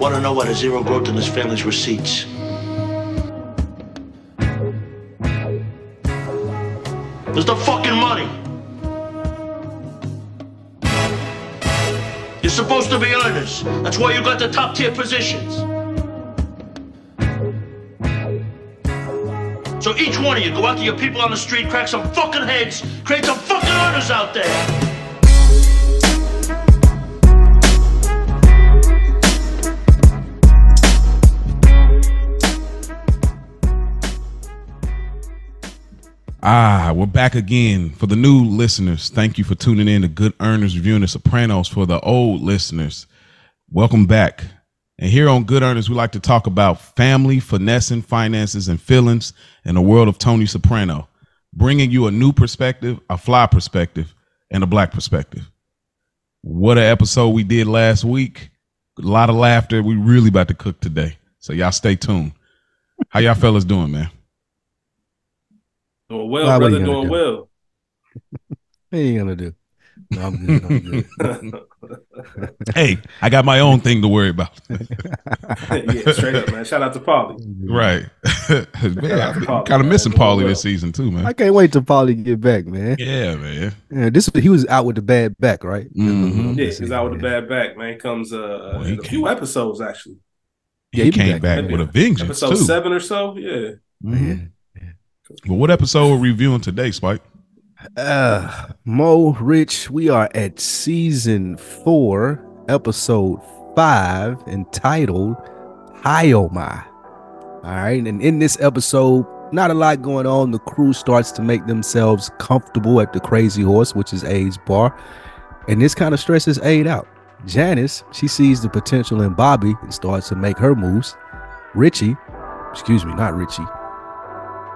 want to know why there's zero growth in this family's receipts. There's the fucking money. You're supposed to be earners. That's why you got the top tier positions. So each one of you go out to your people on the street, crack some fucking heads, create some fucking earners out there. Ah, we're back again. For the new listeners, thank you for tuning in to Good Earners Reviewing The Sopranos. For the old listeners, welcome back. And here on Good Earners, we like to talk about family, finessing, finances, and feelings in the world of Tony Soprano, bringing you a new perspective, a fly perspective, and a black perspective. What an episode we did last week. A lot of laughter. We really about to cook today. So y'all stay tuned. How y'all fellas doing, man? Doing well, brother. Doing do? well. what are you gonna do? No, I'm good. I'm good. hey, I got my own thing to worry about. yeah, straight up, man. Shout out to Paulie. Right. man, I'm kind of missing Paulie this season too, man. I can't wait till Paulie get back, man. Yeah, man. Yeah, this he was out with the bad back, right? Mhm. Yeah, he's out with the bad back, man. Comes uh Well, he in a few episodes actually. He, Yeah, he be came back, back, with a vengeance Episode too. seven or so. Yeah. Mhm. But what episode are we're reviewing today, Spike? Uh, Mo Rich, we are at season four, episode five, entitled Pie-O-My. All right, and in this episode, not a lot going on. The crew starts to make themselves comfortable at the Crazy Horse, which is A's bar, and this kind of stresses Ade out. Janice, she sees the potential in Bobby and starts to make her moves. Richie, excuse me, not Richie.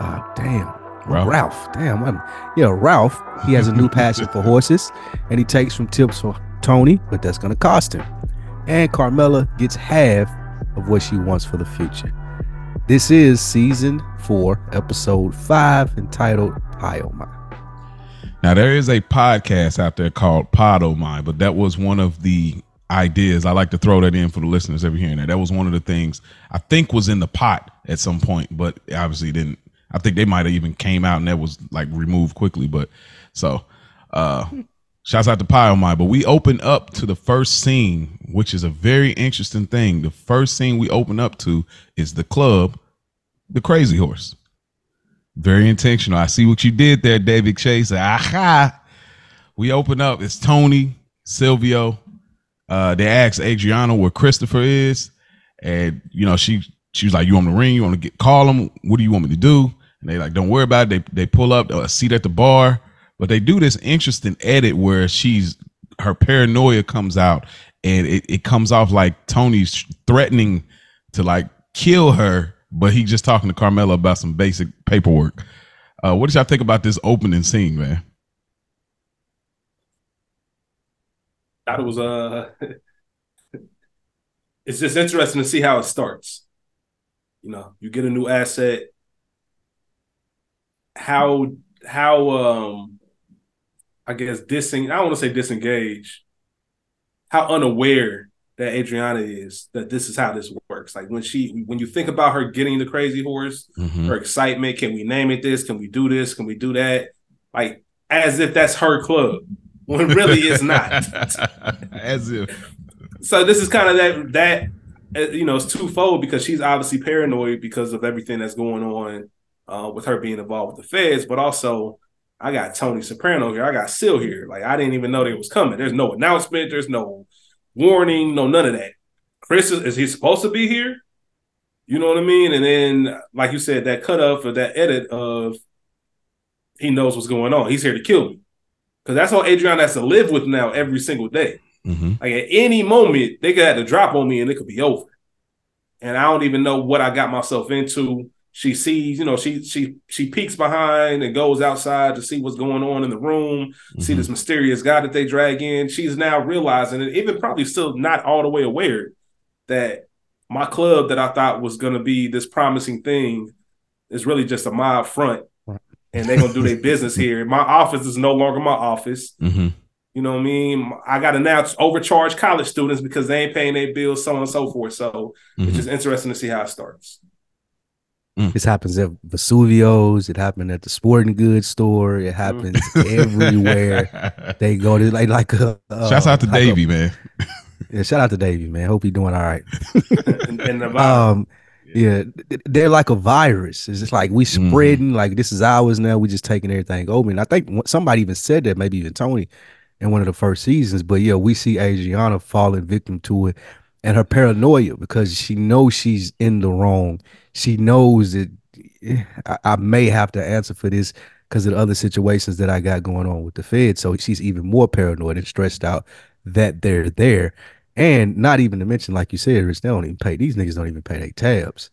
Uh, damn, Ralph. Ralph. Damn, I'm, yeah, Ralph. He has a new passion for horses, and he takes from tips from Tony, but that's gonna cost him. And Carmela gets half of what she wants for the future. This is season four, episode five, entitled Pie-O-My. Now there is a podcast out there called Pod O Mine, but that was one of the ideas. I like to throw that in for the listeners every here and there. That was one of the things I think was in the pot at some point, but obviously didn't. I think they might have even came out and that was like removed quickly. But so uh shouts out to Pie O Mine. But we open up to the first scene, which is a very interesting thing. The first scene we open up to is the club, the crazy horse. Very intentional. I see what you did there, David Chase. Aha. We open up. It's Tony, Silvio. Uh, they ask Adriana where Christopher is. And you know, she she was like, You want me to ring? You want to get call him? What do you want me to do? And they like, Don't worry about it. They they pull up a seat at the bar, but they do this interesting edit where she's her paranoia comes out and it, it comes off like Tony's threatening to like kill her, but he just talking to Carmela about some basic paperwork. Uh, what did y'all think about this opening scene, man? It was uh it's just interesting to see how it starts. You know, you get a new asset. How how um I guess dissing I don't want to say disengage, how unaware that Adriana is that this is how this works. Like when she when you think about her getting the crazy horse, Mhm. her excitement, can we name it this? Can we do this? Can we do that? Like as if that's her club. When really it's not. As if. so this is kind of that that uh, you know it's twofold because she's obviously paranoid because of everything that's going on uh, with her being involved with the feds, but also I got Tony Soprano here, I got Sil here. Like I didn't even know they was coming. There's no announcement. There's no warning. No none of that. Chris is, is he supposed to be here? You know what I mean? And then, like you said, that cut off or that edit of he knows what's going on. He's here to kill me. Because that's all Adrian has to live with now every single day. Mhm. Like at any moment, they could have to drop on me and it could be over. And I don't even know what I got myself into. She sees, you know, she she she peeks behind and goes outside to see what's going on in the room, see Mhm. this mysterious guy that they drag in. She's now realizing, and even probably still not all the way aware, that my club that I thought was gonna be this promising thing is really just a mob front. Right. And they're gonna do their business here. My office is no longer my office Mhm. You know what I mean? I got to now overcharge college students because they ain't paying their bills, so on and so forth. So Mhm. it's just interesting to see how it starts. This happens at Vesuvio's. It happened at the sporting goods store. It happens everywhere they go. To like like a uh, Shouts out to like a- man. yeah, shout out to Davey, man. Hope he's doing all right. and, and the Um, yeah, th- they're like a virus. It's just like we Mhm. spreading. Like this is ours now. We just taking everything over. And I think somebody even said that, maybe even Tony, in one of the first seasons. But yeah, we see Adriana falling victim to it, and her paranoia because she knows she's in the wrong. She knows that eh, I, I may have to answer for this because of the other situations that I got going on with the Fed. So she's even more paranoid and stressed out that they're there. And not even to mention, like you said, Rich, they don't even pay. These niggas don't even pay their tabs.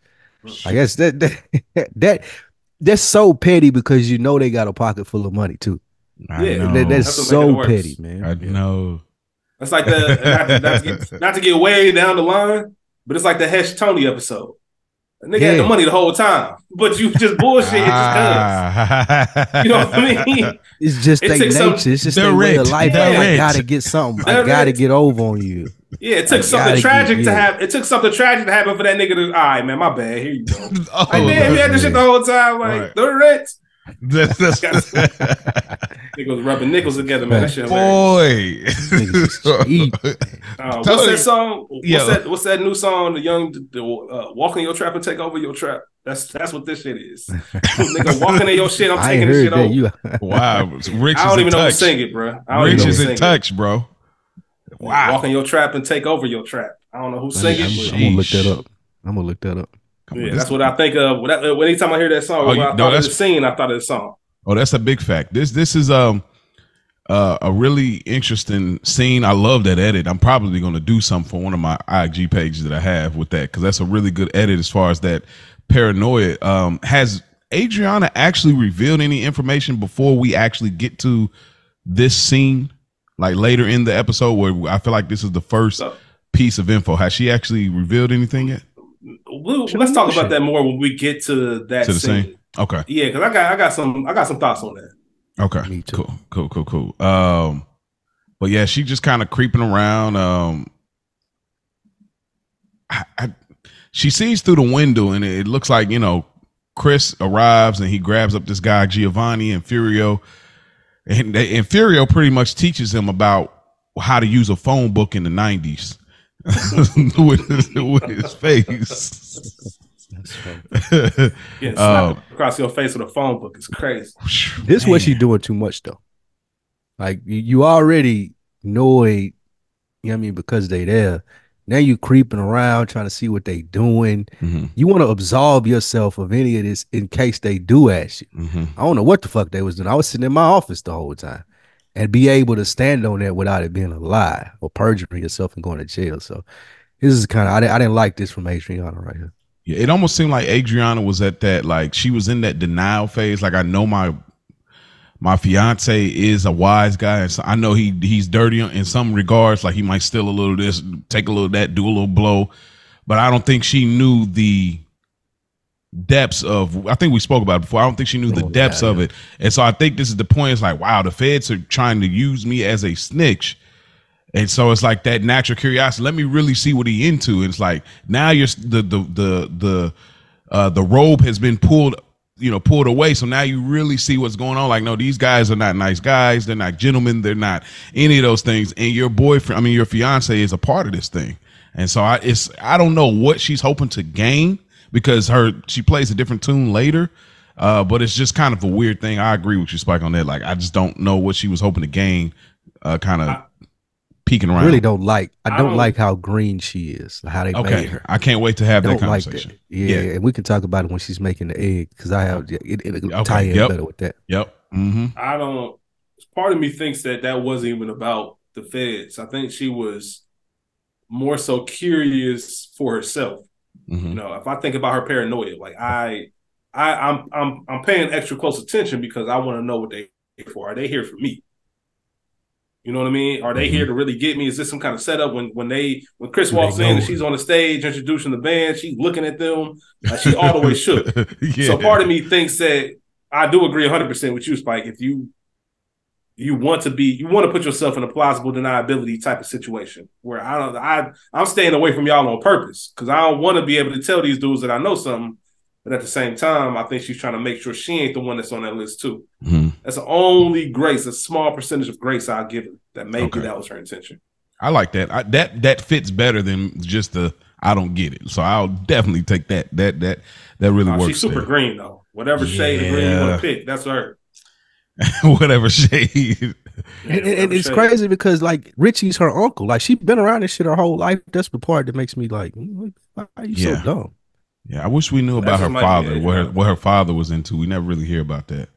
I guess that that, that that's so petty because you know they got a pocket full of money too. I Yeah, know. That- that's That's what make it so petty, man. I know. It's like the not to, not, to get, not to get way down the line, but it's like the Hesh Tony episode. The nigga had the money the whole time, but you just bullshit. It just Ah. You know what I mean? It's just It their nature. some- it's just their way of direct, life. I gotta get something. I gotta Direct. get over on you. Yeah, it took I something tragic get- to yeah. have. It took something tragic to happen for that nigga to. All right, man, my bad. Here you go. Oh, Like, damn, he had this shit the whole time. Like Right. the rent. that's, that's, Niggas was rubbing nickels together, man. That shit. hilarious. boy. Niggas is cheap. Uh, what's that song? What's Yeah. that? What's that new song? The young, the, uh, walk in your trap and take over your trap. That's that's what this shit is. Nigga walking in your shit. I'm I taking this shit that. over. You wow. Rich I is don't in even know who touch. sing it, bro. I don't Rich even is in sing touch, bro. Wow. Walk in your trap and take over your trap. I don't know who sing I'm, it. I'm But gonna look that up. I'm gonna look that up. Yeah, that's what I think of. When I- anytime I hear that song, Oh, you- I no, thought of that's- the scene, I thought of the song. Oh, that's a big fact. This this is um uh, a really interesting scene. I love that edit. I'm probably going to do something for one of my IG pages that I have with that because that's a really good edit as far as that paranoia. Um, has Adriana actually revealed any information before we actually get to this scene? Like later in the episode, where I feel like this is the first piece of info. Has she actually revealed anything yet We'll, let's talk about that more when we get to that to the scene. scene? Okay. Yeah, because I got I got some I got some thoughts on that. Okay. Me too. Cool. Cool. Cool. Cool. Um, but yeah, she just kind of creeping around. Um, I, I, she sees through the window, and it looks like you know Chris arrives, and he grabs up this guy Giovanni and Furio, and, and Furio pretty much teaches him about how to use a phone book in the nineties. with, his, with his face. That's. Yeah, slap across your face with a phone book is crazy. This what Man. she doing too much though. Like you, you already know it, you know what I mean, because they there. Now you creeping around trying to see what they doing. Mhm, You want to absolve yourself of any of this in case they do ask you. mhm. I don't know what the fuck they was doing. I was sitting in my office the whole time and be able to stand on that without it being a lie or perjuring yourself and going to jail. So this is kind of I, didn't- I didn't like this from Adriana right here. Yeah, it almost seemed like Adriana was at that like she was in that denial phase. Like I know my my fiance is a wise guy, and so I know he he's dirty in some regards. Like he might steal a little this, take a little that, do a little blow, but I don't think she knew the depths of. I think we spoke about it before. I don't think she knew the Oh, depths yeah, of it, and so I think this is the point. It's like wow, the feds are trying to use me as a snitch. And so it's like that natural curiosity. Let me really see what he into. And it's like now you're the the the the uh, the robe has been pulled, you know, pulled away. So now you really see what's going on. Like, no, these guys are not nice guys. They're not gentlemen. They're not any of those things. And your boyfriend, I mean, your fiance is a part of this thing. And so I, it's I don't know what she's hoping to gain because her she plays a different tune later. Uh, but it's just kind of a weird thing. I agree with you, Spike, on that. Like, I just don't know what she was hoping to gain. Uh, kind of peeking around. I around. really don't like I I don't don't- like how green she is, how they made Okay, her. I can't wait to have that don't like conversation. that. Yeah, Yeah. and we can talk about it when she's making the egg because I have it, it, it'll Okay, tie in yep. better with that. Yep. Mm-hmm. I don't. Part of me thinks that that wasn't even about the feds. I think she was more so curious for herself. Mm-hmm. You know, if I think about her paranoia, like I, I, I'm, I'm, I'm paying extra close attention because I want to know what they for. Are they here for me? You know what I mean? Are they Mm-hmm. here to really get me? Is this some kind of setup when when they when Chris walks in and she's on the stage introducing the band, she's looking at them, like she all the way shook. yeah. So part of me thinks that I do agree 100 percent with you, Spike. If you you want to be you want to put yourself in a plausible deniability type of situation where I don't I I'm staying away from y'all on purpose because I don't want to be able to tell these dudes that I know something. But at the same time, I think she's trying to make sure she ain't the one that's on that list too. Mhm. That's the only grace, a small percentage of grace I'll give her. That maybe Okay. that was her intention. I like that. I, that that fits better than just the I don't get it. So I'll definitely take that. That that that really works. she's super there. green though. Whatever shade of green you want to pick, that's her. Whatever shade. And, and- and it's shade. crazy because like Richie's her uncle. Like she's been around this shit her whole life. That's the part that makes me like, "Mm, why are you Yeah. so dumb? Yeah, I wish we knew about That's her what might father, what her, what her father was into. We never really hear about that.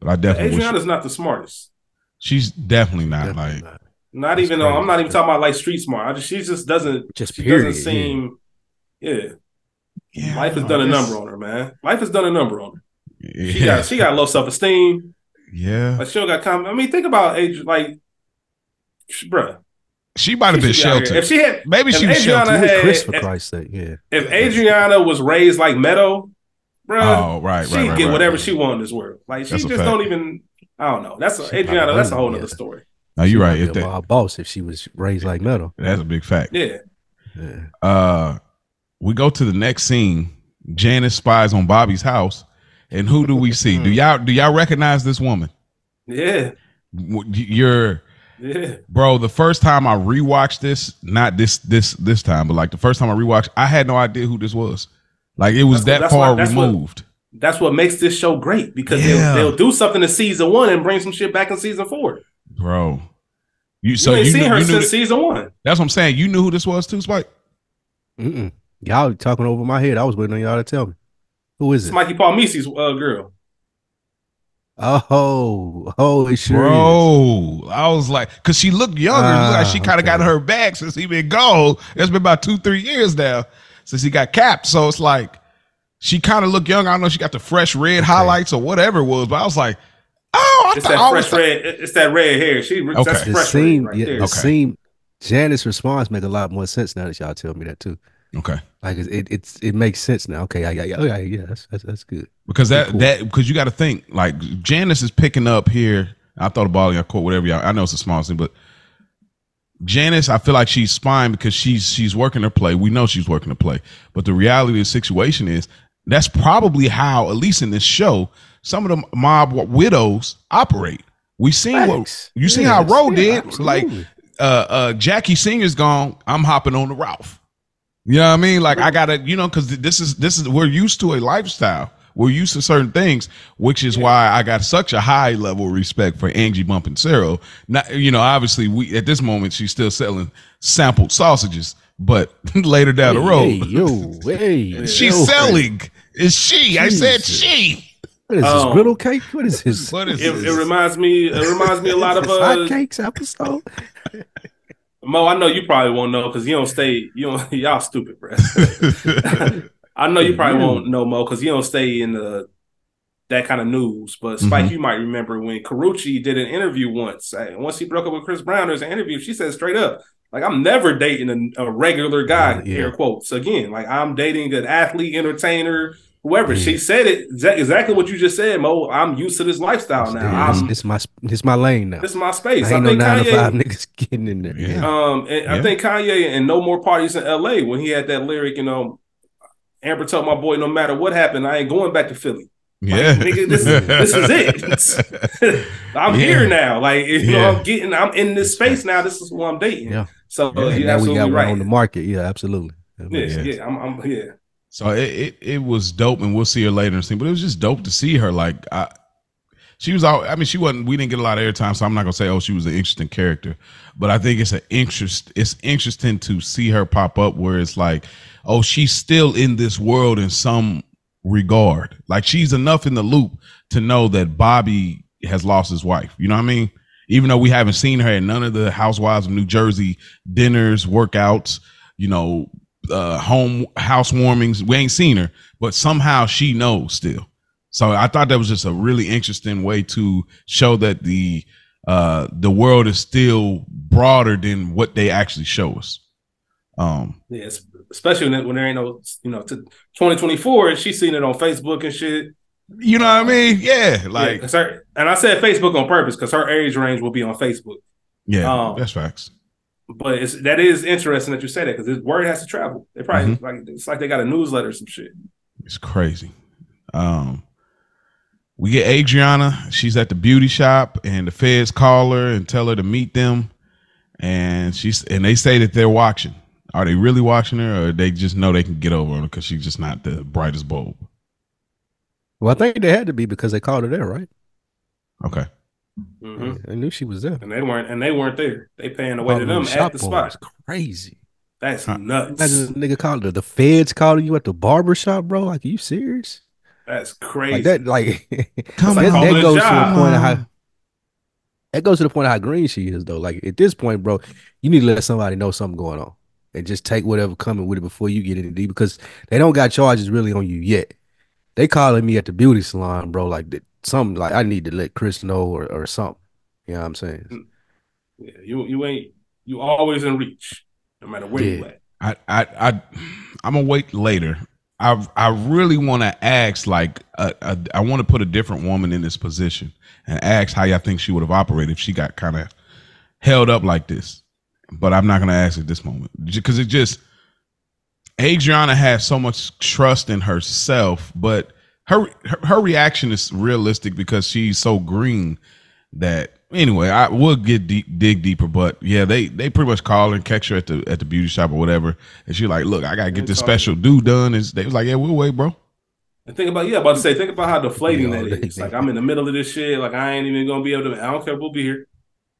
But I definitely wish Adriana's not the smartest. she's definitely not Definitely like not. Not even though I'm not even talking about like street smart. I just she just doesn't Just she period, doesn't seem yeah. yeah, Life has I done a number on her, man. Life has done a number on her. She got she got low self esteem. Yeah. She don't got comment. I mean, think about age like, bruh. She might have been should be out here. sheltered. If she had, Maybe she was Adriana sheltered. had- Chris, for if- Christ's sake, yeah. if Adriana was raised like Meadow, bruh, Oh, right, she'd right, right. get right, whatever right. she wanted in this world. Like she That's just don't even. I don't know. That's a, Adriana. That's a whole wouldn't, other yeah. story. No, you're right. If that, boss if she was raised like metal. that's a big fact. Yeah. Yeah. Uh, we go to the next scene. Janice spies on Bobby's house, and who do we see? do mm. y'all do y'all recognize this woman? Yeah. You're Yeah. bro. The first time I rewatched this, not this this this time, but like the first time I rewatched, I had no idea who this was. Like it was That's that that's far what- that's what- removed. That's what makes this show great because Yeah. they'll, they'll do something in season one and bring some shit back in season four. bro. You You so ain't you, seen knew, her you knew since that- season one. that's what I'm saying. You knew who this was too, Spike. Mm-mm. Y'all talking over my head. I was waiting on y'all to tell me. Who is It's it? Mikey Palmice's uh, girl. Oh, oh, it sure is. Bro, I was like, cause she looked younger. It looked like she Ah, kind of got her back since he been gone. It's been about two, three years now since he got capped. So it's like she kind of looked young. I don't know if she got the fresh red highlights or whatever it was, but I was like, oh, I It's thought that I always fresh thought- red. It's that red hair. She Okay. that's It fresh seemed, red right yeah, there. it Okay. seemed Janice's response make a lot more sense now that y'all tell me that too. Okay, Like it, it it's it makes sense now. Okay, yeah, yeah, okay, yeah, that's that's, that's good. because that Cool. that because you got to think like Janice is picking up here. I thought about y'all quote whatever y'all. I know it's a small thing, but Janice, I feel like she's spying because she's she's working her play. We know she's working her play, but the reality of the situation is that's probably how, at least in this show, some of the mob widows operate. We seen what you seen Yes, how Roe yeah, did. Like uh uh Jackie Senior's gone. I'm hopping on the Ralph. You know what I mean? Like I gotta, you know, because this is this is we're used to a lifestyle. We're used to certain things, which is why I got such a high level of respect for Angie Bonpensiero. Not, you know, obviously we at this moment she's still selling sampled sausages, but later down the road, Hey, road, yo, hey, she's yo. selling. Is she? I said she. What is this Um, griddle cake? What is this? What is It, this? it reminds me. It reminds me a lot of Is this hot uh, cakes episode? Mo. I know you probably won't know because you don't stay. You don't. Y'all stupid, bro. I know you probably won't know Mo because you don't stay in the that kind of news. But Spike, Mhm. you might remember when Karrueche did an interview once. Once he broke up with Chris Brown, there's an interview. She said straight up, like I'm never dating a, a regular guy. Uh, yeah. Air quotes again. Like I'm dating an athlete, entertainer, whoever. Yeah. She said it exactly what you just said, Mo. I'm used to this lifestyle now. Yeah, this, I'm, my this my lane now. this is my space. I I, ain't no think nine to five Kanye. niggas getting in there. Yeah. Yeah. Um, and I think Kanye and No More Parties in L.A. when he had that lyric, you know, Amber told my boy, no matter what happened, I ain't going back to Philly. yeah, nigga, this is- this is it. I'm Yeah. here now. Like you know, I'm getting, I'm in this space now. This is who I'm dating. Yeah. So Yeah, uh, you're now we absolutely got one right. on the market. Yeah, absolutely. That yeah, yeah. I'm, I'm yeah. So it, it it was dope, and we'll see her later in the scene. But it was just dope to see her. Like I, she was all. I mean, she wasn't. We didn't get a lot of airtime, so I'm not gonna say oh she was an interesting character. But I think it's an interest. It's interesting to see her pop up where it's like, oh, she's still in this world in some regard. Like she's enough in the loop to know that Bobby has lost his wife. You know what I mean? Even though we haven't seen her in none of the Housewives of New Jersey dinners, workouts, you know, uh, home housewarmings. We ain't seen her, but somehow she knows still. So I thought that was just a really interesting way to show that the uh the world is still broader than what they actually show us. Um Yeah, especially when, when there ain't no, you know, to 2024, she's seen it on Facebook and shit. You know what I mean? Yeah, Like, like yeah, her, and I said Facebook on purpose because her age range will be on Facebook. yeah, um, that's facts. But it's that is interesting that you say that because this word has to travel. They probably Mm-hmm. like it's like they got a newsletter or some shit. It's crazy. Um, we get Adriana. She's at the beauty shop, and the feds call her and tell her to meet them. And she's and they say that they're watching. Are they really watching her, or they just know they can get over her because she's just not the brightest bulb? Well, I think they had to be because they called her there, right? Okay. Hmm I knew she was there. And they weren't and they weren't there. They paying the way to them the at the boy spot. is crazy. That's Huh. nuts. Imagine a nigga calling the, the feds calling you at the barber shop, bro. Like, are you serious? That's crazy. Like that, like Come that, on. that goes to the point of how that goes to the point of how green she is, though. Like at this point, bro, you need to let somebody know something going on and just take whatever coming with it before you get into deep because they don't got charges really on you yet. They calling me at the beauty salon, bro. Like that, something like I need to let Chris know or, or something. You know what I'm saying? Mm. yeah, you you ain't you always in reach, no matter where you at. I I I I'm gonna wait later. I I really want to ask like I I want to put a different woman in this position and ask how y'all think she would have operated if she got kind of held up like this. But I'm not gonna ask at this moment because it just Adriana has so much trust in herself, but her, her her reaction is realistic because she's so green that anyway, I will get deep, dig deeper, but yeah, they they pretty much call her and catch her at the at the beauty shop or whatever, and she's like, "Look, I gotta get this special do done." And they was like, "Yeah, we'll wait, bro." And think about yeah, about to say, think about how deflating Yeah, that all day. is. Like I'm in the middle of this shit. Like I ain't even gonna be able to. I don't care. We'll be here.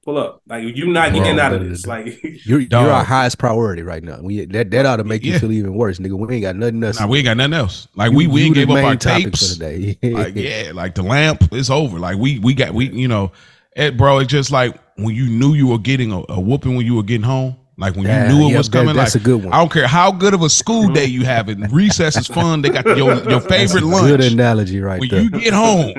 Pull up. Like you're not Bro, getting out of da- da- this. Like You're you're our highest priority right now. We that that ought to make Yeah. you feel even worse, nigga. We ain't got nothing else. Nah, we ain't got nothing else. Like You- we we you ain't the gave up our tapes. for today. like yeah, like the lamp is over. Like we we got we you know, it, bro. It's just like when you knew you were getting a, a whooping when you were getting home. Like when Yeah, you knew it yeah, was that- coming. that's like a good one. I don't care how good of a school day you have. It recess is fun. They got your your That's a favorite Good analogy right When there. you get home,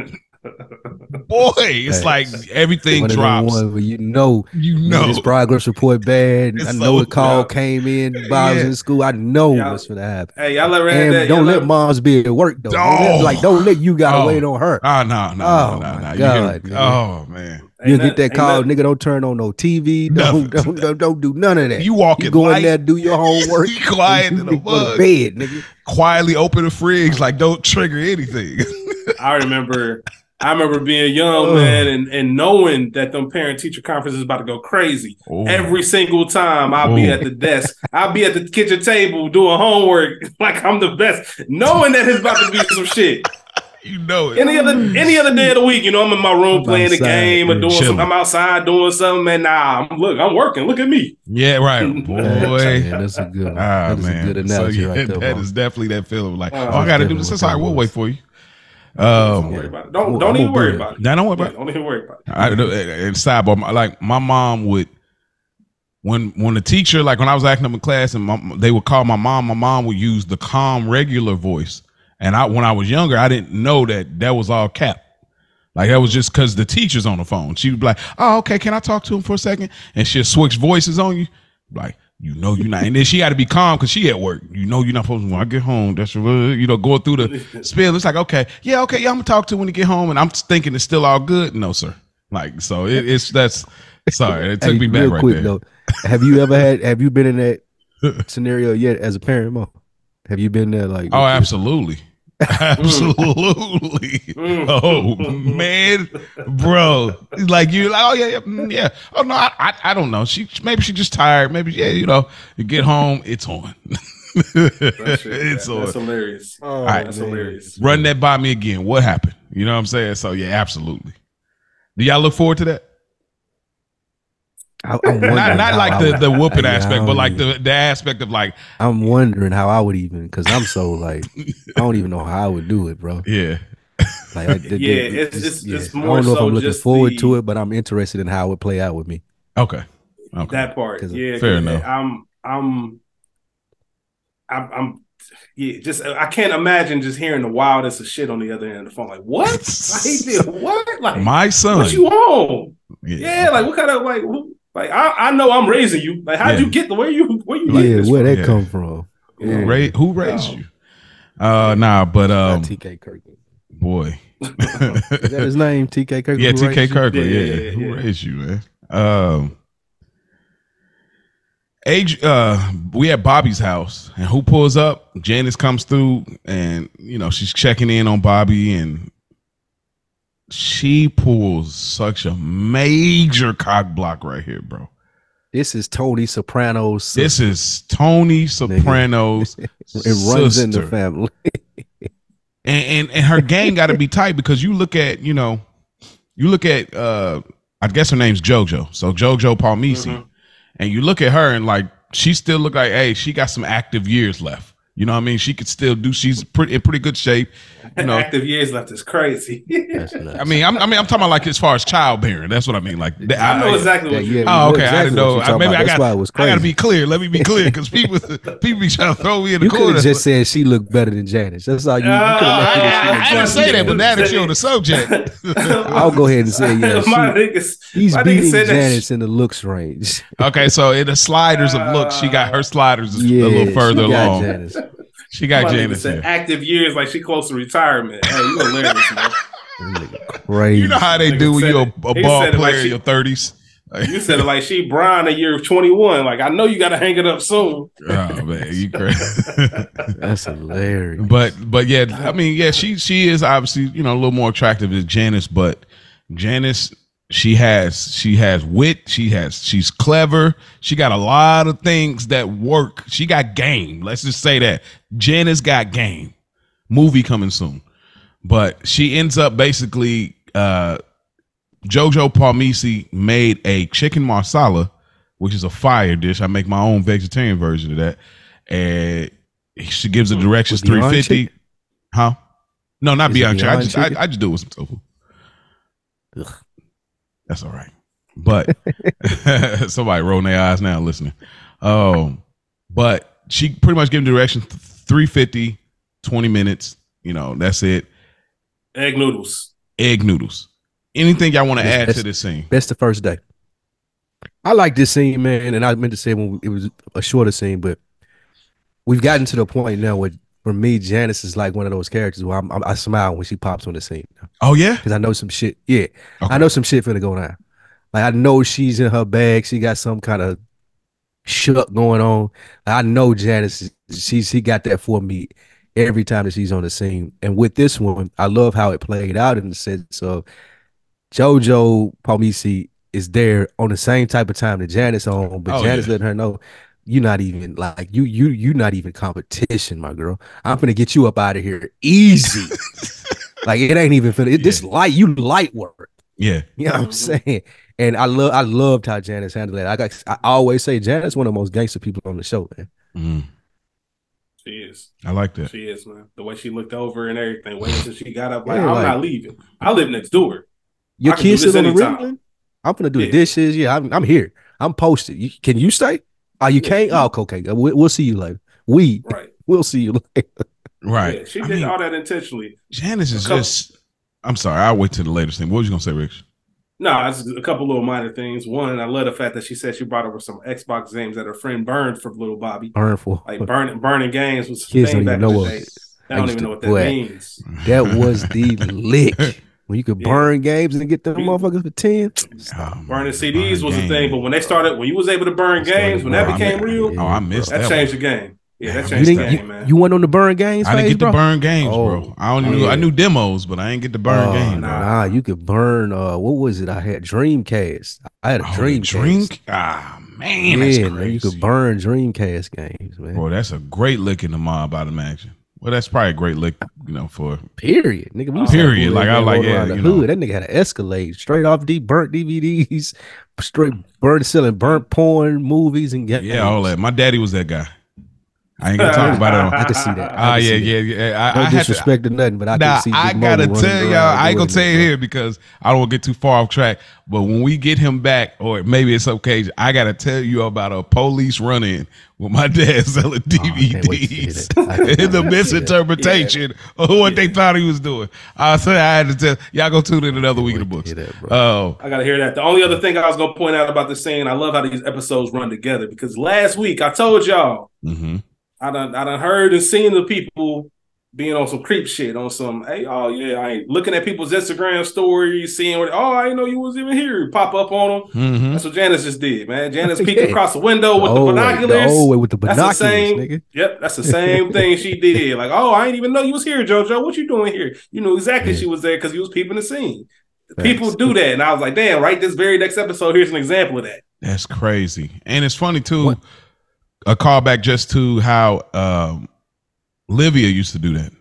boy, it's like everything One drops. ones where you know, You you know, this progress report bad. It's I know so- the call yeah. came in while I was Yeah. in school. I know Yeah. what's gonna happen. hey, y'all ever had And that? don't y'all let ever- moms be at work though. Don't Oh. like don't let you gotta Oh. wait on her. oh no, no, Oh, no, no, no. You God, get- nigga. oh man, You get that call, nothing- nigga. Don't turn on no TV. Don't don't, don't don't do none of that. you walking You go in there, do your homework. you quiet in the go bed, nigga. quietly open the fridge, like don't trigger anything. I remember I remember being young, Ugh. man, and, and knowing that them parent teacher conferences is about to go crazy. Oh. Every single time I'll be at the desk, I'll be at the kitchen table doing homework like I'm the best, knowing that it's about to be some shit. you know it. Any other any other day of the week, you know, I'm in my room I'm playing the outside, game or doing chilling. something. I'm outside doing something, man. Nah, I'm, look, I'm working. Look at me. Yeah, right, Man, boy. that's a good. One. Ah that is man, a good so yeah, right there. that Mo. is definitely that feeling like, Oh, oh, I got to do definitely this. what That's all right. We'll wait for you. Don't Um, worry about it. Don't I'm don't even worry about it. Nah, don't worry about it. don't even worry about it. I, and sidebar, my- like my mom would, when when the teacher, like when I was acting up in class, and my, they would call my mom, my mom would use the calm, regular voice. And I, when I was younger, I didn't know that that was all cap. Like that was just because the teacher's on the phone. She would be like, "Oh, okay, can I talk to him for a second? And she'll switch voices on you, like you know you're not. And then she had to be calm because she at work. You know you're not supposed to. When I get home, that's you know going through the spill. It's like okay, yeah, okay, yeah, I'm gonna talk to him when you get home, and I'm thinking it's still all good. No, sir. Like so, it, it's that's sorry. It took Hey, me back real right quick there. though. Have you ever had? Have you been in that scenario yet as a parent, Mo? Have you been there? Like, Oh, absolutely. Absolutely. Mm. Oh man, bro. Like you like, oh yeah, yeah, mm, yeah. Oh no, I, I I don't know. She maybe she just tired. Maybe yeah, you know, you get home, it's on. That shit, it's that- on. that's hilarious. Oh, right. That's hilarious. Run that by me again. What happened? You know what I'm saying? So yeah, absolutely. Do y'all look forward to that? I, I'm Not not like the would- the whooping I aspect, but like even- the the aspect of like I'm wondering how I would even because I'm so like I don't even know how I would do it, bro. yeah. Like, I, the- Yeah, the- it's- it's- it's I more don't know if so I'm looking just forward the- to it, but I'm interested in how it would play out with me. Okay. Okay. That part, 'Cause- yeah. Fair 'cause enough. I'm, I'm, I'm, I'm, yeah. Just I can't imagine just hearing the wildest of shit on the other end of the phone. Like what? Like, he did what? Like My son. what you on? Yeah. Like what kind of like? Who, like I, I know I'm raising you. Like how'd Yeah. you get the where you where you like yeah, this where from? that Yeah. come from? Yeah. Ra- who raised No. you? Uh nah, but um TK Kirk. boy. Is that his name? TK Kirk. yeah, who TK raised you? Kirkland. Yeah, Yeah, yeah, who raised you, man? Um, age. Uh, we at Bobby's house, and who pulls up? Janice comes through, and you know she's checking in on Bobby, and she pulls such a major cock block right here, bro. This is Tony Soprano's This is Tony Soprano's it runs in the family. and and, and her game got to be tight because you look at you know you look at uh I guess her name's JoJo, so JoJo Palmice, Mhm. and you look at her and like she still look like hey she got some active years left. You know what I mean? She could still do. She's pretty in pretty good shape. You know, Active years left is crazy. That's nuts. I mean, I'm, I mean, I'm talking about like as far as childbearing. That's what I mean. Like, I know exactly Yeah, what yeah, you we Oh, know okay. I exactly didn't what know. you're I, maybe about. I That's got. why it was I got to be clear. Let me be clear because people, people be trying to throw me in the You could corner. have just said she looked better than Janice. That's all you. you Uh, could have left it I, as I, I didn't better say that, but now that you're on the subject, I'll go ahead and say yeah. my She, niggas, he's my beating said that Janice in the looks range. Okay, so in the sliders of looks, she got her sliders a little further along. Janice. She got my Janice here. active years like she close to retirement. Hey, you hilarious, man. Crazy. You know how they Nigga do when said you're a, a ball said it like player in your thirties. You said it like she Brian a year of 21. Like, I know you got to hang it up soon. Oh man, you crazy. That's hilarious. but but yeah, I mean yeah, she she is obviously you know a little more attractive than Janice, but Janice she has she has wit, she has she's clever, she got a lot of things that work. She got game. Let's just say that Janice got game. Movie coming soon, but she ends up basically uh Jojo Palmice made a chicken marsala, which is a fire dish. I make my own vegetarian version of that, and she gives the directions With three fifty. chicken? Huh? No, not it beyond chicken. I just I. I just do it with some tofu. Ugh. That's all right. But somebody rolling their eyes now listening. Um, but she pretty much gave directions 350, 20 minutes. You know, that's it. Egg noodles. Egg noodles. Anything y'all want to That's- add to that's- this scene? Best the first day. I like this scene, man, and I meant to say when it was a shorter scene, but we've gotten to the point now where, for me, Janice is like one of those characters where I'm, I'm, I smile when she pops on the scene Oh yeah. because I know some shit. Yeah, Okay. I know some shit finna go down. Like I know she's in her bag. She got some kind of shuck going on. I know Janice. She she got that for me every time that she's on the scene. And with this one, I love how it played out in the sense of JoJo Palmice is there on the same type of time that Janice on, but Oh, Janice yeah. letting her know you're not even like you you you not even competition, my girl. I'm gonna get you up out of here easy. like it ain't even finna. It, This light you light work. Yeah. You know what I'm Mhm. saying? And I love I loved how Janice handled it. I got I always say Janice one of the most gangster people on the show, man. Mm, She is. I like that. She is, man. The way she looked over and everything. Waiting until she got up. Like, Yeah, I'm like- not leaving. I live next door. Your I can kids this still on the anytime. I'm gonna do the Yeah. dishes. Yeah, I'm, I'm here. I'm posted. You, can you stay? Oh, you Yeah. can't? Oh, okay. We, we'll see you later. We Right. we'll see you later. Right. Yeah, she I did mean, all that intentionally. Janice is couple- just. I'm sorry. I'll wait till the latest thing. What was you gonna say, Rich? No, it's a couple little minor things. One, I love the fact that she said she brought over some Xbox games that her friend burned for little Bobby. Burn for Like burning burning games was a Kids don't even know what- I don't even know what that boy. means. that was the lick. When you could Yeah. burn games and get them Yeah. motherfuckers for 10. Oh, Burning man, CDs was burn the thing, but when they started, when you was able to burn games, when that burning. became I real, mi- oh, I missed that that changed the game. Yeah, Yeah, that I You, changed the didn't, game, you, man. you went on the burn games I didn't get to bro? burn games, Oh, bro. I only knew I knew demos, but I didn't get to burn Oh, games. nah. Nah, you could burn. Uh, what was it? I had Dreamcast. I had a Oh, Dreamcast. drink. Ah man, that's yeah, crazy. man, you could burn Dreamcast games, man. Bro, that's a great lick in the mob, I'd imagine. Well, that's probably a great lick, you know, for Period, nigga. we period. Like, I like, yeah, you know. That nigga had an Escalade straight off deep burnt DVDs, straight burnt selling burnt porn movies and get yeah, all that. My daddy was that guy. I ain't gonna talk about it. On, I can see that. I ah, yeah, yeah, that. yeah. I, No I had to, disrespect to nothing, but I nah, can see. Big I gotta Mo tell y'all. I ain't gonna doing say it here because I don't want to get too far off track. But when we get him back, or maybe it's okay, I gotta tell you about a police run-in with my dad selling Oh, I can't wait to hear DVDs that. I can't wait and the to hear misinterpretation of what they thought he was doing. I said I had to tell y'all. Go tune in another week of the Wait books. to hear. Oh, I gotta hear that. The only other thing I was gonna point out about this scene, I love how these episodes run together because last week I told y'all hmm I done I done heard and seen the people being on some creep shit, on some, hey, oh yeah, I ain't looking at people's Instagram stories, seeing what, oh, I didn't know you was even here. Pop up on them. mm-hmm. That's what Janice just did, man. Janice peeked Yeah. across the window with Oh, the binoculars. oh, wait, with the binoculars That's binoculars, the same. nigga. Yep, that's the same thing she did. Like, oh, I didn't even know you was here, JoJo. What you doing here? You knew exactly Yeah. she was there because you was peeping the scene. Facts. People do that, and I was like, damn, right. This very next episode, here's an example of that. That's crazy. And it's funny too. What- A callback just to how um Livia used to do that.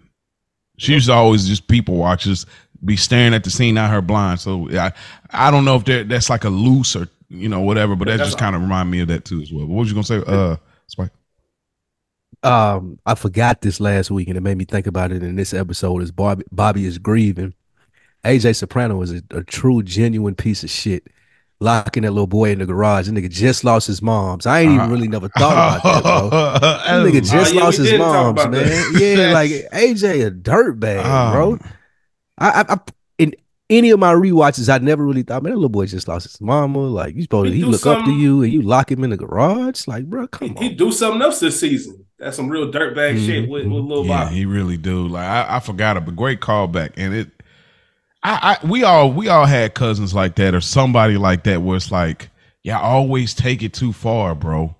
She used to always just people watch, just be staring at the scene out her blind. So I I don't know if that that's like a loose or you know whatever, but that That's just kind of remind me of that too as well. But what was you gonna say, uh, Spike? um I forgot this last week and it made me think about it in this episode is Bobby Bobby is grieving. AJ Soprano is a, a true genuine piece of shit. Locking that little boy in the garage. That nigga just lost his moms. I ain't even really never thought about that, bro. That nigga just yeah, lost his moms, about that. man. Yeah, like AJ a dirtbag, Oh. bro. I, I, I in any of my rewatches, I never really thought, man, that little boy just lost his mama. Like you supposed to, He he look up to you and you lock him in the garage. Like, bro, He, come he on. He do something else this season. That's some real dirtbag Mhm, shit with, with Lil Yeah, Bobby. he really do. Like I, I forgot it, but great callback. And it, I, I, we all, we all had cousins like that or somebody like that where it's like, yeah, always take it too far, bro.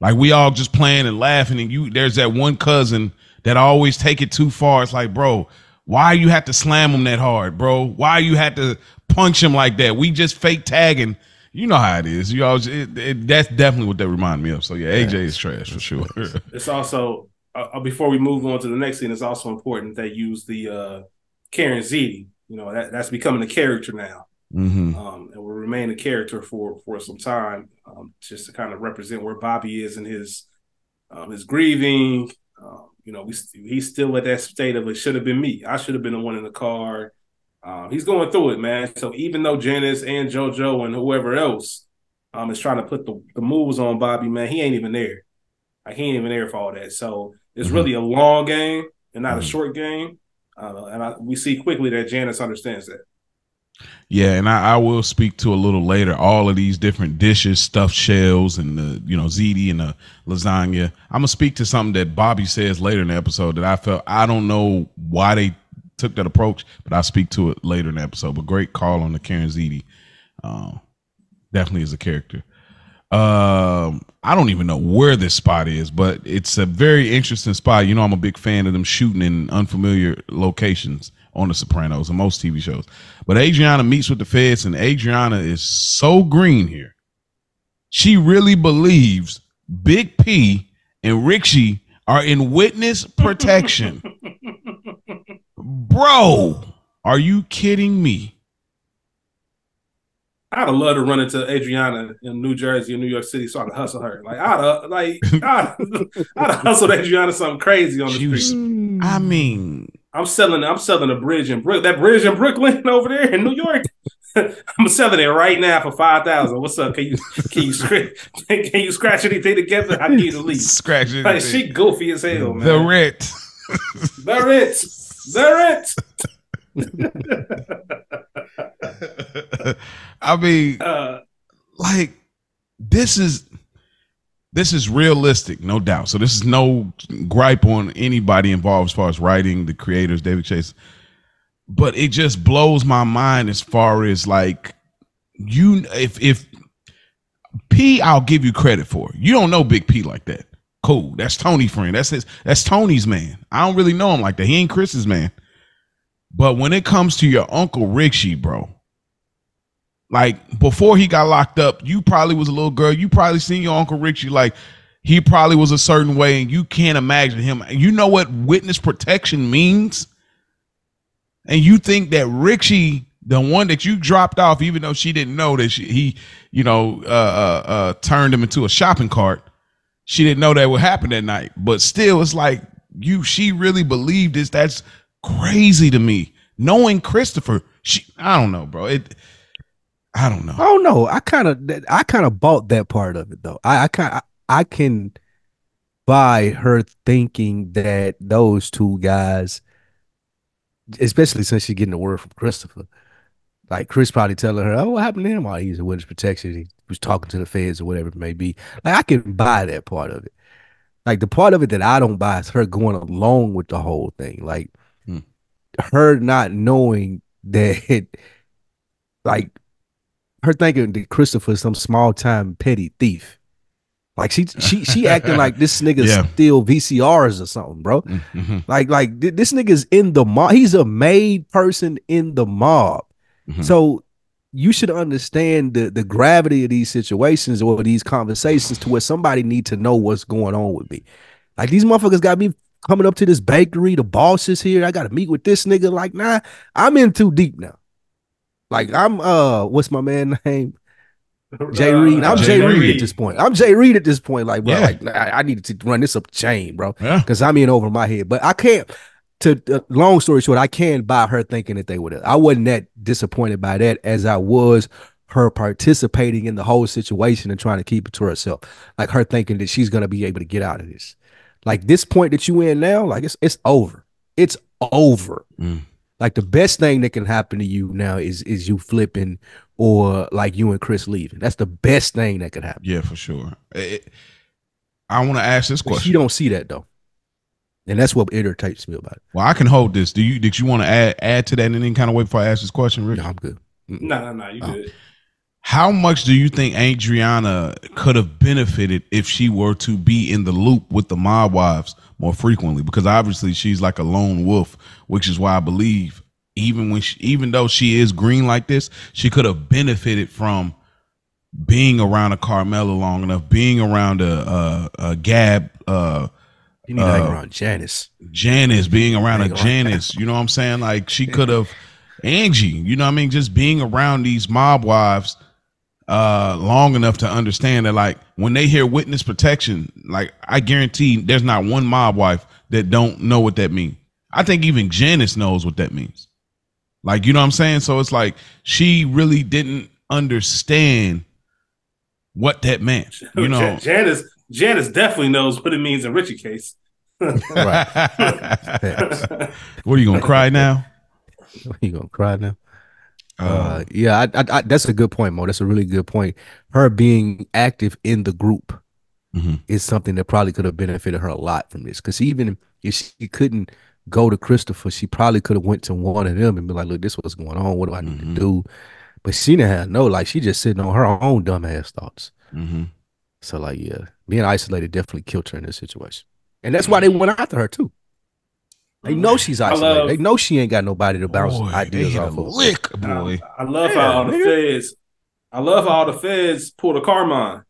Like we all just playing and laughing, and you, there's that one cousin that always take it too far. It's like, bro, why you have to slam him that hard, bro? Why you had to punch him like that? We just fake tagging. You know how it is. You always, it, it, that's definitely what that remind me of. So yeah, AJ is trash for sure. It's also uh, uh, before we move on to the next scene. It's also important they use the uh, Karen Ziti. You know that that's becoming a character now, hmm um, and will remain a character for for some time, um, just to kind of represent where Bobby is in his um, his grieving. Um, you know, we he's still at that state of it should have been me. I should have been the one in the car. Uh, he's going through it, man. So even though Janice and JoJo and whoever else um, is trying to put the, the moves on Bobby, man, he ain't even there. Like he ain't even there for all that. So it's Mhm. really a long game and not a Mhm. short game. Uh, and I, we see quickly that Janice understands that. Yeah, and I, I will speak to a little later all of these different dishes, stuffed shells, and the you know ziti and the lasagna. I'm gonna speak to something that Bobby says later in the episode that I felt I don't know why they took that approach, but I'll speak to it later in the episode. But great call on the Karen Ziti. Uh, definitely is a character. Um, I don't even know where this spot is, but it's a very interesting spot. You know, I'm a big fan of them shooting in unfamiliar locations on The Sopranos and most TV shows. But Adriana meets with the feds, and Adriana is so green here. She really believes Big P and Richie are in witness protection. Bro, are you kidding me? I'd have loved to run into Adriana in New Jersey or New York City so I could hustle her. Like I'd have, like I'd, I'd have hustled Adriana something crazy on the was, street. I mean, I'm selling I'm selling a bridge in Brook that bridge in Brooklyn over there in New York. I'm selling it right now for five thousand. What's up? Can you can you scratch can you scratch anything together? I need a lease. scratch it. Like she goofy as hell, man. the rent. The rent. The rent. I mean, Uh, like this is this is realistic, no doubt. So this is no gripe on anybody involved as far as writing, the creators, David Chase. But it just blows my mind as far as like you if if P I'll give you credit for. You don't know Big P like that. Cool. That's Tony friend. That's his that's Tony's man. I don't really know him like that. He ain't Chris's man. But when it comes to your Uncle Richie, bro, like before he got locked up, you probably was a little girl. You probably seen your Uncle Richie like he probably was a certain way, and you can't imagine him. You know what witness protection means? And you think that Richie, the one that you dropped off, even though she didn't know that she, he, you know, uh, uh, uh, turned him into a shopping cart, she didn't know that would happen that night. But still, it's like you, she really believed this. That's crazy to me. Knowing Christopher, she, I don't know, bro. It, I don't know. I don't know. I kind of I kind of bought that part of it though. I I kind I, I can buy her thinking that those two guys, especially since she's getting the word from Christopher. Like Chris probably telling her, "Oh, what happened to him? Oh, he's in witness protection. He was talking to the feds or whatever it may be." Like I can buy that part of it. like the part of it that I don't buy is her going along with the whole thing. Like Hmm. her not knowing that like her thinking that Christopher's some small time petty thief. Like she she she acting like this nigga Yeah. steal VCRs or something, bro. Mhm. Like like th- this nigga's in the mob. He's a made person in the mob. Mhm. So you should understand the the gravity of these situations or these conversations to where somebody need to know what's going on with me. Like these motherfuckers got me coming up to this bakery. The boss is here. I got to meet with this nigga. Like nah, I'm in too deep now. Like I'm uh, what's my man name? Jay Reed. I'm Jay Jay, Reed. Reed. at this point. I'm Jay Reed at this point. Like, bro, Yeah. like I, I needed to run this up the chain, bro Yeah. because I'm in over my head. But I can't. To uh, long story short, I can't buy her thinking that they would. I wasn't that disappointed by that as I was her participating in the whole situation and trying to keep it to herself. Like her thinking that she's gonna be able to get out of this. Like this point that you in now, like it's it's over. It's over. Mm. Like the best thing that can happen to you now is is you flipping or like you and Chris leaving. That's the best thing that could happen. Yeah, for sure. It- I want to ask this But she question. don't see that though. And that's what irritates me about it. Well, I can hold this. Do you? Did you want to add add to that in any kind of way before I ask this question, Rick? No, I'm good. Mm-mm. No, no, no, you Oh. good. How much do you think Adriana could have benefited if she were to be in the loop with the mob wives more frequently? Because obviously she's like a lone wolf, which is why I believe even when she, even though she is green like this, she could have benefited from being around a Carmela long enough, being around a a, a Gab, uh, You need Uh, around Janice. Janice, being around a around. Janice. You know what I'm saying? Like she could have Angie. You know what I mean? Just being around these mob wives uh long enough to understand that like when they hear witness protection like i guarantee there's not one mob wife that don't know what that means i think even janice knows what that means like you know what i'm saying so it's like she really didn't understand what that meant you know Janice, Janice definitely knows what it means in Richie case. Right. what are you gonna cry now you gonna cry now? Uh, yeah, I, I, I, that's a good point, Mo. That's a really good point. Her being active in the group Mhm. is something that probably could have benefited her a lot from this. Because even if she couldn't go to Christopher, she probably could have went to one of them and be like, "Look, this what's going on. What do I need Mhm. to do?" But she didn't have no like. She just sitting on her own dumbass thoughts. mhm. So like, yeah, being isolated definitely killed her in this situation, and that's why they went after her too. They know she's isolated. love- they know she ain't got nobody to bounce Boy, ideas off of. lick boy I love Yeah, how all the feds. I love how all the feds pulled a Carmine.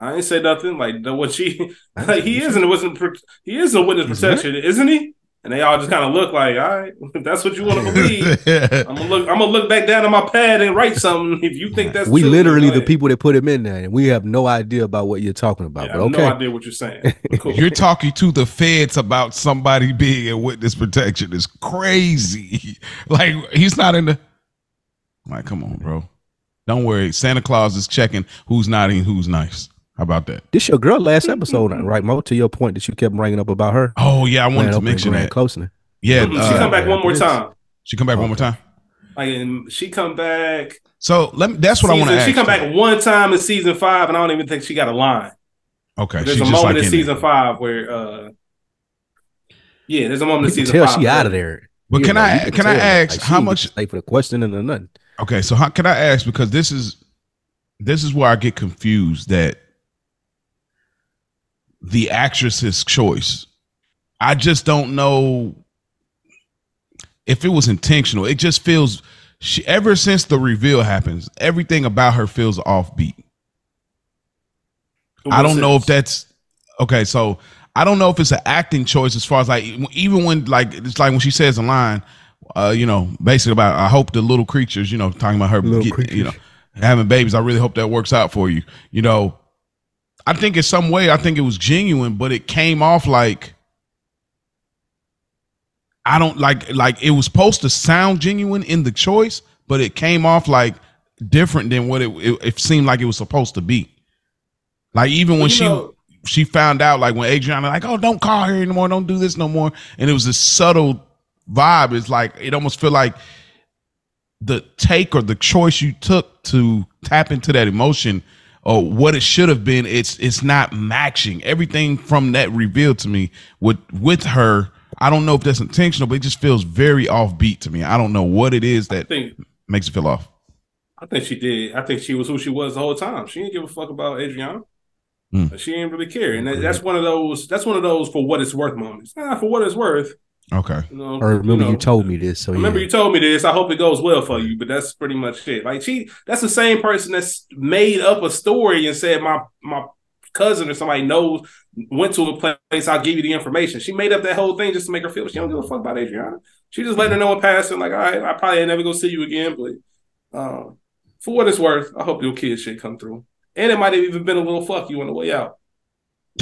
I ain't say nothing like what she. Like he is and wasn't. He is a witness protection, isn't he? And they all just kind of look like, all right, if that's what you want to believe. I'm gonna look. I'm gonna look back down on my pad and write something. If you think that's we true, literally the ahead. people that put him in there, and we have no idea about what you're talking about. Yeah, I but have okay, no idea what you're saying. Cool. You're talking to the feds about somebody being in witness protection is crazy. Like he's not in the. Like, come on, bro. Don't worry. Santa Claus is checking who's naughty and who's nice. How about that? this your girl last episode, right, Mo? To your point that you kept bringing up about her. Oh yeah, I wanted playing to up in mention Grand that. Closeness. Yeah, she uh, come back one more time. she come back one more time. Like and she come back. So let me. That's what I want to. She come you. back one time in season five, and I don't even think she got a line. Okay, There's a moment like in in season there. five where, uh, yeah, there's a moment You in season tell five. she out of there. But can know, I- you can I tell, ask like, how didn't much- stay for the questioning or nothing? Okay, so how can I ask because this is this is where I get confused that the actress's choice. I just don't know if it was intentional. It just feels she ever since the reveal happens, everything about her feels offbeat. I don't know if that's okay. So I don't know if it's an acting choice as far as like even when like it's like when she says a line, uh, you know, basically about I hope the little creatures, you know, talking about her, get- you know, having babies. I really hope that works out for you. You know, I think in some way I think it was genuine, but it came off like I don't like like it was supposed to sound genuine in the choice, but it came off like different than what it it, it seemed like it was supposed to be. Like even when You she know- she found out, like when Adriana like, oh, don't call her anymore, don't do this no more, and it was this subtle vibe. It's like it almost feel like the take or the choice you took to tap into that emotion or what it should have been, it's it's not matching. Everything from that revealed to me with with her. I don't know if that's intentional, but it just feels very offbeat to me. I don't know what it is that think makes it feel off. I think she did. I think she was who she was the whole time. She didn't give a fuck about Adriana. Hmm. She didn't really care, and that, that's one of those. That's one of those for what it's worth moments. Nah, for what it's worth. Okay. You know, I remember you, know, told me this. So remember yeah. you told me this. I hope it goes well for you, but that's pretty much it. Like she, that's the same person that's made up a story and said my my cousin or somebody knows went to a place. I'll give you the information. She made up that whole thing just to make her feel she don't give a fuck about Adriana. She just letting her know in passing, like, all right, I probably ain't never gonna see you again, but um, for what it's worth, I hope your kid shit come through. And it might have even been a little fuck you on the way out.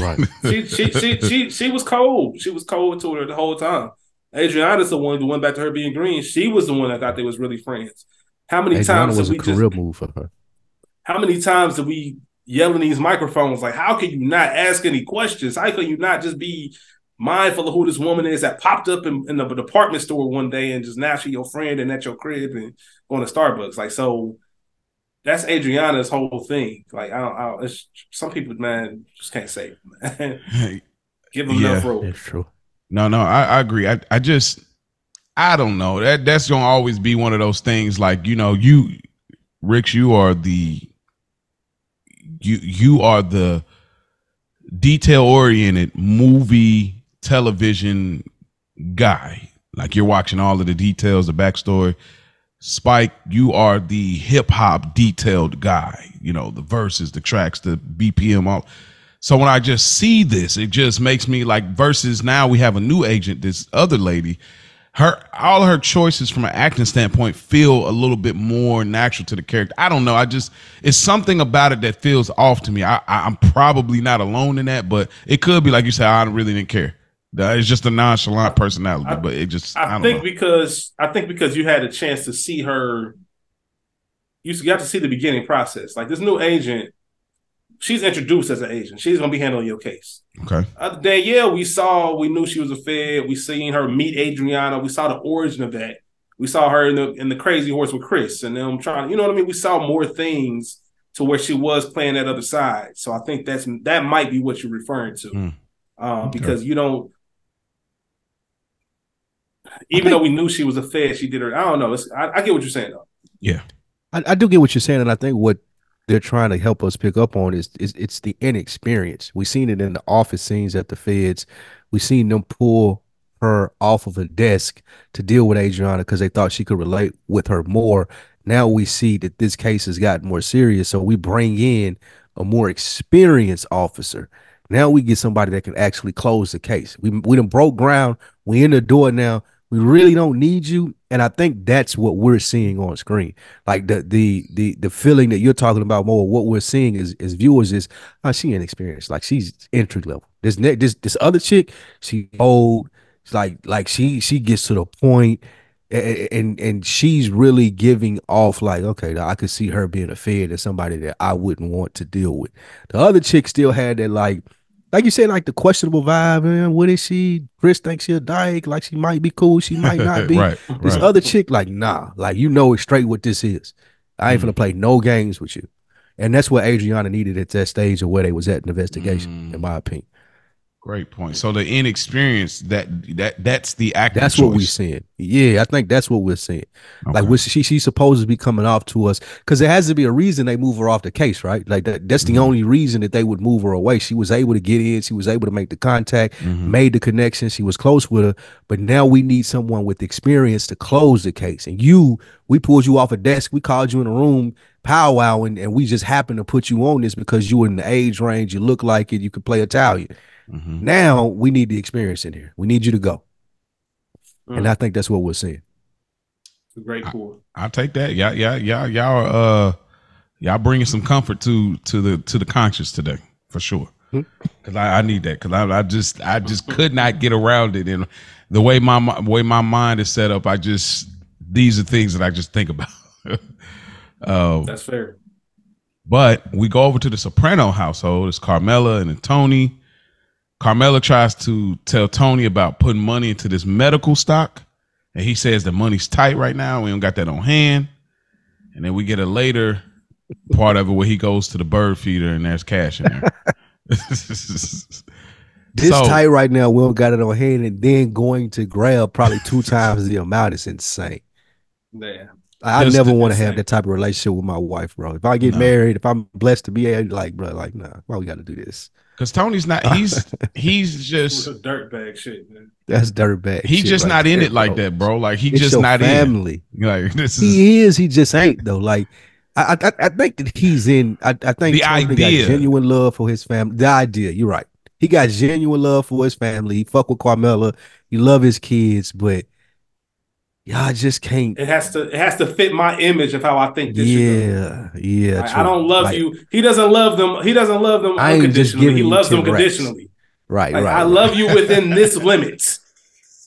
Right. She she she she she was cold. She was cold to her the whole time. Adriana's the one who went back to her being green. She was the one that thought they was really friends. How many Adriana times was did a we just move for her. how many times did we yell in these microphones like how can you not ask any questions? How can you not just be mindful of who this woman is that popped up in, in the department store one day and just now she your friend and at your crib and going to Starbucks? Like so that's Adriana's whole thing. Like I don't, I don't it's, some people, man, just can't say it, man. Give them Yeah. enough rope. That's true. No, no, I, I agree. I, I just I don't know. That that's gonna always be one of those things like, you know, you Ricks, you are the you you are the detail oriented movie television guy. Like you're watching all of the details, the backstory. Spike, you are the hip hop detailed guy. You know, the verses, the tracks, the BPM, all. So when I just see this, it just makes me like versus now we have a new agent, this other lady. Her all her choices from an acting standpoint feel a little bit more natural to the character. I don't know. I just it's something about it that feels off to me. I, I I'm probably not alone in that, but it could be like you said. I really didn't care. That It's just a nonchalant personality, I- but it just I, I, don't think know. because I think because you had a chance to see her, you got to see the beginning process. Like this new agent, she's introduced as an agent. She's gonna be handling your case. okay. Other than yeah, we saw, we knew she was a Fed. We seen her meet Adriana. We saw the origin of that. We saw her in the in the Crazy Horse with Chris, and them trying. to, You know what I mean? We saw more things to where she was playing that other side. So I think that's that might be what you're referring to, Hmm. uh, Okay. because you don't. Even though we knew she was a Fed, she did her. I don't know. It's, I, I get what you're saying though. I, I do get what you're saying, and I think what they're trying to help us pick up on is, is it's the inexperience. We've seen it in the office scenes at the feds. We've seen them pull her off of a desk to deal with Adriana because they thought she could relate with her more. Now we see that this case has gotten more serious, so we bring in a more experienced officer. Now we get somebody that can actually close the case. We we done broke ground. We in the door now. We really don't need you, and I think that's what we're seeing on screen. Like the the the the feeling that you're talking about more what we're seeing is as viewers is oh, she inexperienced. Like she's entry level. This ne- this this other chick she old. It's like like she she gets to the point a- a- and and she's really giving off like okay i could see her being a fed as somebody that i wouldn't want to deal with. The other chick still had that like like you said, like the questionable vibe, man. What is she? Chris thinks she a dyke. Like she might be cool, she might not be. right. This right. other chick, like, nah, like you know it straight what this is. I ain't Mm. gonna play no games with you. And that's what Adriana needed at that stage of where they was at in investigation, Mm. in my opinion. Great point. So the inexperience that that that's the act. That's what we're seeing. Yeah, I think that's what we're seeing. Like Okay. what she she's supposed to be coming off to us because there has to be a reason they move her off the case, right? Like that, that's the Mhm. only reason that they would move her away. She was able to get in, she was able to make the contact, Mhm. made the connection, she was close with her. But now we need someone with experience to close the case. And you, we pulled you off a desk, we called you in a room, powwow, and, and we just happened to put you on this because you were in the age range, you look like it, you could play Italian. Mhm. Now we need the experience in here. We need you to go. And Mm. I think that's what we're seeing. It's a great pull. I'll take that. Yeah, yeah, yeah, y'all are uh y'all bringing some comfort to to the to the conscious today for sure. Hmm. Cause I, I need that. Cause I, I just I just could not get around it, and the way my mi- way my mind is set up, I just these are things that I just think about. uh, That's fair. but we go over to the Soprano household. It's Carmela and then Tony. Carmela tries to tell Tony about putting money into this medical stock. And he says the money's tight right now. We don't got that on hand. And then we get a later part of it where he goes to the bird feeder and there's cash in there. This So- tight right now, Will got it on hand, and then going to grab probably two times the amount is insane. Yeah. I, I Just never want to have that type of relationship with my wife, bro. If I get No. married, if I'm blessed to be able, like, bro, like, nah, why we got to do this? Because Tony's not. He's he's just It's dirtbag shit, man. That's dirtbag. He's just right not in it like bro. that, bro. Like he It's just your not in. family. Like this is He is. He just ain't though. Like I, I, I think that he's in. I, I think The Tony idea. got genuine love for his family. The idea. You're right. He got genuine love for his family. He fuck with Carmela. He love his kids, but y'all just can't. It has to it has to fit my image of how I think this should. Yeah, yeah. Like. I don't love Like, you. He doesn't love them. He doesn't love them I unconditionally. He loves them 10 racks. conditionally. Right, Like, right. I right. love you within this limit.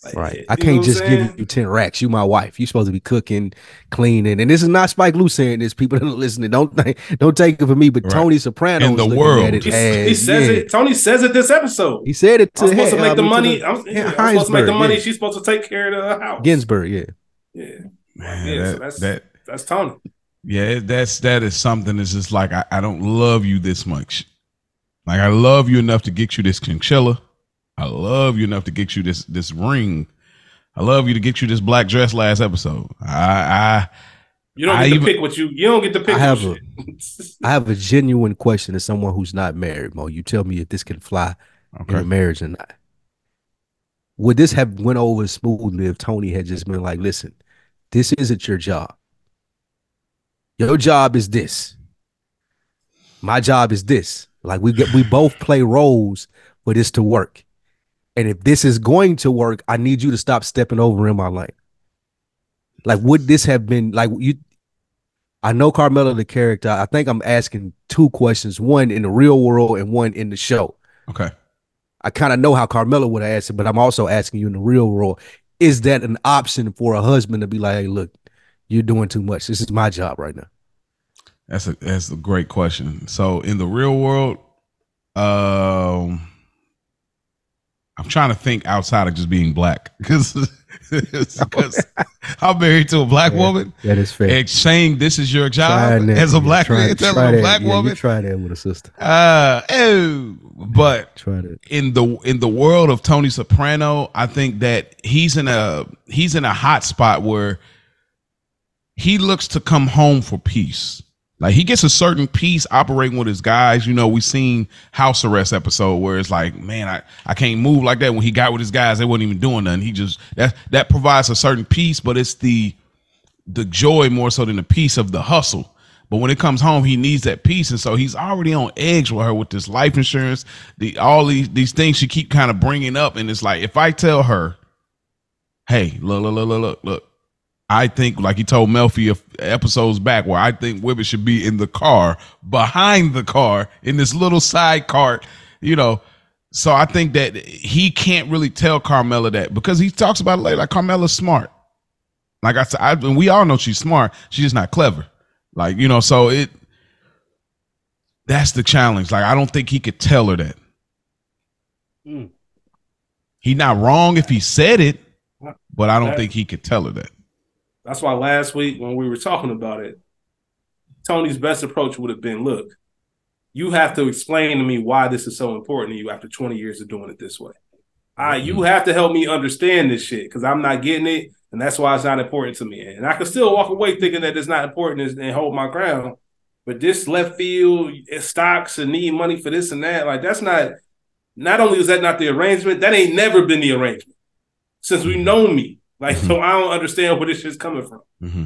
Like, Right. I can't just saying? give you 10 racks. You my wife. You supposed to be cooking, cleaning. And this is not Spike Lee saying this. People that are listening, don't think, don't take it for me, but Right. Tony Soprano In the world. at it He, as, he says yeah. it. Tony says it this episode. He said it to I'm supposed to make I the money. the- I'm, yeah, yeah, I'm supposed to make the money. yeah. She's supposed to take care of the house. Ginsburg, yeah. Yeah, man, Yeah, so that, that's- that that's Tony. yeah, that's that is something that's just like I, I don't love you this much. Like I love you enough to get you this chinchilla. I love you enough to get you this this ring. I love you to get you this black dress last episode. I You don't I get to even- pick what you. You don't get to pick. I have your a- have a genuine question to someone who's not married, Mo. You tell me if this can fly I in a marriage or not. Would this have went over smoothly if Tony had just been like, listen, this isn't your job. Your job is this. My job is this. Like we get we both play roles for this to work. And if this is going to work, I need you to stop stepping over in my lane. Like, would this have been like you? I know Carmela the character. I think I'm asking two questions: one in the real world and one in the show. Okay. I kind of know how Carmela would have answered, but I'm also asking you in the real world: is that an option for a husband to be like, "Hey, look, you're doing too much. This is my job right now." That's a that's a great question. So in the real world, um, I'm trying to think outside of just being black because I'm married to a black Yeah. woman That is fair. and saying this is your job that. as a black try- man try a that. black Yeah, you woman. try that with a sister. Uh, oh, but Try that. in the in the world of Tony Soprano, I think that he's in a he's in a hot spot where he looks to come home for peace. Like he gets a certain peace operating with his guys. You know, we seen house arrest episode where it's like, man, I, I can't move like that. When he got with his guys, they wasn't even doing nothing. He just that that provides a certain peace, but it's the the joy more so than the peace of the hustle. But when it comes home, he needs that peace, and so he's already on edge with her with this life insurance, the all these these things she keep kind of bringing up, and it's like if I tell her, "Hey, look, look, look, look, look," I think like he told Melfi episodes back, where I think women should be in the car, behind the car, in this little side cart, you know. So I think that he can't really tell Carmela that because he talks about it later. Like Carmela's smart. Like I said, I, and we all know she's smart. She's just not clever. Like you know, so it. That's the challenge. Like I don't think he could tell her that. Mm. He not wrong if he said it, but I don't That- think he could tell her that. That's why last week when we were talking about it, Tony's best approach would have been, look, you have to explain to me why this is so important to you after 20 years of doing it this way. All right, you mm-hmm. have to help me understand this shit because I'm not getting it, and that's why it's not important to me. And I can still walk away thinking that it's not important and hold my ground. But this left field it stocks and need money for this and that, like that's not. Not only is that not the arrangement, that ain't never been the arrangement since we mm-hmm. know me. Like, so I don't understand where this shit's coming from. hmm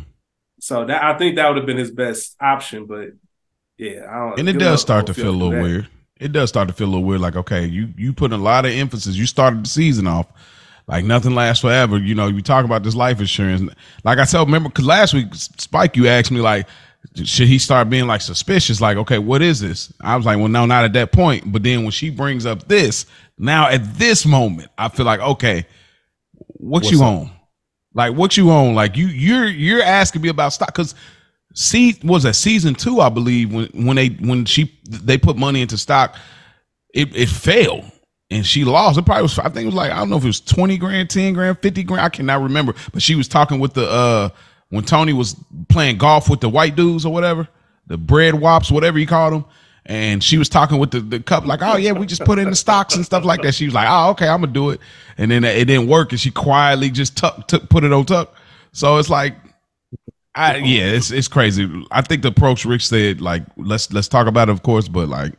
So that I think that would have been his best option, but yeah, I don't. And it does start to feel a little that. weird. It does start to feel a little weird. Like, okay, you you put a lot of emphasis. You started the season off like nothing lasts forever. You know, you talk about this life insurance. Like I said, remember because last week Spike, you asked me like, should he start being like suspicious? Like, okay, what is this? I was like, well, no, not at that point. But then when she brings up this, now at this moment, I feel like, okay, what What's you up? on? Like, what you on? Like, you you're you're asking me about stock because see was that season two, I believe, when when they when she they put money into stock, it it failed and she lost. It probably was I think it was like I don't know if it was twenty grand, ten grand, fifty grand. I cannot remember. But she was talking with the uh when Tony was playing golf with the white dudes or whatever. the bread wops, whatever he called them. And she was talking with the, the cup, like, oh yeah, we just put in the stocks and stuff like that. She was like, oh okay, I'm gonna do it. And then it didn't work, and she quietly just tuck, took put it on tuck. So it's like, I yeah, it's it's crazy. I think the approach Rich said, like, let's let's talk about it, of course, but like,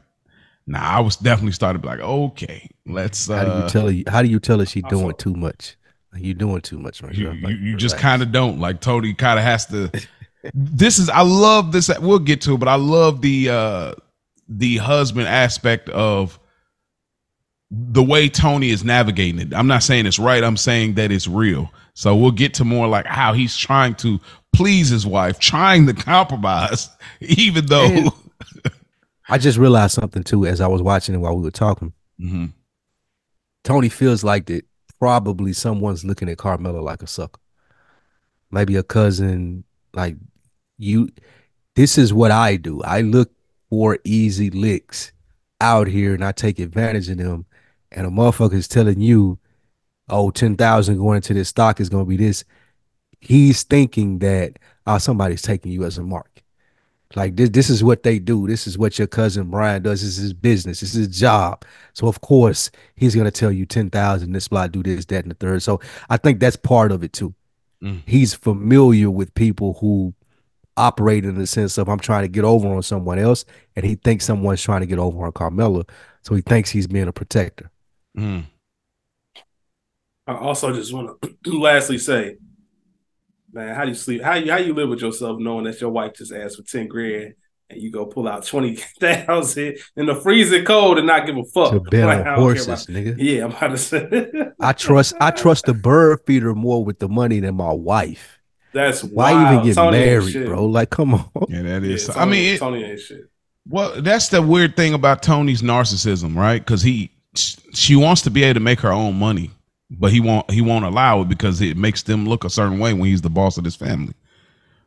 nah, I was definitely started like, okay, let's. How do you uh tell her? How do you tell her she Also- doing too much? You doing too much, right? you, you, you just kind of don't like Tony kind of has to this is I love this we'll get to it but I love the uh the husband aspect of the way Tony is navigating it. I'm not saying it's right, I'm saying that it's real. So we'll get to more like how he's trying to please his wife, trying to compromise even though I just realized something too as I was watching it while we were talking. Mhm. Tony feels like that probably someone's looking at Carmela like a sucker. Maybe a cousin, like you. This is what I do. I look for easy licks out here and I take advantage of them. And a motherfucker is telling you, oh, 10,000 going into this stock is going to be this. He's thinking that oh, somebody's taking you as a mark. Like this, this is what they do. This is what your cousin Brian does. This is his business. This is his job. So of course he's gonna tell you ten thousand. This spot do this, that, and the third. So I think that's part of it too. Mm. He's familiar with people who operate in the sense of I'm trying to get over on someone else, and he thinks someone's trying to get over on Carmela. So he thinks he's being a protector. Mm. I also just want to lastly say, man, how do you sleep? How you how you live with yourself knowing that your wife just asked for ten grand and you go pull out twenty thousand in the freezing cold and not give a fuck? To bet Like, on horses, about- nigga. Yeah, I'm about to say. I trust I trust the bird feeder more with the money than my wife. That's Why wild. even get Tony married, bro? Like, come on. Yeah, that Yeah, is. I mean, it, Tony ain't shit. Well, that's the weird thing about Tony's narcissism, right? Because he, she wants to be able to make her own money, but he won't. He won't allow it because it makes them look a certain way when he's the boss of this family.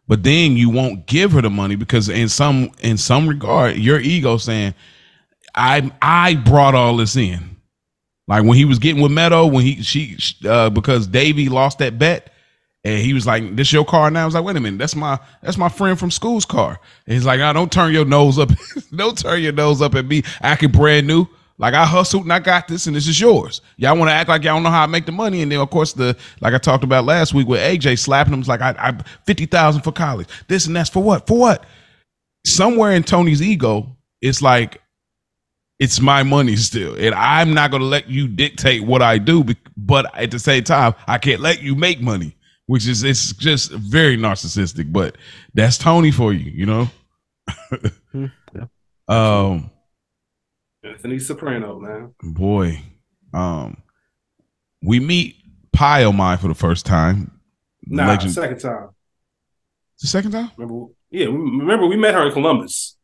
But then you won't give her the money because in some in some regard, your ego saying, "I I brought all this in." Like when he was getting with Meadow, when he she uh, because Davey lost that bet, and he was like, "This your car now?" I was like, "Wait a minute, that's my that's my friend from school's car." And he's like, "I don't turn your nose up, don't turn your nose up at me, I can brand new. Like I hustled and I got this, and this is yours. Y'all want to act like y'all don't know how I make the money, and then of course the like I talked about last week with AJ slapping him, like I, I fifty thousand for college, this and that's for what? For what? Somewhere in Tony's ego, it's like it's my money still, and I'm not gonna let you dictate what I do. But at the same time, I can't let you make money, which is it's just very narcissistic. But that's Tony for you, you know. Yeah. Um, Anthony Soprano, man. boy, um, we meet Pie-O-My for the first time. Nah, Legend- second time. the second time. Remember? Yeah, remember we met her in Columbus.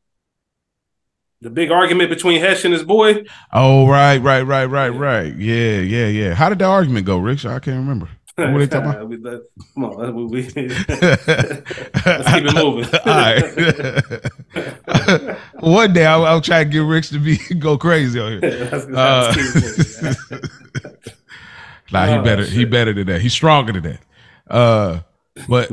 The big argument between Hesh and his boy. Oh, right, right, right, right, right. Yeah, yeah, yeah. How did that argument go, Rich? I can't remember. What they talking about? That- Come on, we, we, let's keep it moving. All right. One day I'll, I'll try to get Rich to be go crazy on here. Uh, keep it moving. nah, he Oh, better. He better than that. He's stronger than that. Uh, but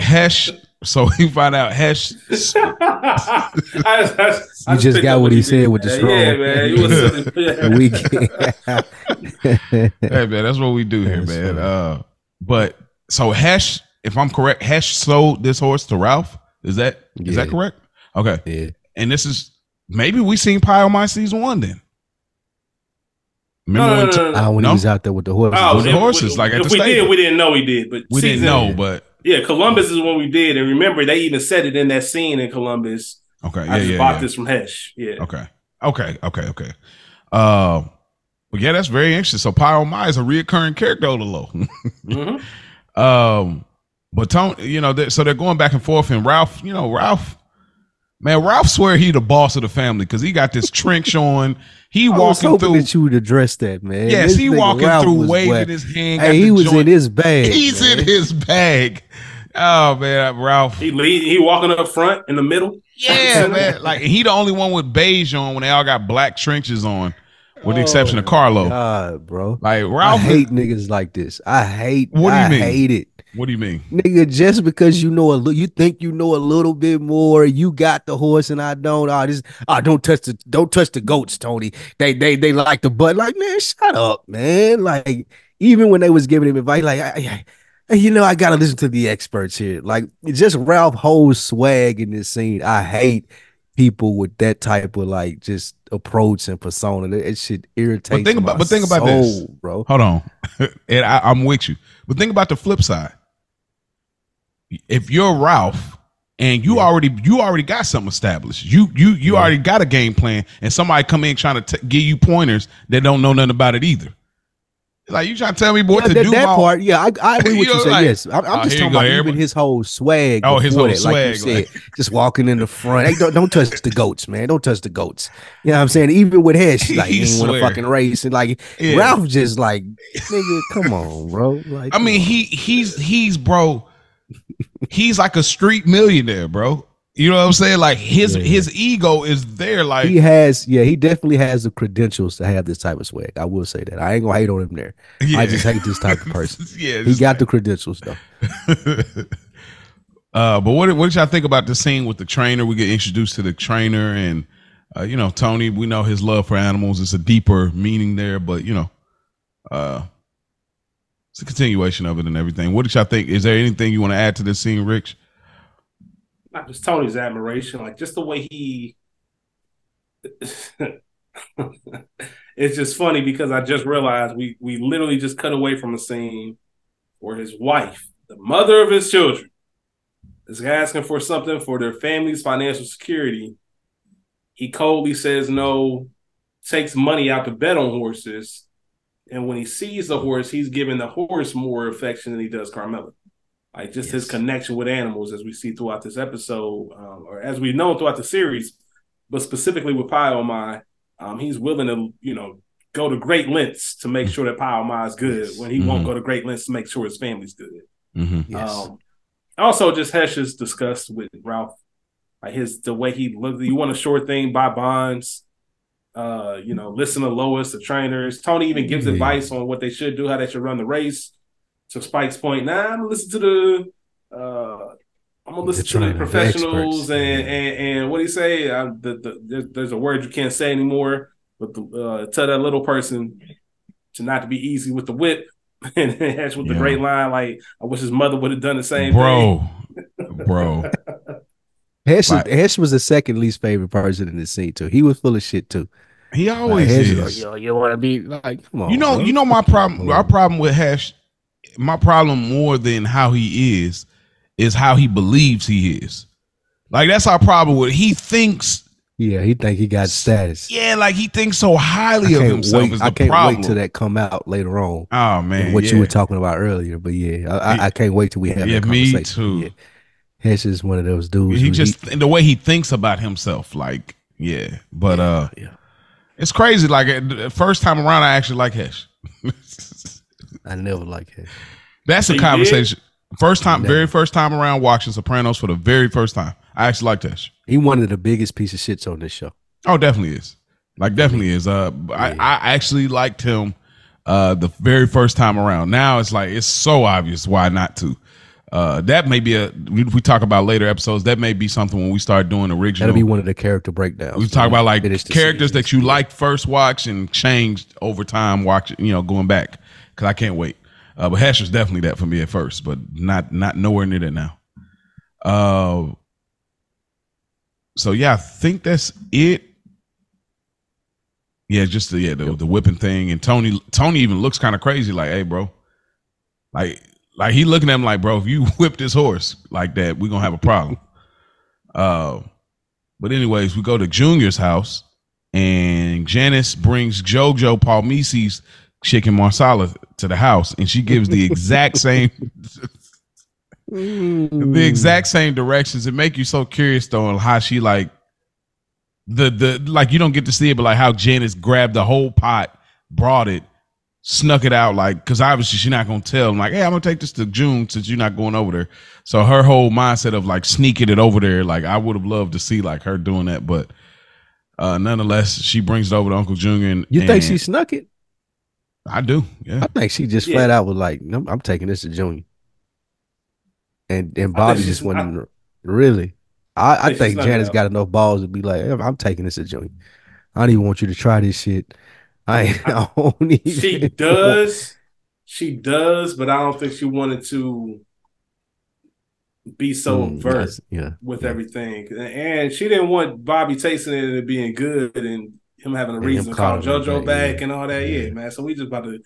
Hesh. So he find out Hesh. I just- I I You just got what he said did. with the Yeah, strong. Yeah, man. You was, yeah. Hey man, that's what we do here, That's man. Uh, but so Hesh, if I'm correct, Hesh sold this horse to Ralph. Is that is that Yeah. correct? Okay. yeah. And this is maybe we seen Pie-O-My season one then. No, Remember no, when no, t- no, no. Ah, when No? he was out there with the horses. Oh, With the if- horses, like at if the we did, we didn't know he did. But we didn't season- know, but Yeah, Columbus is when we did, and remember they even said it in that scene in Columbus. okay, yeah, I just yeah, bought yeah. this from Hesh. Yeah, Okay, okay, okay, okay. Um, well, yeah, that's very interesting. So Pie-O-My is a reoccurring character low. Mhm. Um, but Tony, you know, they, so they're going back and forth, and Ralph, you know, Ralph, man, Ralph swear he the boss of the family because he got this trench on. He I was walking hoping through. that you would address that, man. Yes, This he walking Ralph through was waving wet. his hand. got Hey, he was joint. in his bag. He's in his bag. Oh man, Ralph. he lead, he walking up front in the middle. Yeah, man. Like he the only one with beige on when they all got black trenches on, with the exception of Oh, Carlo. God, bro. Like I Ralph. hate niggas like this. I hate. What do you I mean? hate it. What do you mean? Nigga, just because you know a little, you think you know a little bit more, you got the horse and I don't. Oh, this, oh, don't touch the, don't touch the goats, Tony. They, they, they like the butt. Like, man, shut up, man. Like, even when they was giving him advice, like, I, I, you know, I gotta listen to the experts here. Like, just Ralph Ho's swag in this scene. I hate people with that type of like just approach and persona. It should irritate. But think about, but think about this, bro. Hold on, and I, I'm with you. But think about the flip side. If you're Ralph and you yeah. already you already got something established, you you you yeah. already got a game plan, and somebody come in trying to t- give you pointers that don't know nothing about it either. Like you trying to tell me what yeah, to that, do? That part, yeah, I, I agree with you. Say like, yes, I'm, I'm oh, just talking about everybody. even his whole swag. Oh, his whole that, swag, like you said, just walking in the front. Hey, don't, don't touch the goats, man. Don't touch the goats. You know what I'm saying? Even with Hesh, like he, want to fucking race, and like yeah. Ralph just like, nigga, come on, bro. Like, I mean, he he's he's bro. He's like a street millionaire, bro. You know what I'm saying? Like his yeah. his ego is there. Like he has, yeah, he definitely has the credentials to have this type of swag. I will say that. I ain't gonna hate on him there. Yeah. I just hate this type of person. yeah, he got the credentials though. uh, but what what did y'all think about the scene with the trainer? We get introduced to the trainer, and uh, you know Tony. We know his love for animals. It's a deeper meaning there, but you know, uh, it's a continuation of it and everything. What did y'all think? Is there anything you want to add to this scene, Rich? not just Tony's admiration, like just the way he. it's just funny because I just realized we we literally just cut away from a scene where his wife, the mother of his children, is asking for something for their family's financial security. He coldly says no, takes money out to bet on horses, and when he sees the horse, he's giving the horse more affection than he does Carmela like just yes. his connection with animals as we see throughout this episode um, or as we know throughout the series but specifically with Pie-O-My, um, he's willing to you know go to great lengths to make sure that Pie-O-My is good when he mm-hmm. won't go to great lengths to make sure his family's good mm-hmm. yes. um, also just Hesh's disgust with Ralph like his the way he looked you want a short thing buy bonds uh, you know, listen to Lois, the trainers. Tony even gives yeah. advice on what they should do, how they should run the race to Spike's point, now nah, I'm gonna listen to the uh, I'm gonna listen to the professionals the and, and, and what do you say? I, the, the, there's, there's, a word you can't say anymore, but the, uh, tell that little person to not to be easy with the whip. and that's with yeah. the great line, like I wish his mother would have done the same, bro, bro. Hesh, like, Hesh was the second least favorite person in the scene too. He was full of shit too. He always like, is. Yo, you want to be like, come on. You know, bro. you know my problem. Our problem with Hesh my problem more than how he is is how he believes he is. Like that's our problem with he thinks. Yeah, he think he got status. Yeah, like he thinks so highly of himself. Wait, I can't problem. wait till that come out later on. Oh man, what yeah. you were talking about earlier. But yeah, I, I can't wait till we have yeah, that conversation. Me too. Yeah. Hesh is one of those dudes. He just he, the way he thinks about himself, like yeah. But yeah, uh, yeah, it's crazy. Like first time around, I actually like Hesh. I never like Hesh. That's a conversation. Did? First time, Never. very first time around watching Sopranos for the very first time. I actually like Hesh. He one of the biggest piece of shits on this show. Oh, definitely is. Like definitely is. Uh, yeah. I, I actually liked him uh the very first time around. Now it's like it's so obvious why not to. Uh, that may be a we, we talk about later episodes. That may be something when we start doing original. That'll be one of the character breakdowns. We talk about like characters that you liked first watch and changed over time watch. You know, going back because I can't wait. Uh, but Hesh was definitely that for me at first, but not not nowhere near that now. Uh, so yeah, I think that's it. Yeah, just the yeah the, the whipping thing, and Tony Tony even looks kind of crazy. Like, hey, bro, like like he looking at him like, bro, if you whip this horse like that, we gonna have a problem. uh, but anyways, we go to Junior's house, and Janice brings JoJo Palmice's chicken marsala to the house, and she gives the exact same the exact same directions. It make you so curious though on how she like the the like you don't get to see it, but like how Janice grabbed the whole pot, brought it, snuck it out, like because obviously she's not gonna tell him like, hey, I'm gonna take this to June since you're not going over there. So her whole mindset of like sneaking it over there, like I would have loved to see like her doing that, but uh nonetheless, she brings it over to Uncle Junior. And, you think she snuck it? I do. Yeah. I think she just yeah. flat out was like, I'm, I'm taking this to Junior. and and Bobby just went not- in- really. I, I think think Janice got enough balls to be like, "Eh, I'm taking this to Junior. I don't even want you to try this shit. I, ain't, I don't even She want- does, she does, but I don't think she wanted to be so Mm, overt yes, yeah. with yeah. everything, and she didn't want Bobby tasting it and it being good, and him having a And reason to call JoJo back, back yeah. and all that. Yeah. Yeah, man. So we just about to.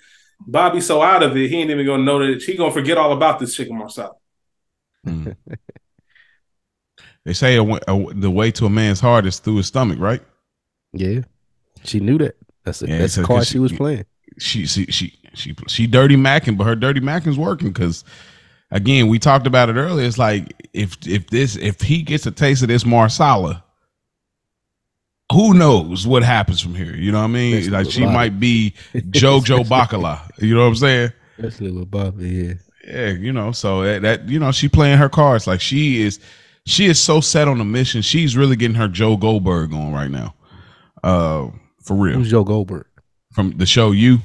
Bobby so out of it, he ain't even gonna know that he gonna forget all about this chicken Marsala. Mm. they say a, a, the way to a man's heart is through his stomach, right? Yeah. She knew that. That's a, Yeah, that's so the card 'cause she was playing. She she she she she dirty macking, but her dirty macking's working because again, we talked about it earlier. It's like if if this if he gets a taste of this Marsala, who knows what happens from here? You know what I mean? Especially like she Bobby. might be JoJo Bacala. You know what I'm saying? Especially with Bobby, yeah. Yeah, you know, so that, that you know, she playing her cards like she is she is so set on the mission. She's really getting her Joe Goldberg on right now. Uh for real. Who's Joe Goldberg? From the show You.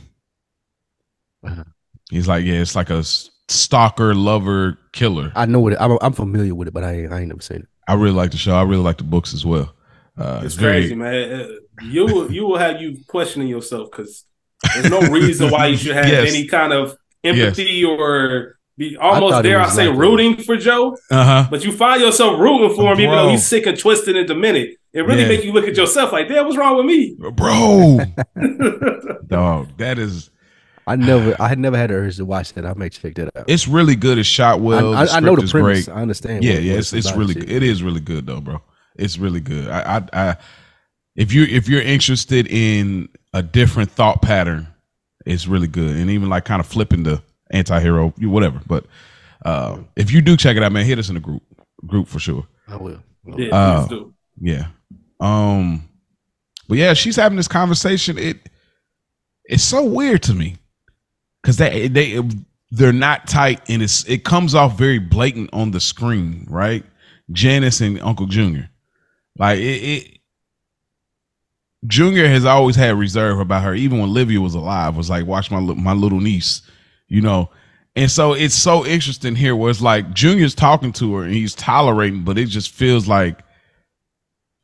Uh-huh. He's like, yeah, it's like a stalker, lover, killer. I know it. I'm, I'm familiar with it, but I I ain't never seen it. I really like the show. I really like the books as well. Uh, It's very- crazy, man. Uh, You will you will have you questioning yourself because there's no reason why you should have Yes. any kind of empathy or be almost thought it dare I say like a- rooting for Joe. Uh-huh. But you find yourself rooting for him, even though Bro. he's sick and twisted at the minute. It really Yeah. make you look at yourself like, damn, what's wrong with me? Bro, dog, that is I never, I had never had the urge to watch that. I may check that out. it's really good. It's shot well. I, I, I know script the premise. great. I understand. yeah yeah it's, it's really shit. it is really good though bro it's really good I, I i if you if you're interested in a different thought pattern it's really good and even like kind of flipping the anti-hero whatever. But uh if you do check it out man hit us in the group group for sure. I will. Yeah, Uh, do. yeah. Um but yeah she's having this conversation. It it's so weird to me. Because they they they're not tight and it's it comes off very blatant on the screen right? Janice and uncle junior. Like it, it junior has always had reserve about her even when livia was alive was like watch my my little niece you know and so it's so interesting here where it's like junior's talking to her and he's tolerating but it just feels like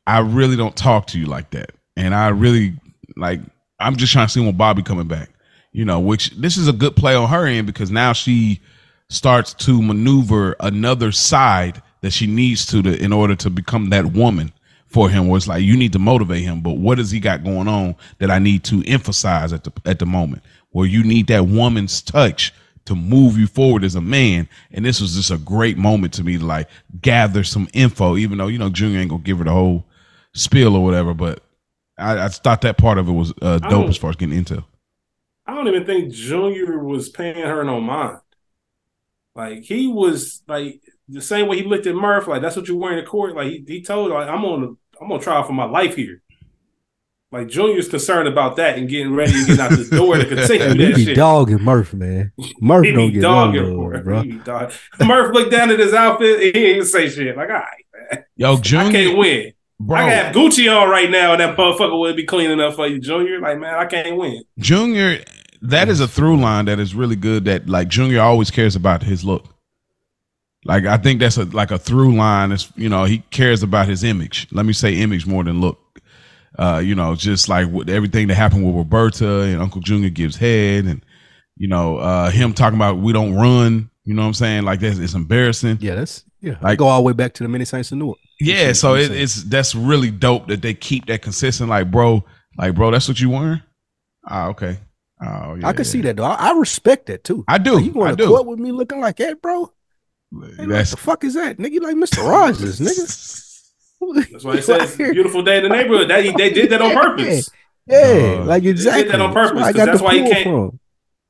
I really don't talk to you like that. And I really like I'm just trying to see when Bobby coming back. You know, which this is a good play on her end because now she starts to maneuver another side that she needs to, to in order to become that woman for him where it's like you need to motivate him, but what does he got going on that I need to emphasize at the at the moment? Where you need that woman's touch to move you forward as a man. And this was just a great moment to me to like gather some info, even though, you know, Junior ain't gonna give her the whole spiel or whatever, but I, I thought that part of it was uh, dope as far as getting intel. I don't even think Junior was paying her no mind. Like he was like the same way he looked at Murph, like that's what you're wearing in court. Like he, he told her, like I'm on I'm on trial for my life here. Like Junior's concerned about that and getting ready and getting out the door to continue He that be shit. dogging Murph, man. Murph He don't be get no dogging love, for bro. He dog- Murph looked down at his outfit and he ain't even say shit. Like, all right, Yo, Junior, I can't win. bro, I can have Gucci on right now and that motherfucker would be cleaning up for you, Junior. Like, man, I can't win. Junior, that is a through line that is really good. That like Junior always cares about his look. Like I think that's a like a through line. Is you know he cares about his image. Let me say image more than look. Uh, you know, just like with everything that happened with Roberta and Uncle Junior gives head, and you know uh him talking about we don't run. You know what I'm saying? Like that's it's embarrassing. Yeah, that's yeah. I go all the way back to the many saints of Newark. Yeah, see so it, it's that's really dope that they keep that consistent. Like, bro, like, bro, that's what you wearing. Ah, okay. Oh, yeah. I can see that though. I, I respect that too. I do. Like, you I going to do. court with me looking like that, bro? Nigga, what the fuck is that? Nigga, you like Mr. Rogers, nigga. That's why he says beautiful day in the neighborhood. That he, they did that on purpose. Yeah, Uh, like did that on purpose, where I 'cause got that's why he pull can't- from.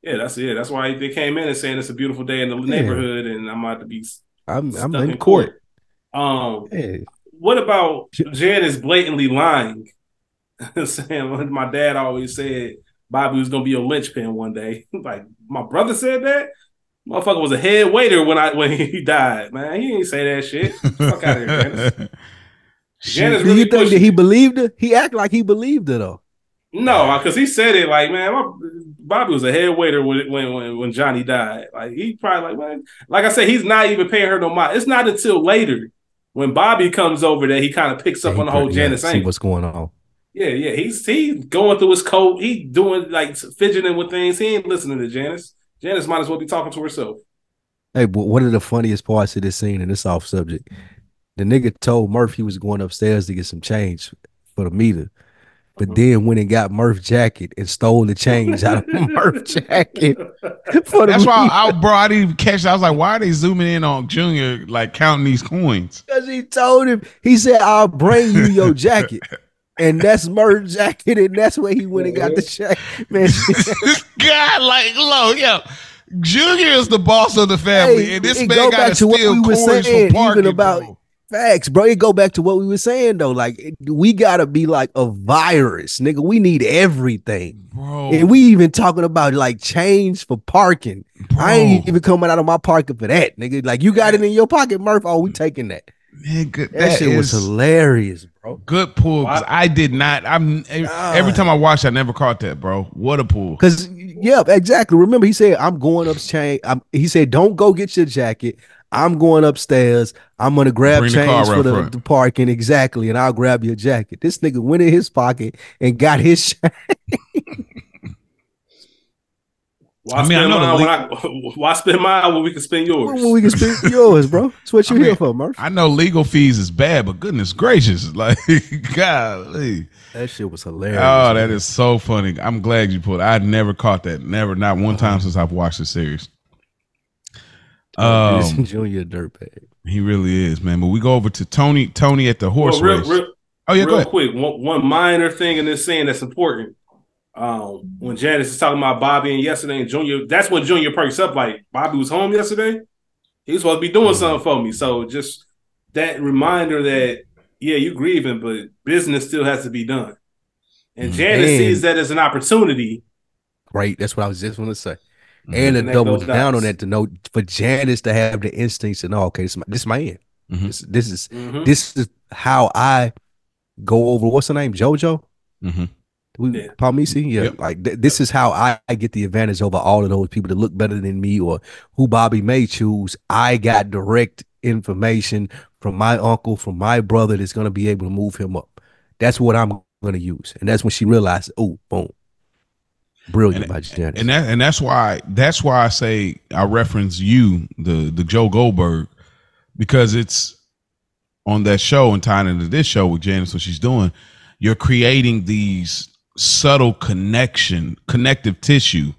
Yeah, that's it. That's why they came in and saying it's a beautiful day in the Yeah. neighborhood, and I'm about to be I'm I'm in court. Um, Yeah. what about J- Jan is blatantly lying, saying what my dad always said Bobby was gonna be a linchpin one day. like my brother said that. Motherfucker was a head waiter when I when he died. Man, he ain't say that shit. Fuck out of here, Janice. Do really you think that he believed it? He act like he believed it though. No, because he said it like, man, my, Bobby was a head waiter when, when when when Johnny died. Like he probably like, man, like I said, he's not even paying her no mind. It's not until later when Bobby comes over that he kind of picks up Yeah, on the whole Janice see angle. what's going on. Yeah, yeah, he's he's going through his coat. He doing like fidgeting with things. He ain't listening to Janice. Janice might as well be talking to herself. Hey, one of the funniest parts of this scene, and this off subject, the nigga told Murph he was going upstairs to get some change for the meter, but uh-huh. then went and got Murph jacket and stole the change out of Murph jacket for the That's why, meter. I, bro, I didn't even catch. It. I was like, why are they zooming in on Junior, like counting these coins? Because he told him, he said, I'll bring you your jacket. And that's Murph's jacket, and that's where he went and got the check. Man, this guy, like, look, yo, Junior is the boss of the family, Hey, and this man go got back to to what steal we were coins saying, from parking, even about- bro. Facts, bro. It go back to what we were saying though. Like it- we gotta be like a virus, nigga. We need everything, bro. and we even talking about like change for parking. I ain't even coming out of my pocket for that, nigga. Like you got it in your pocket, Murph. Oh, we taking that. Nigga, That, that shit was hilarious, bro. good pull. 'cause I did not. I'm ah. every time I watch, I never caught that, bro. What a pull. Cause yeah, exactly. Remember, he said, "I'm going up change." I'm, he said, "Don't go get your jacket. I'm going upstairs. I'm gonna grab Bring the change up for the, the parking exactly, and I'll grab your jacket." This nigga went in his pocket and got his. Why I mean, I spend know the mine when I, why spend mine when we can spend yours? When we can spend yours, bro. That's what you I mean, here for, Murph. I know legal fees is bad, but goodness gracious, like, golly. That shit was hilarious. Oh, that is so funny. I'm glad you pulled. I never caught that. Never, not one time uh-huh. since I've watched the series. Oh, Um, Junior dirtbag. he really is, man. But we go over to Tony. Tony at the horse Well, real, race. real, oh yeah, go real ahead. quick, one, one minor thing in this scene that's important. Um, when Janice is talking about Bobby and yesterday and Junior, that's when Junior perks up. Like Bobby was home yesterday. He was supposed to be doing something for me. So just that reminder that yeah, you grieving, but business still has to be done. And. Janice And- sees that as an opportunity. Right. That's what I was just going to say. Mhm. And to Connect double those down on that to know for Janice to have the instincts and all. Okay, this is my, this is my end. Mhm. This, this is Mhm. this is how I go over. What's the name? JoJo. Mhm. We Yeah. Palmice, yeah. Yep. Like th- this is how I, I get the advantage over all of those people that look better than me or who Bobby may choose. I got direct information from my uncle, from my brother that's gonna be able to move him up. That's what I'm gonna use, and that's when she realized, oh, boom, brilliant by Janice. and that and that's why that's why I say I reference you, the the Joe Goldberg, because it's on that show and tying into this show with Janice, what she's doing. You're creating these subtle connection, connective tissue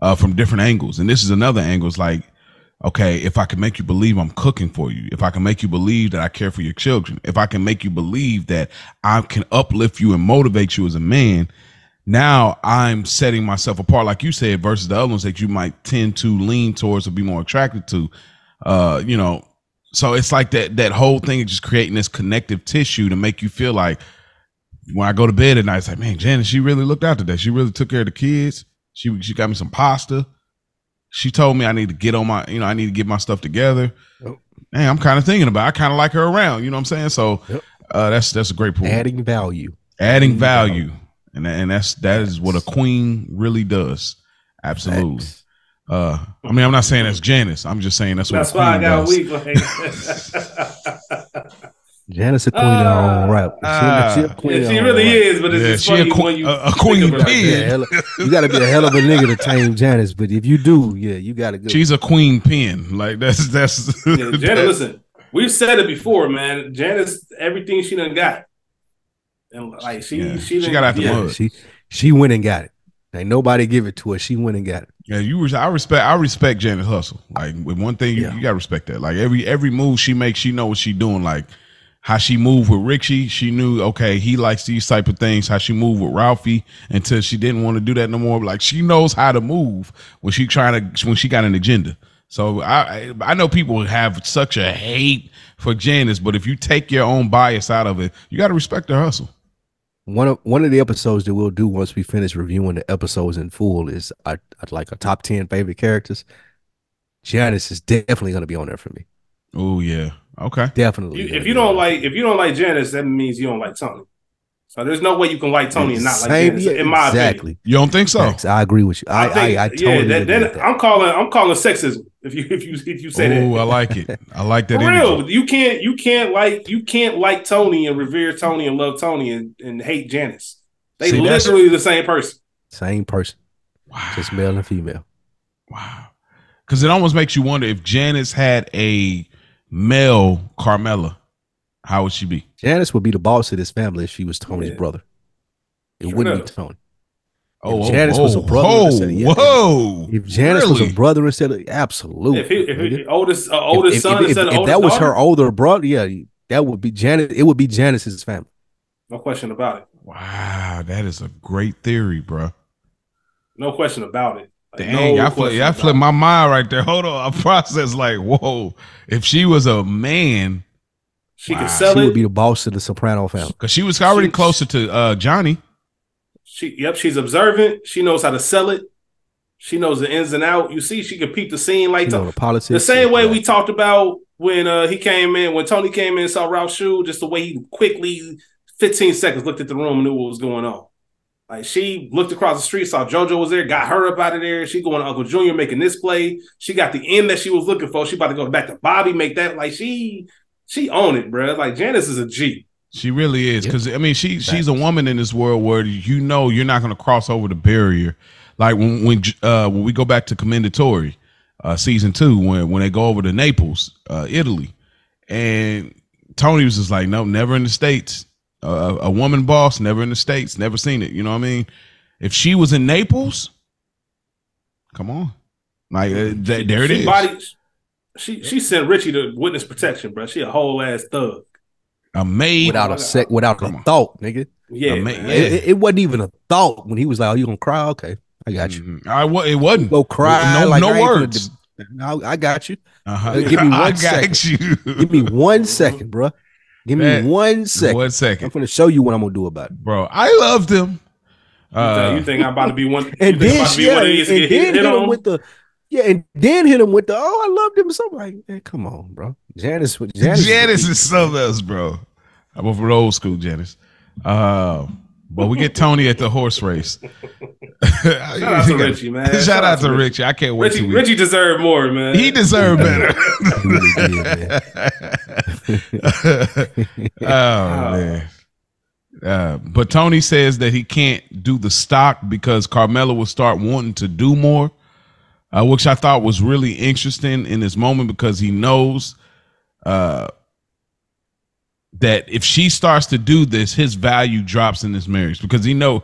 uh, from different angles, and this is another angle. It's like, okay, if I can make you believe I'm cooking for you, if I can make you believe that I care for your children, if I can make you believe that I can uplift you and motivate you as a man, now I'm setting myself apart, like you said, versus the other ones that you might tend to lean towards or be more attracted to. Uh, you know, so it's like that that whole thing is just creating this connective tissue to make you feel like when I go to bed at night, it's like, man, Janice, she really looked out today. She really took care of the kids. She she got me some pasta. She told me I need to get on my, you know, I need to get my stuff together. Yep. Man, I'm kind of thinking about. It. I kind of like her around. You know what I'm saying? So Yep. uh, that's that's a great point Adding value. adding Adding value and and that's that is what a queen really does absolutely Facts. uh i mean i'm not saying that's janice i'm just saying that's what That's a queen why I got does. weak. Like, Janice a queen in her own Uh, right. She, uh, she a queen yeah, she really right. is, but it's Yeah, just she a funny when you a- a queen of her like Yeah, you got to be a hell of a nigga to tame Janice, but if you do, yeah, you got to go. she's a queen pin like that's that's Yeah, Janice, listen, we've said it before, man. Janice, everything she done got, and like she, Yeah, she, she got out the yeah. mud. She she went and got it. Ain't nobody give it to her. She went and got it. yeah you was i respect i respect janice hustle like with one thing you, Yeah. you gotta respect that like every every move she makes she know what she doing like how she moved with Richie, she knew okay, he likes these type of things. How she moved with Ralphie until she didn't want to do that no more. Like she knows how to move when she trying to when she got an agenda. So I I I know people have such a hate for Janice, but if you take your own bias out of it, you got to respect her hustle. One of one of the episodes that we'll do once we finish reviewing the episodes in full is our, like a top ten favorite characters. Janice is definitely going to be on there for me. Oh yeah, okay. Definitely. You, if you don't there. like, if you don't like Janice, that means you don't like Tony. So there's no way you can like Tony and not like Janice, yeah, in my opinion. exactly. You don't think so? Facts. I agree with you. I, I, think- I, totally yeah, that, agree then with that. I'm calling I'm calling sexism if you if you if you say Oh, that. I like it. I like that For energy. real, you can't you can't like you can't like Tony and revere Tony and love Tony and, and hate Janice. They See, literally the same person. Same person, Wow. just male and female. Wow. Because it almost makes you wonder if Janice had a male Carmela, how would she be? Janice would be the boss of this family if she was Tony's Yeah. brother. It Sure wouldn't enough. be Tony. Oh, If Janice was a brother Whoa, instead of- yeah. whoa. If Janice was a brother instead of absolutely. If he if he, oldest uh, oldest if, son if, if, instead of if that was daughter, her older brother, yeah, that would be Janice. It would be Janice's family. no question about it. Wow, that is a great theory, bro. No question about it. Like, Dang, no I flip, question I about flipped my mind right there. Hold on, I process like, whoa. If she was a man, She Wow. can sell she it. would be the boss of the Soprano family. because she was already She- closer to uh Johnny. She yep, she's observant. She knows how to sell it. She knows the ins and out. You see, she can peep the scene like the politics. the same way yeah. we talked about when uh he came in, when Tony came in and saw Ralph Shoe, just the way he quickly, 15 seconds, looked at the room and knew what was going on. Like she looked across the street, saw JoJo was there, got her up out of there. She going to Uncle Junior making this play. She got the end that she was looking for. She about to go back to Bobby, make that like she she own it, bro. Like Janice is a G. She really is Yep. because I mean she she's a woman in this world where you know you're not going to cross over the barrier. Like when when uh, when we go back to Commendatore, uh, season two, when when they go over to Naples, uh, Italy, and Tony was just like, no, never in the states. Uh, a woman boss, never in the states, never seen it. You know what I mean? If she was in Naples, come on, like uh, th- there it she is. Body, she she sent Richie to witness protection, bro. She a whole ass thug. A maid. without a sec, without Come a on. thought, nigga. Yeah, ma- man. yeah. It, it- it wasn't even a thought when he was like, "Oh, you gonna cry? Okay, I got you. Mhm. I it wasn't. Go cry. No, like, no I words. de- no, I got you. Uh-huh. Uh, give me I got second. you. Give me one second, bro. Give me Man, one second. One I'm gonna show you what I'm gonna do about it. bro. I loved him. You, Uh, think, you think I'm about to be one? And you think I'm then, about to be yeah, one and these then hit, hit hit him on? with the yeah, and then hit him with the oh, I loved him so like, man, come on, bro. Janice, Janice, Janice, is something else, bro. I'm over the old school Janice. Uh, but we get Tony at the horse race. Shout out to Richie, man. Shout, out to Richie. I can't wait Richie, till we. Richie deserved more, man. he deserved better. He really did, man. oh man. Uh, but Tony says that he can't do the stock because Carmela will start wanting to do more, uh, which I thought was really interesting in this moment because he knows uh, that if she starts to do this, his value drops in this marriage because he know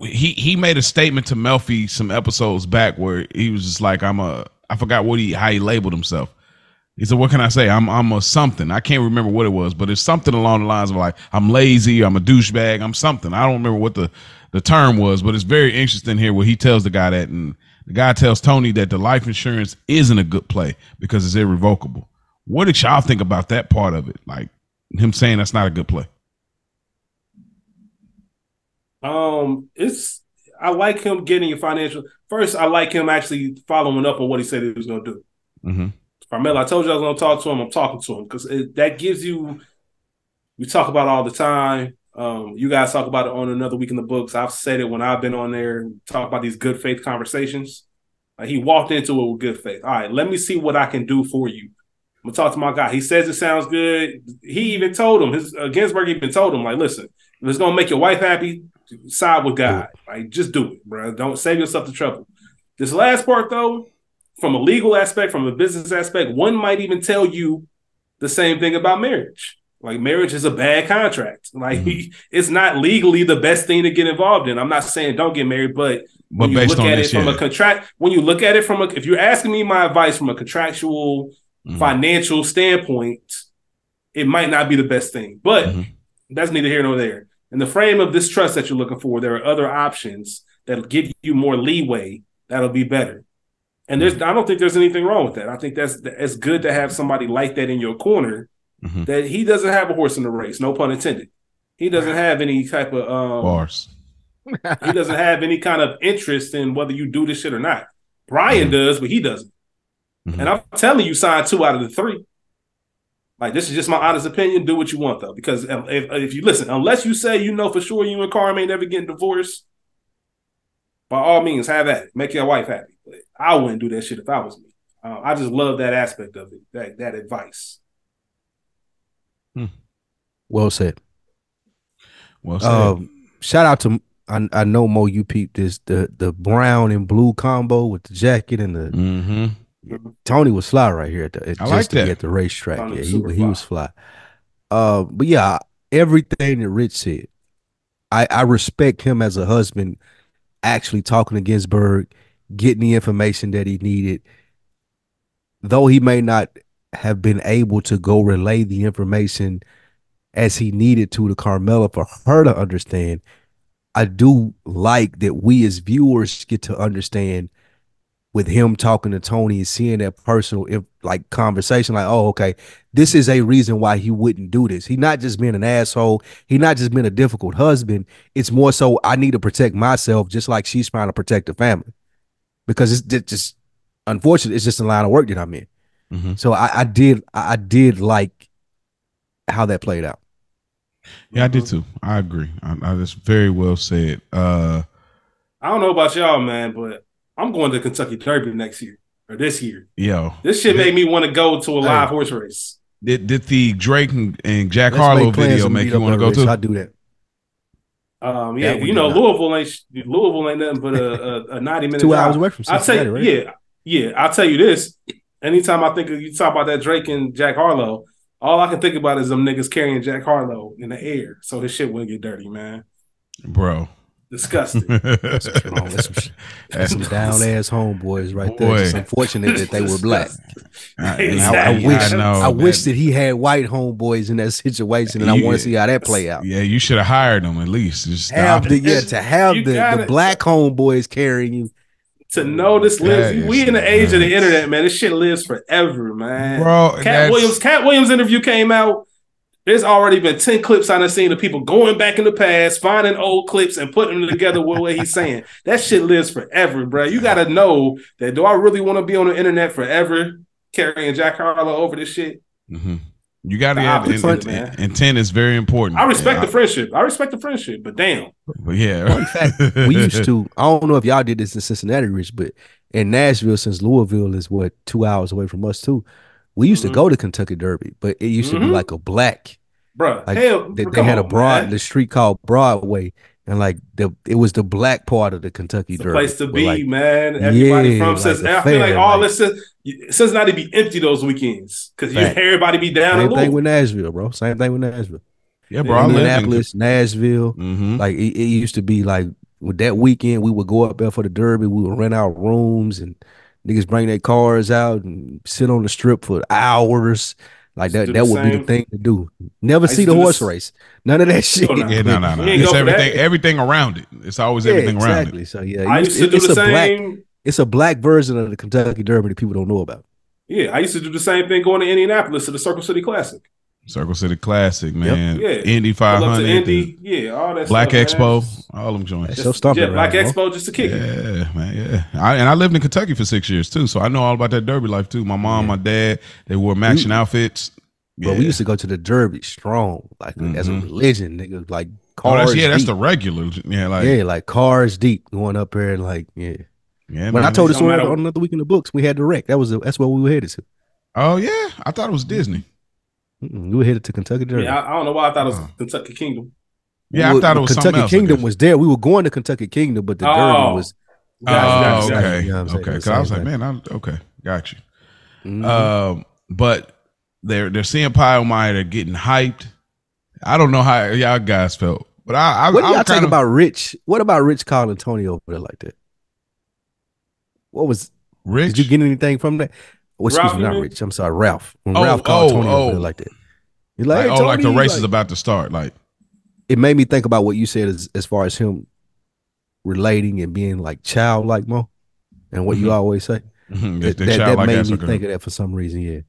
he he made a statement to Melfi some episodes back where he was just like, "I'm a I forgot what he how he labeled himself. He said, "What can I say? I'm I'm a something. I can't remember what it was, but it's something along the lines of like I'm lazy, I'm a douchebag, I'm something. I don't remember what the the term was, but it's very interesting here where he tells the guy that, and the guy tells Tony that the life insurance isn't a good play because it's irrevocable. What did y'all think about that part of it? Like him saying that's not a good play. Um, it's I like him getting your financial. First, I like him actually following up on what he said he was going to do. Mm-hmm. Carmela, I told you I was going to talk to him. I'm talking to him because that gives you. We talk about it all the time. Um, you guys talk about it on another week in the books. I've said it when I've been on there. Talk about these good faith conversations. Like he walked into it with good faith. All right, let me see what I can do for you. I'm gonna talk to my guy. He says it sounds good. He even told him his uh, Ginsburg even told him like, listen, if it's gonna make your wife happy, side with God. Like, just do it, bro. Don't save yourself the trouble. This last part, though, from a legal aspect, from a business aspect, one might even tell you the same thing about marriage. Like, marriage is a bad contract. Like, Mhm. it's not legally the best thing to get involved in. I'm not saying don't get married, but But when you look at it from a contract, when you look at it from a, if you're asking me my advice from a contractual, Mhm. financial standpoint, it might not be the best thing. But Mhm. that's neither here nor there. In the frame of this trust that you're looking for, there are other options that'll give you more leeway that'll be better. And there's I don't think there's anything wrong with that. I think that's it's good to have somebody like that in your corner Mhm. that he doesn't have a horse in the race, no pun intended. He doesn't have any type of um Bars. he doesn't have any kind of interest in whether you do this shit or not. Brian Mhm. does, but he doesn't. Mhm. And I'm telling you, sign two out of the three. Like this is just my honest opinion. Do what you want though, because if, if, if you listen, unless you say you know for sure you and Carm ain't never getting divorced, by all means have at it. Make your wife happy. But I wouldn't do that shit if I was me. Uh, I just love that aspect of it. That that advice. Well said. Well said. Um, shout out to I, I know Mo. You peeped this the the brown and blue combo with the jacket and the mm-hmm. Tony was fly right here at the just I like to be that. at the racetrack. Tony Yeah, was he super he was fly. Uh, but yeah, everything that Rich said, I I respect him as a husband, actually talking to Ginsburg, getting the information that he needed. Though he may not have been able to go relay the information as he needed to to Carmela for her to understand, I do like that we as viewers get to understand with him talking to Tony and seeing that personal if, like conversation, like, oh, okay, this is a reason why he wouldn't do this. He not just being an asshole. He not just being a difficult husband. It's more so I need to protect myself, just like she's trying to protect the family, because it's just, just unfortunate. It's just a line of work that I'm in. Mhm. So I, I did, I I did like how that played out. Yeah, I did too. I agree. I, I that's very well said. Uh, I don't know about y'all, man, but I'm going to Kentucky Derby next year or this year. yo, This shit did, made me want to go to a Hey. live horse race. did, did the Drake and, and Jack Let's Harlow make video make you want to go race. to? I do that. Um, yeah, That you know did not. Louisville ain't Louisville ain't nothing but a, a, a ninety minute Two drive. hours away from I'll tell you, right? yeah, yeah. I'll tell you this. Anytime I think of you talk about that Drake and Jack Harlow, all I can think about is them niggas carrying Jack Harlow in the air, so his shit wouldn't get dirty, man. Bro. Disgusting. Wrong. That's some, that's some down ass homeboys right there. It's unfortunate that they were black. I, Exactly. I, I I wish know, I wish that he had white homeboys in that situation, and I want to see how that play out. Yeah, you should have hired them at least. Just Have the yeah to have the, the gotta- black homeboys carrying you. to know this lives, That we in the age of the internet, man. This shit lives forever, man. Bro, Katt Williams, Katt Williams interview came out. There's already been 10 clips I done seen of people going back in the past, finding old clips and putting them together with what he's saying. That shit lives forever, bro. You gotta know that do I really want to be on the internet forever carrying Jack Harlow over this shit? Mhm. You got to The have opposite, and, man. intent is very important. I respect yeah, the friendship. I respect the friendship, but damn. But yeah, In fact, we used to. I don't know if y'all did this in Cincinnati, Rich, but in Nashville, since Louisville is what two hours away from us too, we used Mhm. to go to Kentucky Derby, but it used to be Mhm. like a black. Bro, Like, hell, They, they come had a broad, man. the street called Broadway, and like the it was the black part of the Kentucky It's the Derby. place to be, like, man. Everybody Yeah, from like says a I feel like fair, all like- this says Cincinnati be empty those weekends because you Fact. everybody be down in Same thing with Nashville, bro. Same thing with Nashville. yeah, bro. I in Indianapolis, Nashville. Mhm. Like it, it used to be like with that weekend, we would go up there for the Derby. We would rent out rooms and niggas bring their cars out and sit on the strip for hours. Like that, that the would be the thing to do. Never see the horse this- race. None of that shit. Oh, no. Yeah, no, no, no. It's everything, everything around it. It's always Yeah, everything around it. exactly. So yeah, I it used to do it's the a black. same. It's a black version of the Kentucky Derby that people don't know about. Yeah, I used to do the same thing going to Indianapolis to the Circle City Classic. It. Circle City Classic, man. Yeah. Indy Pull up to 500, Indy, yeah, all that. Black stuff, man. Expo, all them joints. That's your stomping yeah, Black ground, bro. Expo just to kick it. Yeah, man, yeah. I, and I lived in Kentucky for six years too, so I know all about that Derby life too. My mom, my dad, they wore matching outfits. Yeah. But we used to go to the Derby strong, like as a Mhm. religion, nigga. Like oh, cars. that's, yeah, that's the regular. Yeah, like yeah, like cars deep going up there and like yeah. yeah. When I told it this don't story on another week in the books, we had the wreck. That was the, that's where we were headed to. oh yeah, I thought it was Disney. Mm-mm, we were headed to Kentucky Derby. Yeah, I, I don't know why I thought it was Oh. Kentucky Kingdom. Yeah, We I thought it was Kentucky else. Kingdom was there. We were going to Kentucky Kingdom, but the Oh. Derby was. Gotcha, oh, gotcha, gotcha. okay, You know what I'm saying? okay. Because I was like, man, I'm okay. Got you. Mhm. Um, but they're they're seeing Pie-O-My. They're getting hyped. I don't know how y'all guys felt, but I, I what do I'm y'all think kinda- about Rich? What about Rich calling Tony over there like that? What was? Rich? Did you get anything from that? Oh, excuse Ralph, me, not? Rich. I'm sorry, Ralph. When Oh, Ralph called oh, Tony oh. there like that, you're like, like, oh, like the race like- is about to start. Like, it made me think about what you said as, as far as him relating and being like childlike, Mo, and what you Mhm. always say. mhm, That, that, that made me think of that for some reason. Yeah.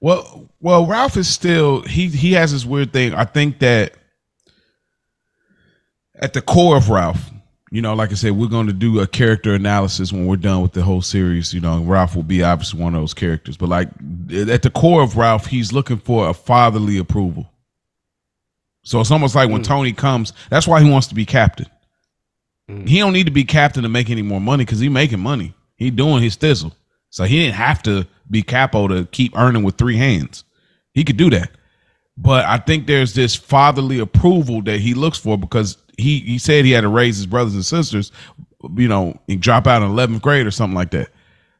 Well, well, Ralph is still he he has this weird thing. I think that at the core of Ralph, you know, like I said, we're going to do a character analysis when we're done with the whole series. You know, Ralph will be obviously one of those characters, but like at the core of Ralph, he's looking for a fatherly approval. So it's almost like when Mm. Tony comes, that's why he wants to be captain. Mm. He don't need to be captain to make any more money because he making money. He doing his thistle. So he didn't have to be capo to keep earning with three hands. He could do that. But I think there's this fatherly approval that he looks for because he he said he had to raise his brothers and sisters, you know, and drop out in 11th grade or something like that.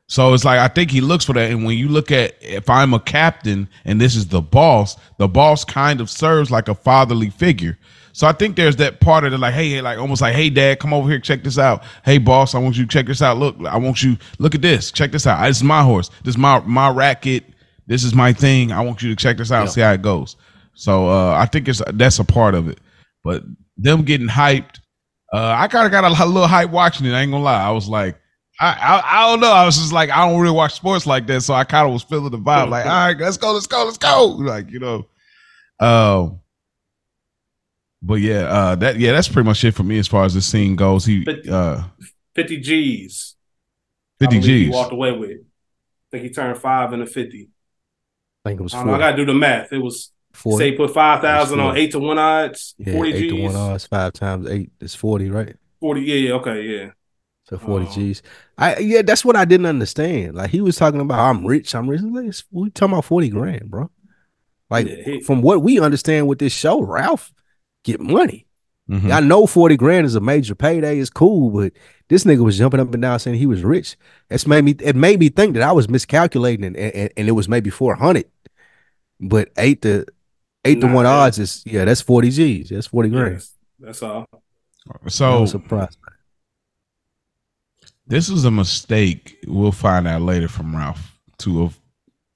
So it's like I think he looks for that. And when you look at if I'm a captain and this is the boss, the boss kind of serves like a fatherly figure. So I think there's that part of it, like, hey, hey, like almost like, hey, dad, come over here, check this out. Hey, boss, I want you to check this out. Look, I want you look at this, check this out. This is my horse. This is my my racket. This is my thing. I want you to check this out and see how it goes. So uh, I think it's that's a part of it. But them getting hyped, uh, I kind of got a, li- little hype watching it. I ain't gonna lie. I was like, I, I I don't know. I was just like, I don't really watch sports like that, so I kind of was feeling the vibe. Like, all right, let's go, let's go, let's go. Like, you know, um. But yeah, uh, that yeah, that's pretty much it for me as far as the scene goes. He But- uh, 50 G's. I fifty believe He G's. walked away with. I think he turned five into 50. I think it was I, know, I got to do the math. It was, 40. say, put 5,000 on eight to one odds, yeah, 40 eight G's. to one odds, five times eight is 40, right? 40, yeah, yeah, okay, yeah. So 40 Oh. G's. I yeah, that's what I didn't understand. Like he was talking about I'm rich, I'm rich. Like, it's- we talking about 40 grand, bro. Like Yeah, he- from what we understand with this show, Ralph get money. Mhm. I know 40 grand is a major payday, it's cool, but this nigga was jumping up and down saying he was rich. It's made me it made me think that I was miscalculating and, and, and it was maybe 400. But eight to eight to one odds is yeah, that's 40 G's. That's 40 grand. Yes, that's all. So was surprised. this is a mistake. We'll find out later from Ralph to have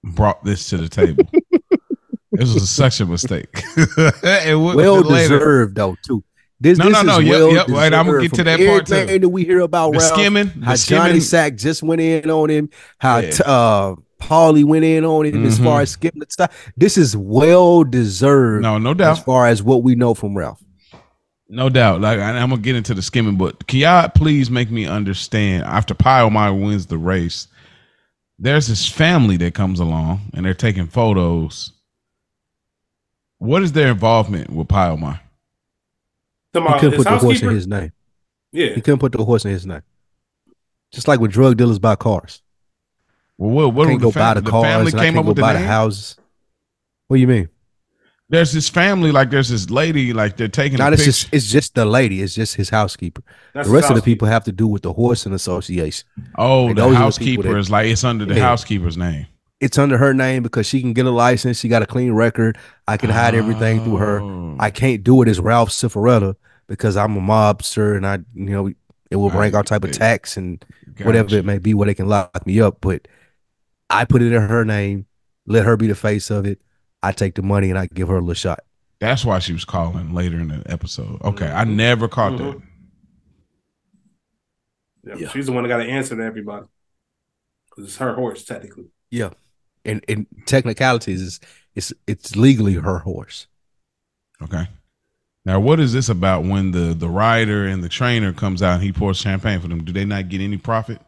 brought this to the table. this was such a mistake. And we'll- Well later- deserved though, too. This, No, this no, no, is yep, well yep, right, I'm gonna deserved get to that part, too. everything that we hear about The Ralph. skimming, how the Johnny. Sack just went in on him, how Yeah. t- uh Paulie went in on him as Mhm. far as skipping the stuff. This is well deserved No, no doubt. as far as what we know from Ralph. No doubt. Like I- I'm gonna get into the skimming, but can y'all please make me understand? After Pie-O-My wins the race, there's this family that comes along and they're taking photos. What is their involvement with Pie-O-My? Talking He couldn't put the horse in his name. Yeah. He couldn't put the horse in his name. Just like with drug dealers buy cars. Well, what, what can't the, go buy fam- the cars. family and came up go with the buy name? the houses. What do you mean? There's this family, like there's this lady, like they're taking. Not a it's picture. just it's just the lady. It's just his housekeeper. That's the rest his of the people have to do with the horsing association. oh, like, the those the housekeeper that- is like it's under the Yeah. housekeeper's name. It's under her name because she can get a license. She got a clean record. I can hide everything through her. Oh. I can't do it as Ralph Cifaretto because I'm a mobster and I, you know, it will bring all type of tax and whatever it may be where they can lock me up. But I put it in her name, let her be the face of it. I take the money and I give her a little shot. That's why she was calling later in the episode. Okay, I Mhm. never caught Mhm. that. Yeah, Yeah. She's the one that got to answer to everybody. Because it's her horse, technically. Yeah. And and technicalities is it's it's legally her horse. Okay. Now, what is this about when the the rider and the trainer comes out and he pours champagne for them? Do they not get any profit?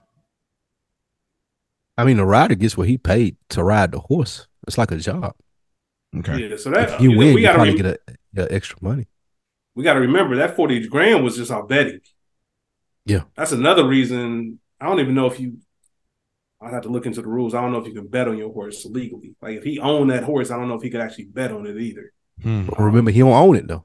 I mean, the rider gets what he paid to ride the horse. It's like a job. Okay. Yeah, so that If you know, win, we you gotta probably rem- get a, a extra money. we got to remember that 40 grand was just our betting. Yeah. That's another reason. I don't even know if you, I'd have to look into the rules. I don't know if you can bet on your horse legally. Like if he owned that horse, I don't know if he could actually bet on it either. Hmm. But remember, he don't own it though.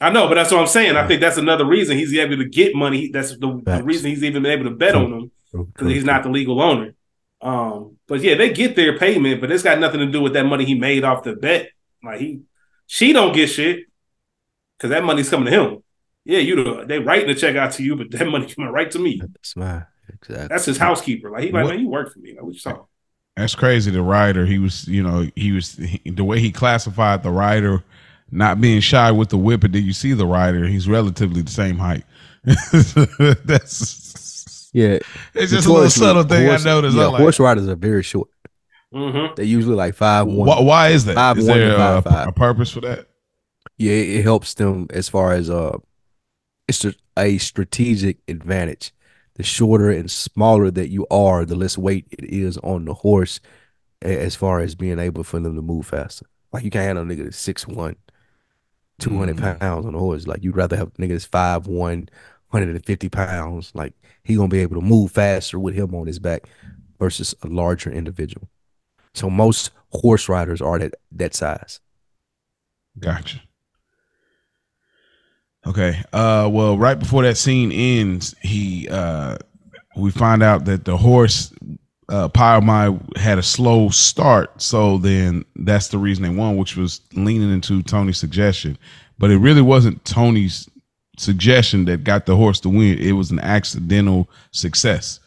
I know, but that's what I'm saying. I think that's another reason he's able to get money. That's the, the reason he's even able to bet True. on them because he's not the legal owner. Um, but yeah, they get their payment, but it's got nothing to do with that money he made off the bet. Like he, she don't get shit because that money's coming to him. Yeah, you the, they writing the check out to you, but that money coming right to me. That's my Exactly. That's his housekeeper. Like he like, What- man, you work for me. Like what you talking? That's crazy. The rider, he was, you know, he was he, the way he classified the rider, not being shy with the whip. And did you see the rider? He's relatively the same height. That's yeah. it's just a little subtle thing horse- I noticed. Yeah, I'm like, horse riders are very short. Mm-hmm. They usually like five one. why, why is that? Five Is one to there a, five five. a purpose for that? Yeah, it, it helps them as far as uh it's a, a strategic advantage. The shorter and smaller that you are, the less weight it is on the horse as far as being able for them to move faster. Like you can't handle a nigga that's 6'1, 200 Mhm. pounds on a horse. Like you'd rather have a nigga that's 5'1, 150 pounds. Like he gonna be able to move faster with him on his back versus a larger individual. So most horse riders are that that size. Gotcha. Okay. Uh well right before that scene ends, he uh we find out that the horse uh Pie-O-My had a slow start, so then that's the reason they won, which was leaning into Tony's suggestion. But it really wasn't Tony's suggestion that got the horse to win. It was an accidental success.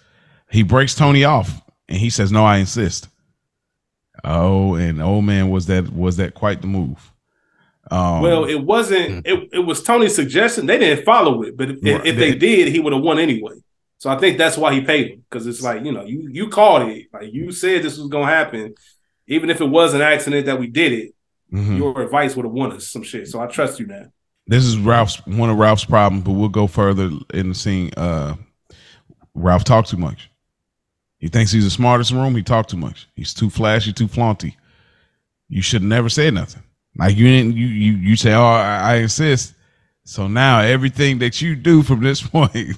He breaks Tony off and he says, No, I insist. Oh, and oh man, was that was that quite the move. Um, Well, it wasn't. It, it was Tony's suggestion. They didn't follow it, but if, Right. if they did, he would have won anyway. So I think that's why he paid him because it's like you know you you called it, like you said this was gonna happen, even if it was an accident that we did it. mhm. Your advice would have won us some shit. So I trust you now. This is Ralph's one of Ralph's problems, but we'll go further in seeing. Uh, Ralph talks too much. He thinks he's the smartest in the room. He talked too much. He's too flashy, too flaunty. You should never say nothing. Like you didn't. You you you say, "Oh, I, I insist." So now everything that you do from this point,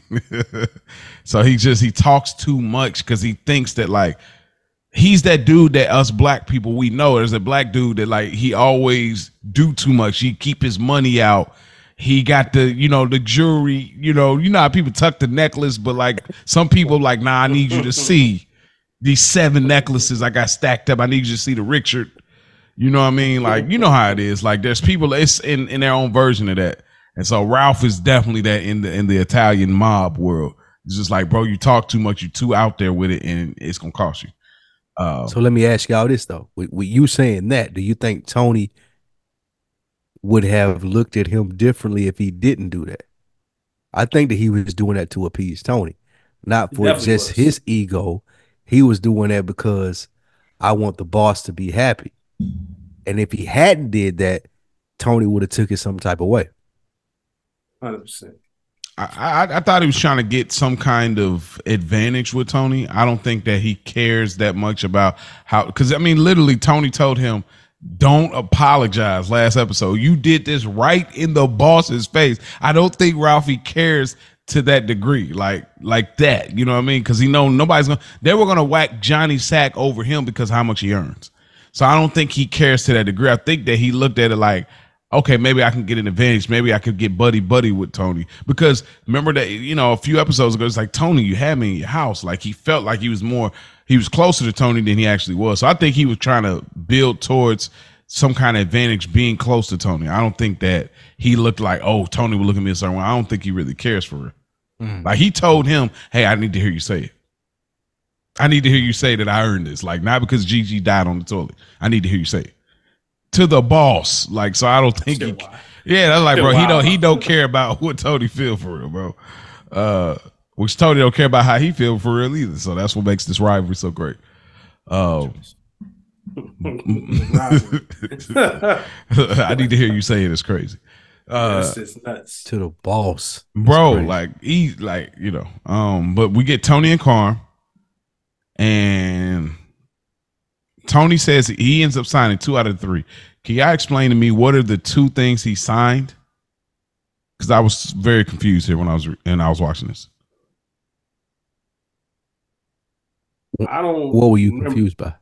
so he just he talks too much because he thinks that like he's that dude that us black people we know. There's a black dude that like he always do too much. He keep his money out. He got the you know the jewelry. You know you know how people tuck the necklace, but like some people like nah. I need you to see these seven necklaces I got stacked up. I need you to see the Richard. You know what I mean? Like you know how it is. Like there's people it's in in their own version of that. And so Ralph is definitely that in the in the Italian mob world. It's just like, bro, you talk too much, you too out there with it, and it's gonna cost you. Uh, So let me ask y'all this though: with, with you saying that, do you think Tony would have looked at him differently if he didn't do that? I think that he was doing that to appease Tony, not for just was. his ego. He was doing that because I want the boss to be happy. And if he hadn't did that, Tony would have took it some type of way. Hundred percent. I, I I thought he was trying to get some kind of advantage with Tony. I don't think that he cares that much about how because I mean literally Tony told him don't apologize last episode. You did this right in the boss's face. I don't think Ralphie cares to that degree, like like that. You know what I mean? Because he know nobody's gonna they were gonna whack Johnny Sack over him because how much he earns. So I don't think he cares to that degree. I think that he looked at it like, okay, maybe I can get an advantage. Maybe I could get buddy buddy with Tony. Because remember that, you know, a few episodes ago, it's like, Tony, you had me in your house. Like he felt like he was more, he was closer to Tony than he actually was. So I think he was trying to build towards some kind of advantage being close to Tony. I don't think that he looked like, oh, Tony will look at me a certain way. I don't think he really cares for her. Mm. Like he told him, hey, I need to hear you say it. I need to hear you say that I earned this. Like not because Gigi died on the toilet. I need to hear you say it to the boss. Like so, I don't think he. Wild. Yeah, that's like, Still bro. He wild. don't. He don't care about what Tony feel for real, bro. Uh, which Tony don't care about how he feel for real either. So that's what makes this rivalry so great. Oh, I need to hear you say it. It's crazy. Uh, That's just nuts. To the boss. bro like he like you know um but we get tony and carm and tony says he ends up signing two out of three can y'all explain to me what are the two things he signed because i was very confused here when i was re- and i was watching this I don't. What were you remember- confused by?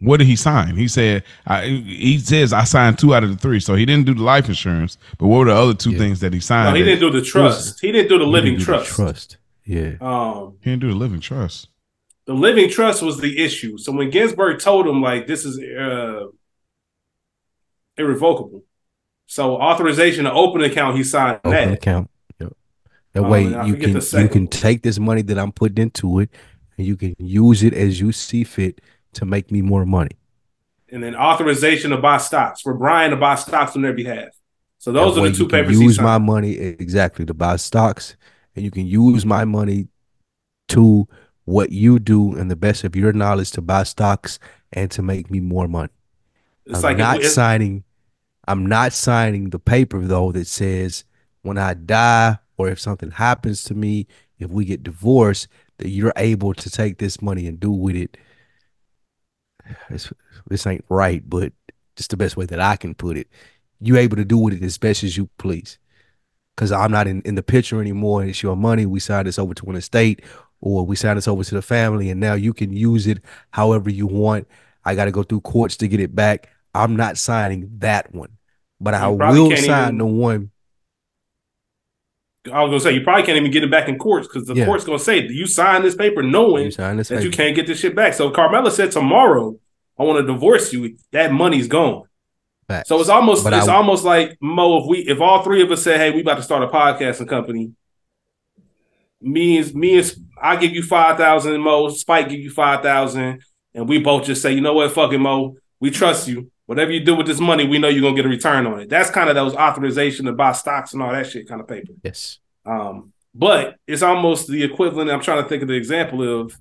what did he sign he said I, he says i signed two out of the three so he didn't do the life insurance but what were the other two Yeah. things that he No, signed he that- didn't do the trust. He didn't do the You living didn't do the trust. Trust. Yeah. Um, he didn't do the living trust the living trust was the issue. So when Ginsburg told him like this is uh, irrevocable, so authorization to open account, he signed Open that. account. Yep. That Um, way you can you can take this money that I'm putting into it and you can use it as you see fit to make me more money. and then authorization to buy stocks for Brian to buy stocks on their behalf. So those That are the two you can papers use my money exactly to buy stocks and you can use my money to what you do and the best of your knowledge to buy stocks and to make me more money. It's I'm like not signing. I'm not signing the paper though that says when I die or if something happens to me, if we get divorced, that you're able to take this money and do with it. It's, this ain't right, but just the best way that I can put it. You're able to do with it as best as you please. Cause I'm not in, in the picture anymore. And it's your money. We signed this over to an estate or we sign this over to the family and now you can use it however you want. I got to go through courts to get it back. I'm not signing that one, but I You probably will sign even- the one. I was gonna say you probably can't even get it back in courts because the Yeah. court's gonna say you sign this paper knowing You this that you can't get this shit back. So Carmela said tomorrow I want to divorce you. That money's gone. Facts. So it's almost But it's I- almost like Mo. If we if all three of us say, "Hey, we about to start a podcasting company," me is me is I give you five thousand, Mo. Spike give you five thousand, and we both just say, "You know what? Fuck it, Mo. We trust you. Whatever you do with this money, we know you're gonna get a return on it." That's kind of those authorization to buy stocks and all that shit kind of paper. yes. Um, but it's almost the equivalent. I'm trying to think of the example of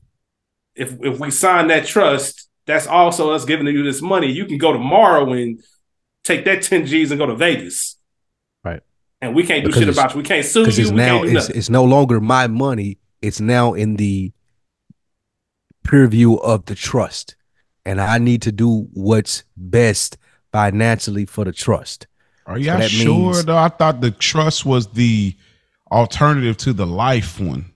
if if we sign that trust, that's also us giving you this money. You can go tomorrow and take that 10 G's and go to Vegas. Right. And we can't do Because shit about you. We can't sue you. it's We now can't do it's, nothing. it's no longer my money. It's now in the purview of the trust. And I need to do what's best financially for the trust. Are y'all that sure means- though? I thought the trust was the alternative to the life one.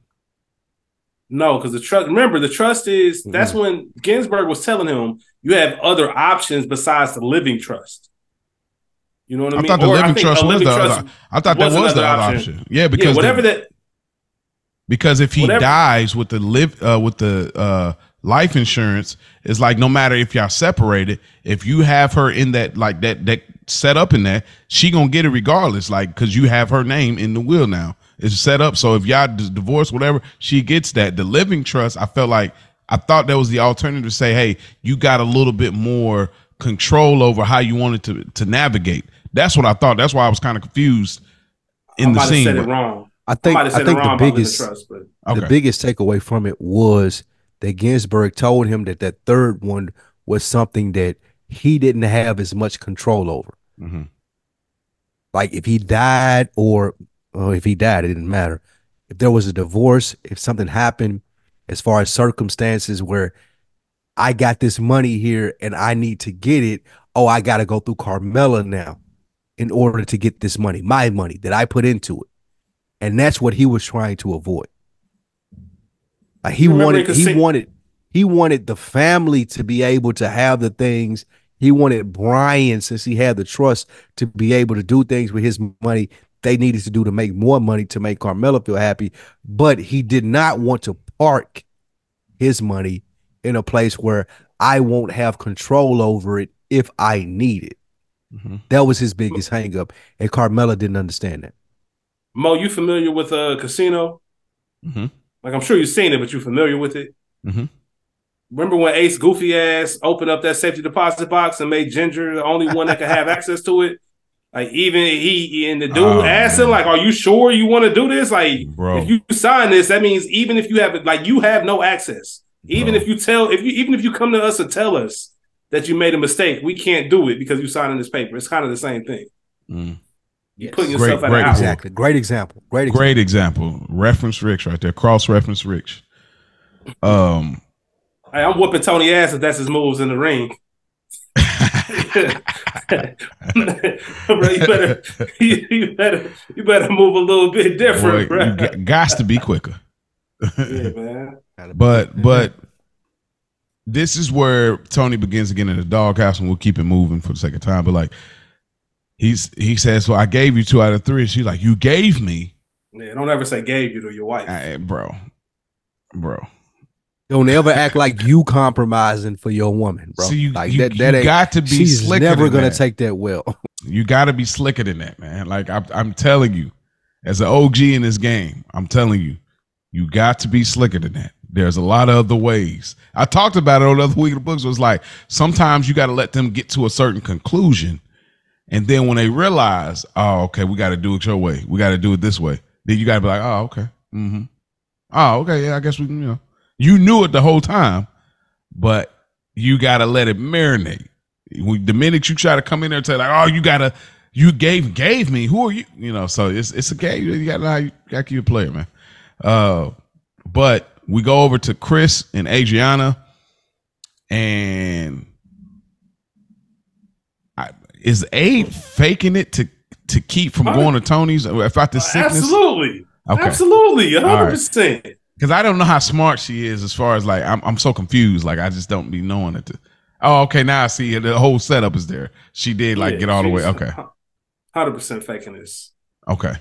No, because the trust. Remember, the trust is that's Mm-hmm. when Ginsburg was telling him you have other options besides the living trust. You know what I mean? I thought the Or living trust was the trust- other. I thought that was was the other option. option. Yeah, because yeah, the- whatever that. Because if he Whatever- dies with the live uh, with the uh, life insurance, it's like no matter if y'all separated, if you have her in that like that that set up in that, she gonna get it regardless. Like because you have her name in the will now. It's set up so if y'all divorce, whatever, she gets that. The living trust, I felt like I thought that was the alternative to say, hey, you got a little bit more control over how you wanted to to navigate. That's what I thought. That's why I was kind of confused in I the scene. said it wrong. I I think I think the about living biggest trust, but Okay. the biggest takeaway from it was that Ginsburg told him that that third one was something that he didn't have as much control over. Mhm. Like if he died or well, if he died, it didn't matter. If there was a divorce, if something happened as far as circumstances where I got this money here and I need to get it, oh, I got to go through Carmela now in order to get this money, my money that I put into it. And that's what he was trying to avoid. Like he Remember, wanted, because he see- wanted, he wanted the family to be able to have the things. He wanted Brian, since he had the trust, to be able to do things with his money they needed to do to make more money to make Carmela feel happy. But he did not want to park his money in a place where I won't have control over it if I need it. Mhm. That was his biggest hangup, and Carmela didn't understand that. Mo, you familiar with a uh, casino? Mhm. Like I'm sure you've seen it, but you're familiar with it? Mhm. Remember when Ace Goofy ass opened up that safety deposit box and made Ginger the only one that could have access to it? Like even he and the dude Oh, asked him, like, "Are you sure you want to do this?" Like, Bro. if you sign this, that means even if you have it, like you have no access. Even Bro. if you tell, if you even if you come to us and tell us that you made a mistake, we can't do it because you signed in this paper. It's kind of the same thing. Mm. You Yes. putting Great- yourself at great an out. example. Exactly. Great example. Great example. Great example. Reference Rich right there. Cross reference Rich. Um Hey, I'm whooping Tony ass if that's his moves in the ring. bro, you better, you, you better, you better move a little bit boy, different, bro. you g- gots to be quicker. yeah, man. But but this is where Tony begins to get in the doghouse, and we'll keep it moving for the sake of time. But like he's he says, "Well, I gave you two out of three. She's like, "You gave me, Yeah, don't ever say gave you to your wife. I- bro, bro." Don't ever act like you compromising for your woman, bro. See, you, like you, that, that you ain't, got to be she's slicker. never than gonna that. take that well. You got to be slicker than that, man. Like I'm, I'm telling you, as an OG in this game, I'm telling you, you got to be slicker than that. There's a lot of other ways. I talked about it on the other week of the books. Was like sometimes you got to let them get to a certain conclusion, and then when they realize, oh, okay, we got to do it your way. We got to do it this way. Then you got to be like, oh, okay, mm-hmm. oh, okay, yeah, I guess we, can, you know, you knew it the whole time, but you got to let it marinate. When, the minute you try to come in there and say like, oh, you gotta, you gave gave me. Who are you? You know, so it's it's a game. You got to you got to keep a player, man. Uh, but we go over to Chris and Adriana, and is Ade faking it to to keep from going to Tony's about the sickness? Absolutely, Okay. absolutely, hundred right. percent. Because I don't know how smart she is as far as like I'm I'm so confused. Like I just don't be knowing it. To, oh, okay. Now I see. The whole setup is there. She did like get all the way. Okay. hundred percent faking this. Okay.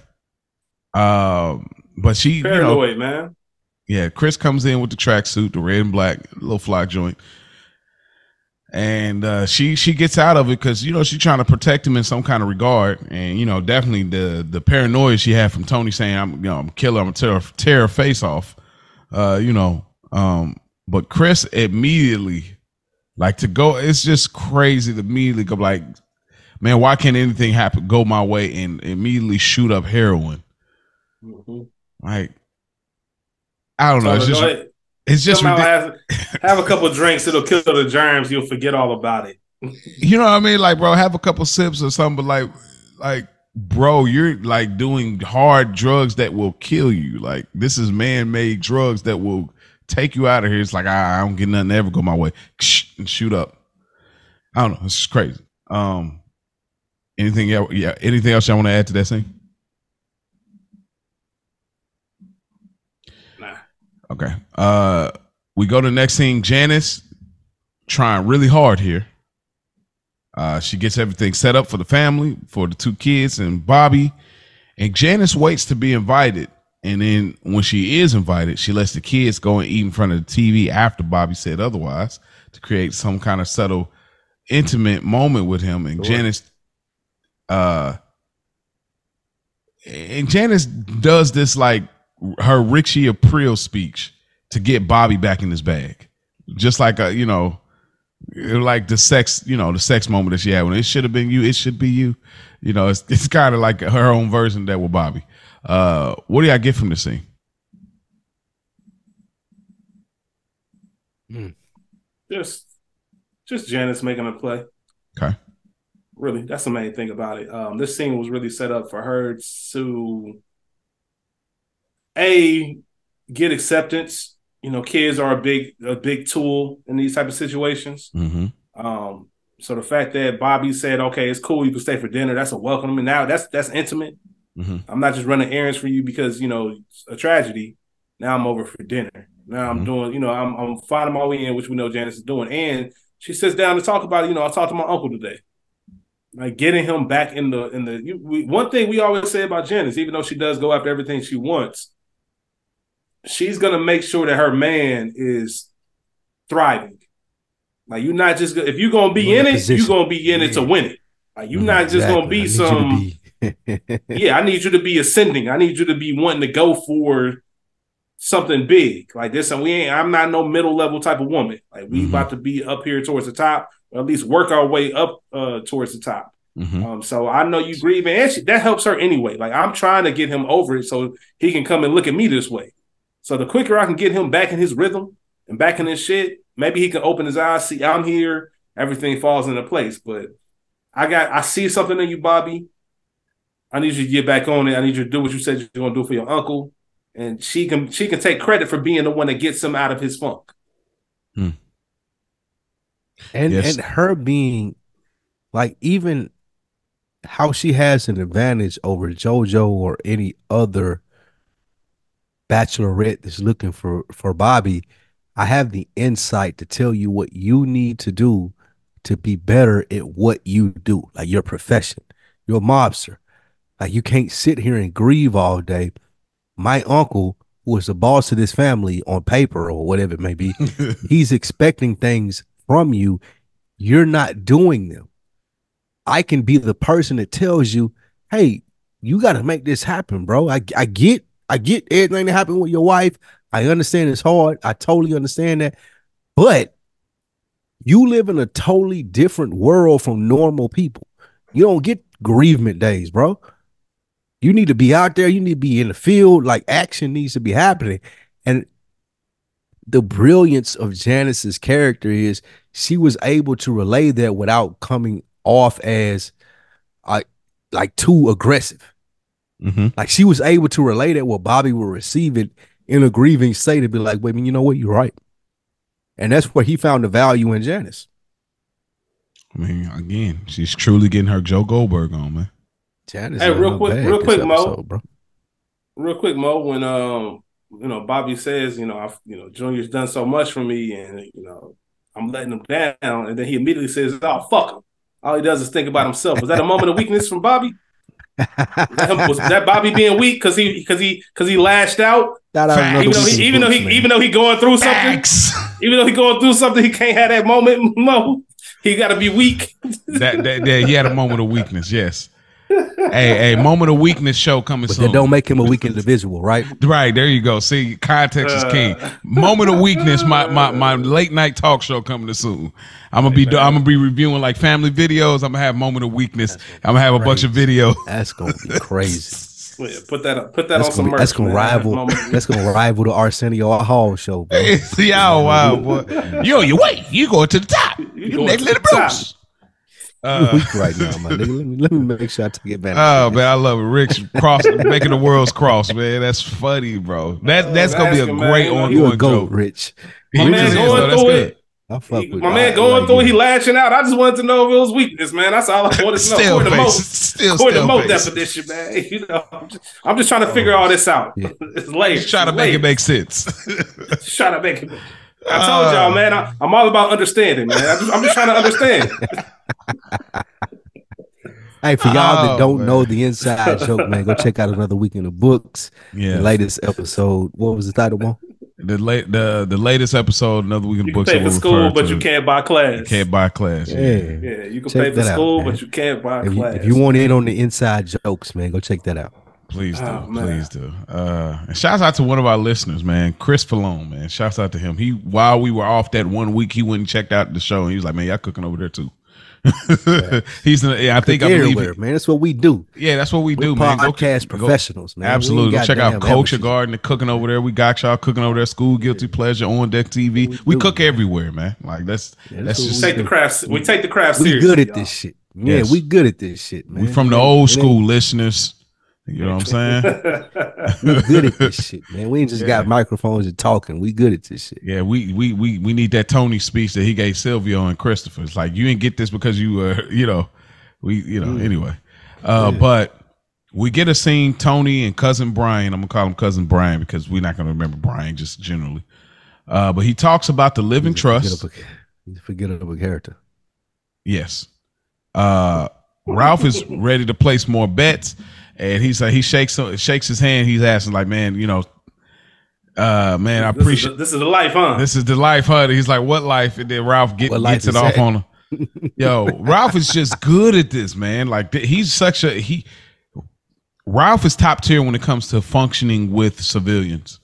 Um, but she, you know, Paranoid, man. yeah. Chris comes in with the tracksuit, the red and black little fly joint, and uh, she she gets out of it because you know she's trying to protect him in some kind of regard, and you know definitely the the paranoia she had from Tony saying I'm you know I'm killer, I'm gonna tear, tear her face off, uh, you know. Um, but Chris immediately like to go. It's just crazy to immediately go like, man, why can't anything happen go my way and immediately shoot up heroin? Mhm. Like, I don't know. It's just. It's just have, have a couple drinks, it'll kill the germs. You'll forget all about it. you know what I mean? Like, bro, have a couple sips or something, but like, like, bro, you're like doing hard drugs that will kill you. Like, this is man-made drugs that will take you out of here. It's like I, I don't get nothing to ever go my way and shoot up. I don't know. It's just crazy. Um, anything else? Yeah, anything else y'all want to add to that scene? Okay. Uh we go to the next scene. Janice trying really hard here. Uh she gets everything set up for the family, for the two kids and Bobby. And Janice waits to be invited. And then when she is invited, she lets the kids go and eat in front of the TV after Bobby said otherwise to create some kind of subtle intimate moment with him. And Sure. Janice uh and Janice does this like her Richie Aprile speech to get Bobby back in his bag. Just like a, you know, like the sex, you know, the sex moment that she had when it should have been you, it should be you. You know, it's it's kind of like her own version of that with Bobby. Uh what do y'all get from the scene? Just, just Janice making a play. Okay. Really, that's the main thing about it. Um, this scene was really set up for her to a get acceptance. You know, kids are a big a big tool in these type of situations. Mm-hmm. Um, so the fact that Bobby said, "Okay, it's cool, you can stay for dinner," that's a welcome. And now that's that's intimate. Mhm. I'm not just running errands for you because you know it's a tragedy. Now I'm over for dinner. Now I'm Mhm. doing, you know, I'm I'm finding my way in, which we know Janice is doing, and she sits down to talk about it. You know, I talked to my uncle today, like getting him back in the in the. You, we, one thing we always say about Janice, even though she does go after everything she wants, she's gonna make sure that her man is thriving. Like you're not just if you're gonna be in in it, you're gonna be in it to win it. Like you're not just gonna be some. be- yeah, I need you to be ascending. I need you to be wanting to go for something big like this. And we ain't. I'm not no middle level type of woman. Like we Mhm. about to be up here towards the top, or at least work our way up uh towards the top. Mm-hmm. Um, so I know you grieving, and she, that helps her anyway. Like I'm trying to get him over it so he can come and look at me this way. So the quicker I can get him back in his rhythm and back in his shit, maybe he can open his eyes, see I'm here, everything falls into place. But I got I see something in you, Bobby. I need you to get back on it. I need you to do what you said you're gonna do for your uncle. And she can she can take credit for being the one that gets him out of his funk. Hmm. and Yes. and her being like even how she has an advantage over JoJo or any other bachelorette that's looking for for Bobby. I have the insight to tell you what you need to do to be better at what you do, like your profession. You're a mobster. Like you can't sit here and grieve all day. My uncle, who is the boss of this family on paper or whatever it may be, he's expecting things from you. You're not doing them. I can be the person that tells you, hey, you got to make this happen, bro. I, I get, I get everything that happened with your wife. I understand it's hard. I totally understand that. But you live in a totally different world from normal people. You don't get grievement days, bro. You need to be out there. You need to be in the field. Like action needs to be happening. And the brilliance of Janice's character is she was able to relay that without coming off as I like too aggressive. Hmm Like she was able to relate it what Bobby will receive it in a grieving state to be like, wait, you know what? You're right. And that's where he found the value in Janice. I mean, again, she's truly getting her Joe Goldberg on, man. Janice. Hey, real quick- real this quick, Mo. bro. real quick, Mo, when um you know Bobby says, you know, I, you know, Junior's done so much for me, and you know, I'm letting him down, and then he immediately says, "Oh, fuck him." All he does is think about himself. Was that a moment of weakness from Bobby? Was that, him- was that Bobby being weak because he because he because he lashed out? Shout out Even though he in even though he man. even though he going through something, Facts. even though he going through something, he can't have that moment. Mo, he got to be weak. that, that, that he had a moment of weakness. Yes. Hey, hey, moment of weakness show coming but soon. that don't make him a weak individual, right? Right there, you go. See, context is king. Uh. Moment of weakness. My my my late night talk show coming soon. I'm gonna be I'm gonna be reviewing like family videos. I'm gonna have moment of weakness. I'm gonna have a bunch of videos. That's gonna be crazy. Put that up. Put that That's on some gonna, be, merch. that's gonna man. rival. That's gonna rival the Arsenio Hall show, bro. See y'all wow boy. Yo, you wait. You going to the top. You You going next to little the top. Bruce. You Uh, weak right now, my nigga. Let me let me make sure I take advantage. oh of man, I love it. Rick's cross making the worlds cross, man. That's funny, bro. That that's gonna be a asking, man. great You know, you a ongoing goat, joke. Rich. My He man is, going though. That's through good. it. I fuck He- with my man going like through, you. he lashing out. I just wanted to know if it was weakness, man. That's all I wanted to know. Still According to face. Mo, Still according still Mo face. definition, man. You know, I'm just, I'm just trying to figure all this out. Yeah. it's layers. Try to make it make sense. Just trying to make it. I told y'all, man. I, I'm all about understanding, man. I'm just, I'm just trying to understand. Hey, for y'all Oh, that don't man. know the inside joke, man, go check out another week in the books. yeah. The latest episode. What was the title, one? The late the the latest episode, another week in You can books. pay for school, but to. you can't buy class. You can't buy class. Yeah. Yeah. Yeah, you can Check pay for that out, school, but you can't buy If you, class. if you want in on the inside jokes, man, go check that out. Please do. Oh, please do. Uh and shouts out to one of our listeners, man. Chris Falone, man. Shouts out to him. He while we were off that one week, he went and checked out the show and he was like, Man, y'all cooking over there too. He's in, yeah, I think I believe everywhere, man. That's what we do. Yeah, that's what we We're do, man. Go- podcast professionals, man. Absolutely. Go check out damn Culture. Garden, the cooking over there. We got y'all cooking over there. School Guilty Pleasure on deck TV. We We, do. cook everywhere, man. Like that's Yeah, that's that's what just take the craft, we take the craft We seriously. good at y'all. this shit. Yeah, Yes. we good at this shit, man. we from the old school listeners. You know what I'm saying? We good at this shit, man. We ain't just got microphones and talking. We good at this shit. Yeah, we we we we need that Tony speech that he gave Silvio and Christopher. It's like you didn't get this because you were, you know, we you know, anyway. Uh but we get a scene Tony and cousin Brian. I'm gonna call him cousin Brian because we're not gonna remember Brian just generally. Uh but he talks about the living trust. Forgettable, he's a forgettable character. Yes. Uh Ralph is ready to place more bets, and he's like he shakes shakes his hand. He's asking like, man, you know, uh, man, I This is, appreciate the, this is the life, huh? this is the life, huh? He's like, what life? And then Ralph get, What life gets it is off that? on him. Yo, Ralph is just good at this, man. Like he's such a he. Ralph is top tier when it comes to functioning with civilians.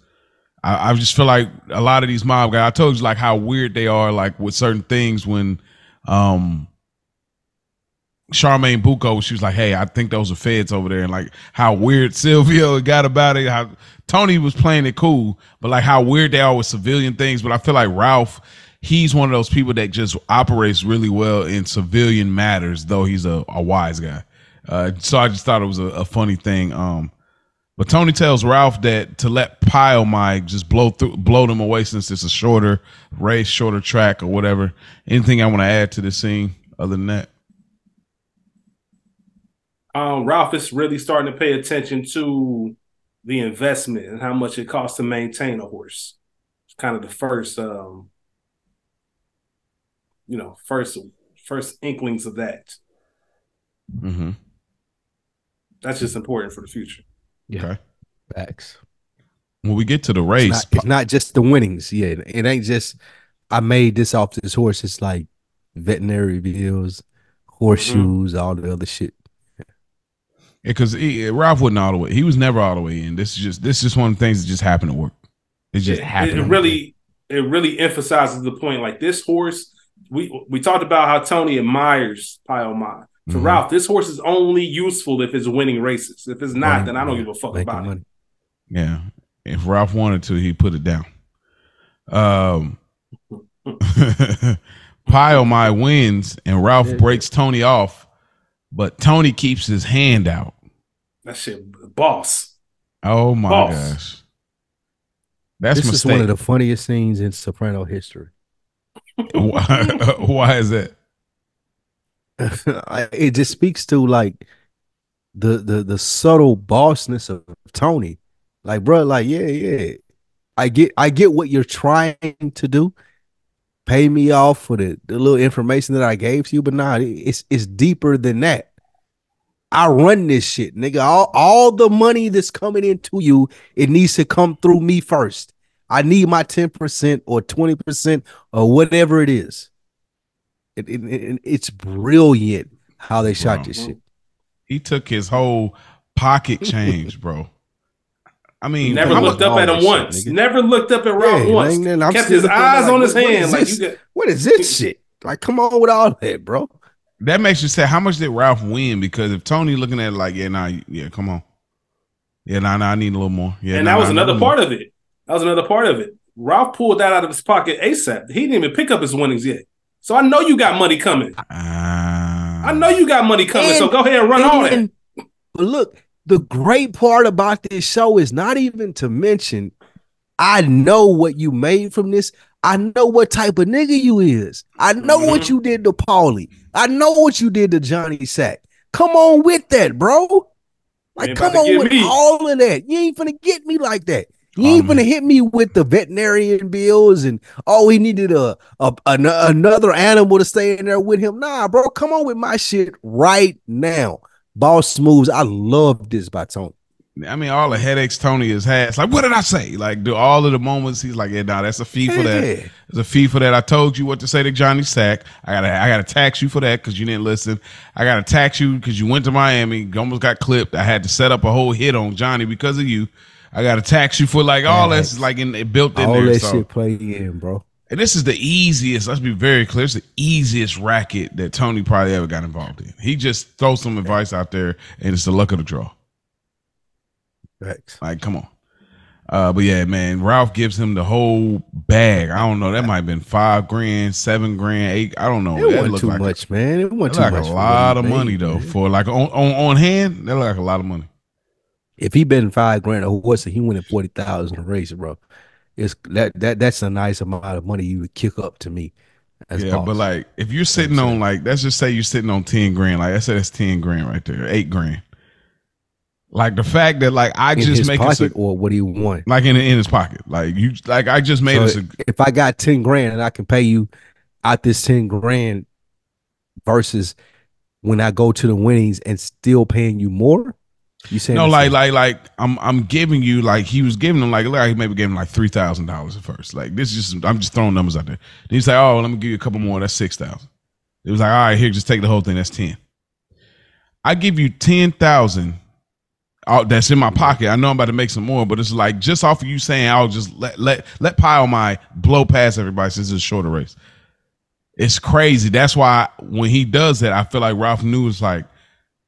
I, I just feel like a lot of these mob guys. I told you like how weird they are, like with certain things. When um Charmaine Bucco, she was like, "Hey, I think those are feds over there," and like how weird Silvio got about it. How Tony was playing it cool, but like how weird they are with civilian things. But I feel like Ralph, he's one of those people that just operates really well in civilian matters, though he's a, a wise guy. Uh, so I just thought it was a, a funny thing. Um, but Tony tells Ralph that to let Pie-O-My just blow through, blow them away since it's a shorter race, shorter track, or whatever. Anything I want to add to the scene other than that? Um, Ralph is really starting to pay attention to the investment and how much it costs to maintain a horse. It's kind of the first, um, you know, first first inklings of that. Mm-hmm. That's just important for the future. Yeah. Okay. Facts. When we get to the It's race, not, it's not just the winnings. Yeah, it ain't just I made this off this horse. It's like veterinary bills, horseshoes, all the other shit. Because Ralph wasn't all the way. He was never all the way in. This is just this is just one of the things that just happened to work. It just it, happened. it to really it really emphasizes the point like this horse we we talked about how tony admires Pie-O-My. for Mhm. ralph this horse is only useful if it's winning races if it's not Right, then i don't yeah, give a fuck Making about it money. Yeah. If Ralph wanted to, he put it down. Um Pie-O-My wins and Ralph breaks Tony off but Tony keeps his hand out. That shit, boss. Oh my Boss. gosh. That's this mistake. is one of the funniest scenes in Soprano history. why, why is that? It just speaks to like the the the subtle bossness of Tony. Like, bro, like, yeah, yeah. I get I get what you're trying to do. Pay me off for the, the little information that I gave to you, but nah, it's it's deeper than that. I run this shit, nigga. All, all the money that's coming into you, it needs to come through me first. I need my 10% or 20% or whatever it is. It, it, it- it's brilliant how they shot Bro. this shit. He took his whole pocket change, bro. I mean, Never how looked up at him shit, once. nigga. Never looked up at Ralph Yeah, once. and Kept his eyes like, on his what- what hand. is Like you got. What is this shit? Like, come on with all that, bro. that makes you say, how much did Ralph win? Because if Tony looking at it like, yeah, nah, yeah, come on. Yeah, nah, nah, I need a little more. Yeah, and nah, that was nah, another nah, part of it. That was another part of it. Ralph pulled that out of his pocket ASAP. He didn't even pick up his winnings yet. So I know you got money coming. Ah. I know you got money coming. so go ahead and run all that. And- But look, the great part about this show is not even to mention, I know what you made from this. I know what type of nigga you is. I know what Mhm. you did to Paulie. I know what you did to Johnny Sack. Come on with that, bro. Like, ain't come on with me. all of that. You ain't finna get me like that. You Oh, ain't man. finna hit me with the veterinarian bills and oh, he needed a, a an- another animal to stay in there with him. Nah, bro, come on with my shit right now. Boss moves. I love this by Tony. I mean, all the headaches Tony has had. It's like, what did I say? Like, do all of the moments he's like, yeah, nah, that's a fee for that. Yeah. There's a fee for that. I told you what to say to Johnny Sack. I gotta, I gotta tax you for that because you didn't listen. I gotta tax you because you went to Miami. Almost got clipped. I had to set up a whole hit on Johnny because of you. I gotta tax you for like all that's like in it built in All there. that So, shit play in, bro. And this is the easiest. Let's be very clear. It's the easiest racket that Tony probably ever got involved in. He just throws some advice out there, and it's the luck of the draw. Thanks. Like, come on. Uh, but yeah, man, Ralph gives him the whole bag. I don't know. That might have been five grand, seven grand, eight. I don't know. It wasn't too like a- much, man. It wasn't too like much. a lot of money though. man. For like on, on on hand, that look like a lot of money. if he betting five grand a horse he winning forty thousand a race, bro, it's that that that's a nice amount of money you would kick up to me. As yeah, boss. but like if you're sitting on like let's just say you're sitting on ten grand, like I said, that's ten grand right there, eight grand. Like the fact that like I in just his make pocket it or what do you want? like in in his pocket, like you like I just made So us. A, if I got ten grand and I can pay you out this ten grand versus when I go to the winnings and still paying you more, you saying no, like like like I'm I'm giving you like he was giving him like like he maybe gave him like three thousand dollars at first. Like this is just I'm just throwing numbers out there. Then he's like, oh, let me give you a couple more. That's six thousand. It was like, all right, here, just take the whole thing. That's ten. I give you ten thousand. Oh, that's in my pocket. I know I'm about to make some more, but it's like just off of you saying I'll just let let let Pie-O-My blow past everybody since it's a shorter race. It's crazy. That's why when he does that, I feel like Ralph knew it's like,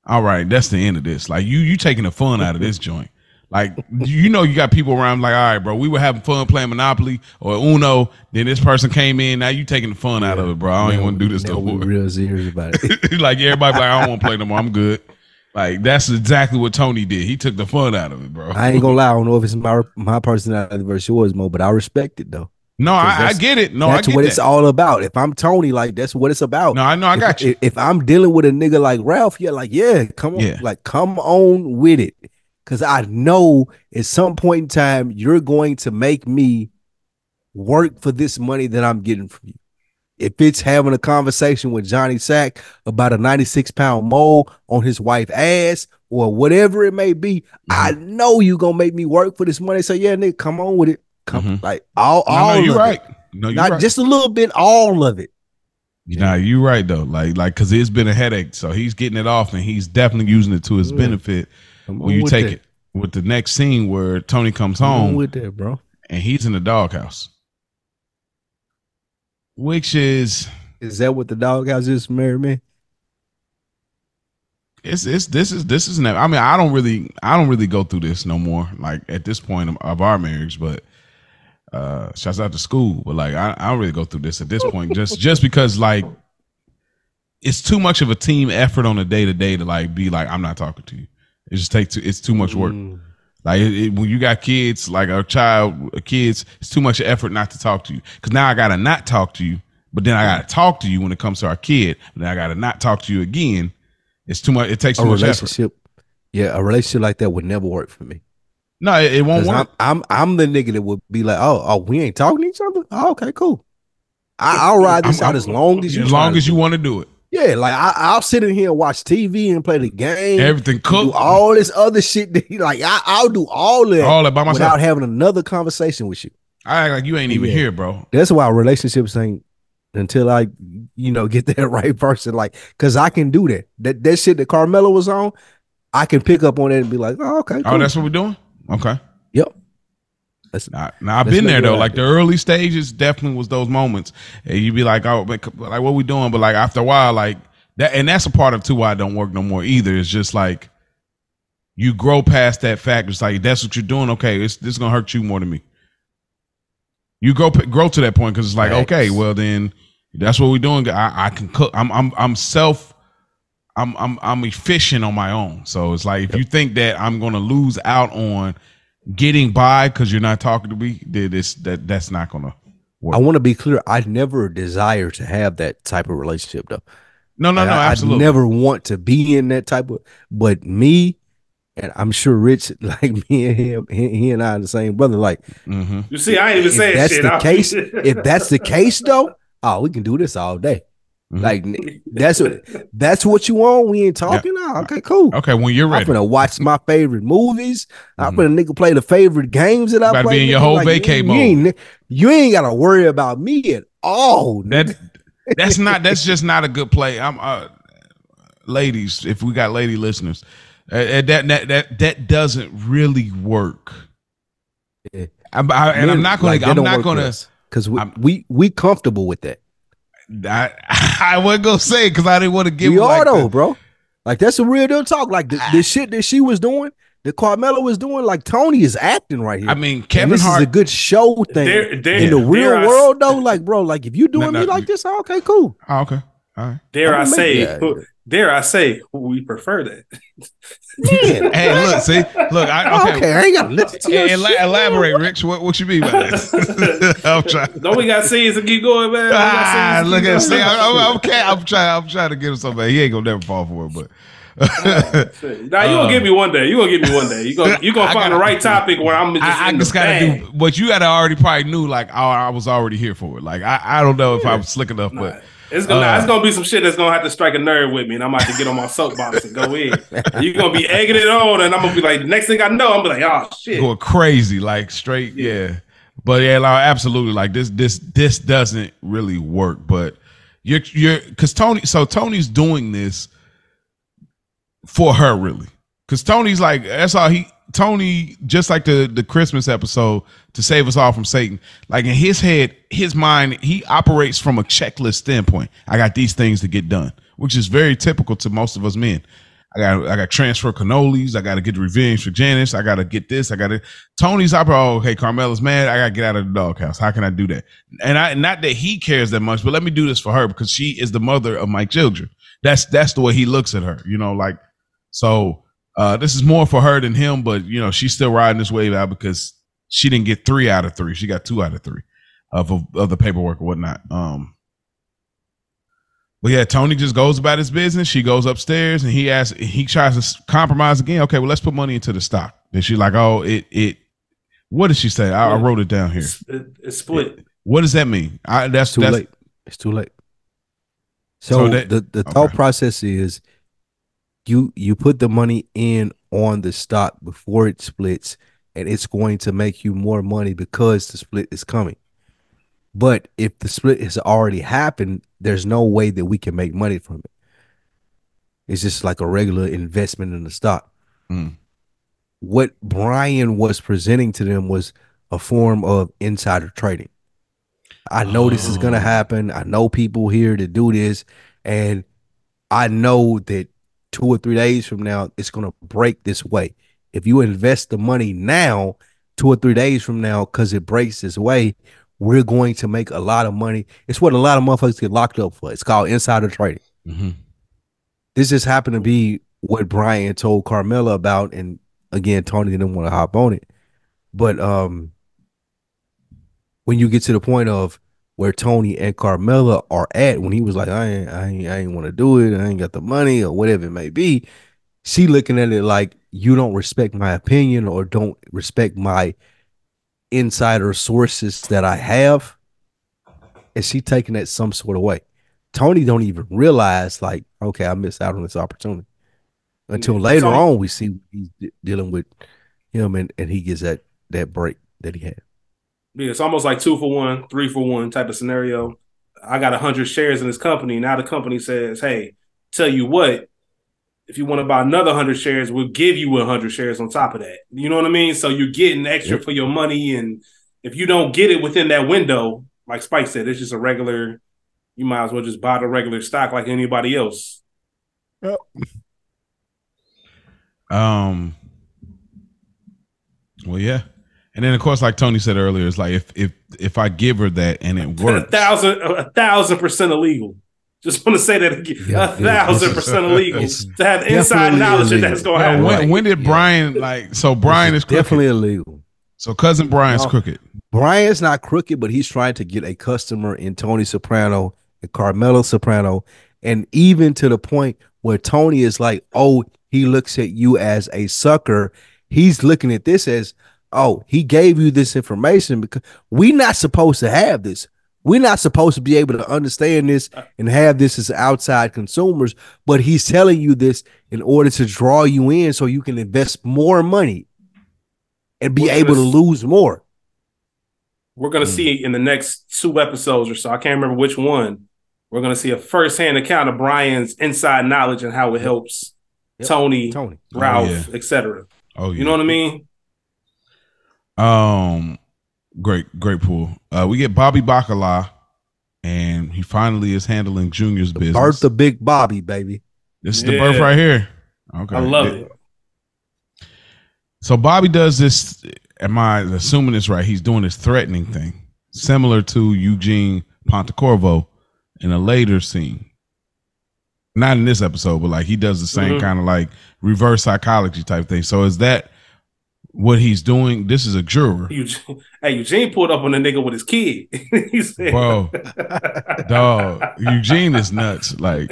all right, that's the end of this. Like you you taking the fun out of this joint. Like you know you got people around like, all right, bro, we were having fun playing Monopoly or Uno. Then this person came in. Now you taking the fun out of it, bro. I don't even want to do this no more. real serious about it. like everybody, like I don't want to play no more. I'm good. Like that's exactly what Tony did. He took the fun out of it, bro. I ain't gonna lie. I don't know if it's my my personality versus yours, Mo, but I respect it though. No, I, I get it. No, I that's get what that. it's all about. If I'm Tony, like that's what it's about. no, I know. I if, got you. If, if I'm dealing with a nigga like Ralph, yeah, like yeah, come on, Yeah. like come on with it, because I know at some point in time you're going to make me work for this money that I'm getting from you. If it's having a conversation with Johnny Sack about a 96 pound mole on his wife's ass or whatever it may be, I Mm-hmm. know you gonna make me work for this money. So yeah, nigga, come on with it. Come Mhm. like all, no, all no, you're right. it. No, you're Not right. just a little bit, all of it. Nah, you're right though. Like, like, cause it's been a headache. So he's getting it off, and he's definitely using it to his Yeah. benefit. When you take that. it with the next scene where Tony comes Come home with that, bro. and he's in the doghouse, which is Is that what the doghouse is, Mary Man? it's it's this is this is never. I mean, I don't really I don't really go through this no more. Like at this point of, of our marriage, but uh shouts out to school. But like I, I don't really go through this at this point. just just because like it's too much of a team effort on a day to day to like be like I'm not talking to you. It just takes too, it's too much work. Mm. Like it, it- when you got kids, like a child, a kids, it's too much effort not to talk to you. Because now I gotta not talk to you, but then I gotta talk to you when it comes to our kid. Then I gotta not talk to you again. It's too much. It takes a much effort. relationship. Yeah, a relationship like that would never work for me. No, it, it won't work. I'm, I'm I'm the nigga that would be like, oh, oh, we ain't talking to each other. Oh, okay, cool. I, I'll ride this I'm- out as long as you. as long as you want to do it. Yeah, like I, I'll sit in here and watch TV and play the game. Everything do all this other shit. That, like I, I'll do all that All that by myself. without having another conversation with you. I act like you ain't even Yeah. here, bro. That's why relationships ain't until I, you know, get that right person. Like, cause I can do that. That that shit that Carmela was on, I can pick up on it and be like, oh, okay, Oh, that's what we're doing. Okay. yep. That's Now, now I've been there though. Like the early stages, definitely was those moments, and you'd be like, "Oh, like what we doing?" But like after a while, like that, and that's a part of too why I don't work no more either. It's just like you grow past that fact. It's like that's what you're doing. Okay, it's this is gonna hurt you more than me. You grow grow to that point because it's like, okay, well then that's what we're doing. I, I can cook. I'm I'm I'm self. I'm I'm I'm efficient on my own. So it's like if you think that I'm gonna lose out on getting by because you're not talking to me, then it's that that's not gonna work. I want to be clear. I never desire to have that type of relationship though. no, no, Like, no, I, absolutely. I never want to be in that type of. But me, and I'm sure Rich, like me and him, he, he and I are the same brother. Like hmm You see, I ain't even if saying that's shit. the I- case, if that's the case though, oh, we can do this all day. Mhm. Like that's what that's what you want. We ain't talking. Oh, okay, cool. Okay, when you're ready, I'm gonna watch my favorite movies. I'm Mhm. gonna nigga play the favorite games that I Gotta play. be in your whole Like, vacay you, mode. You ain't, you ain't gotta worry about me at all. that that's not that's just not a good play. I'm uh, ladies, if we got lady listeners, uh, uh, that that that that doesn't really work. Yeah. I, I, and I'm not gonna. like, I'm don't not work with gonna. Cause we, I'm- we we comfortable with that. I, I wasn't gonna say because I didn't want to give. we like are though, the- bro. Like that's a real deal talk. Like the, the shit that she was doing, that Carmela was doing. Like Tony is acting right here. I mean, And Kevin this Hart. is a good show thing Dare- dare- in the real I- world though. Like, bro, like if you doing No, me no, like this, oh, okay, cool. oh, okay, all right. Dare I I'm say? make- who- Dare I say? We prefer that. Man, Hey, look, see, look, I, okay. okay. I ain't gotta listen to your Hey, ela- shit. elaborate, Rich. What what you mean by that? I'm trying. Don't we got scenes to keep going, man? Ah, look at see, going. I'm, I'm, okay. I'm trying. I'm trying to get him something. He ain't gonna never fall for it, but. Nah, you gonna Uh, get me one day. You gonna get me one day. You gonna you gonna find gotta- the right topic where I'm just. I, I just gotta bag. do what you gotta already probably knew. Like, oh, I was already here for it. Like, I, I don't know if I'm slick enough, Nah, but it's gonna uh, it's gonna be some shit that's gonna have to strike a nerve with me, and I'm gonna get on my soapbox and go in. And you're gonna be egging it on, and I'm gonna be like, the next thing I know, I'm gonna be like, oh shit. going crazy, like straight, yeah. But yeah, like, absolutely, like this, this, this doesn't really work. But you're, you're, because Tony, so Tony's doing this for her, really, because Tony's like that's all he. Tony, just like the the Christmas episode to save us all from Satan, like in his head, his mind, he operates from a checklist standpoint. I got these things to get done, which is very typical to most of us men. I got I got transfer cannolis. I got to get revenge for Janice. I got to get this. I got to. Tony's opera. Oh, hey, Carmela's mad. I got to get out of the doghouse. How can I do that? And I not that he cares that much, but let me do this for her because she is the mother of my children. That's that's the way he looks at her. You know, like so. Uh, this is more for her than him, but you know she's still riding this wave out because she didn't get three out of three. She got two out of three of of, of the paperwork or whatnot. Um, but yeah, Tony just goes about his business. She goes upstairs and he asks, he tries to compromise again. Okay, well, let's put money into the stock. Then she's like, oh, it, it, what did she say? I, I wrote it down here. It's, it- split. What does that mean? I, that's It's too that's, late. It's too late. So, So that- the the thought okay. process is you you put the money in on the stock before it splits, and it's going to make you more money because the split is coming. But if the split has already happened, there's no way that we can make money from it. It's just like a regular investment in the stock. Mm. What Brian was presenting to them was a form of insider trading. I know this is gonna Oh. happen. I know people here to do this, and I know that two or three days from now it's gonna break this way. If you invest the money now, two or three days from now, because it breaks this way, we're going to make a lot of money. It's what a lot of motherfuckers get locked up for. It's called insider trading. hmm This just happened to be what Brian told Carmela about, and again, Tony didn't want to hop on it. But um, when you get to the point of where Tony and Carmela are at, when he was like, "I ain't, I ain't, I ain't want to do it. I ain't got the money, or whatever it may be," she looking at it like you don't respect my opinion or don't respect my insider sources that I have, and she taking that some sort of way. Tony don't even realize like, okay, I missed out on this opportunity. Until Yeah, later Tony- on, we see he's de- dealing with him, and and he gets that that break that he had. Yeah, it's almost like two for one, three for one type of scenario. I got a hundred shares in this company. Now the company says, "Hey, tell you what, if you want to buy another hundred shares, we'll give you a hundred shares on top of that." You know what I mean? So you're getting extra Yep. for your money, and if you don't get it within that window, like Spike said, it's just a regular. You might as well just buy the regular stock like anybody else. Um. Well, yeah, and then of course, like Tony said earlier, it's like if if if I give her that and it works, A works, thousand, a thousand percent illegal. Just want to say that again. Yeah, a thousand it's- percent illegal it's to have inside definitely knowledge that illegal. that's going to happen. when, when did Yeah. Brian like? So Brian is crooked. definitely illegal. So cousin Brian's No. crooked. Brian's not crooked, but he's trying to get a customer in Tony Soprano and Carmela Soprano, and even to the point where Tony is like, "Oh, he looks at you as a sucker." He's looking at this as, "Oh, he gave you this information because we're not supposed to have this. We're not supposed to be able to understand this and have this as outside consumers, but he's telling you this in order to draw you in so you can invest more money and be Well, able to this- lose more." We're going to Hmm. see in the next two episodes or so. I can't remember which one. We're going to see a firsthand account of Brian's inside knowledge and how it helps Yep. Tony, Tony. Ralph, yeah. etc. Oh, yeah. You know what I mean? Um, great, great pool. Uh, we get Bobby Bacala, and he finally is handling Junior's The business. birth of Big Bobby, baby. this is the birth right here. Okay, I love it. So Bobby does this. Am I assuming this right? He's doing this threatening thing, similar to Eugene Pontecorvo in a later scene. Not in this episode, but like he does the same Mhm. kind of like reverse psychology type thing. So is that what he's doing? This is a juror, Eugene, hey, Eugene pulled up on the nigga with his kid. he said, bro. Dog, Eugene is nuts. Like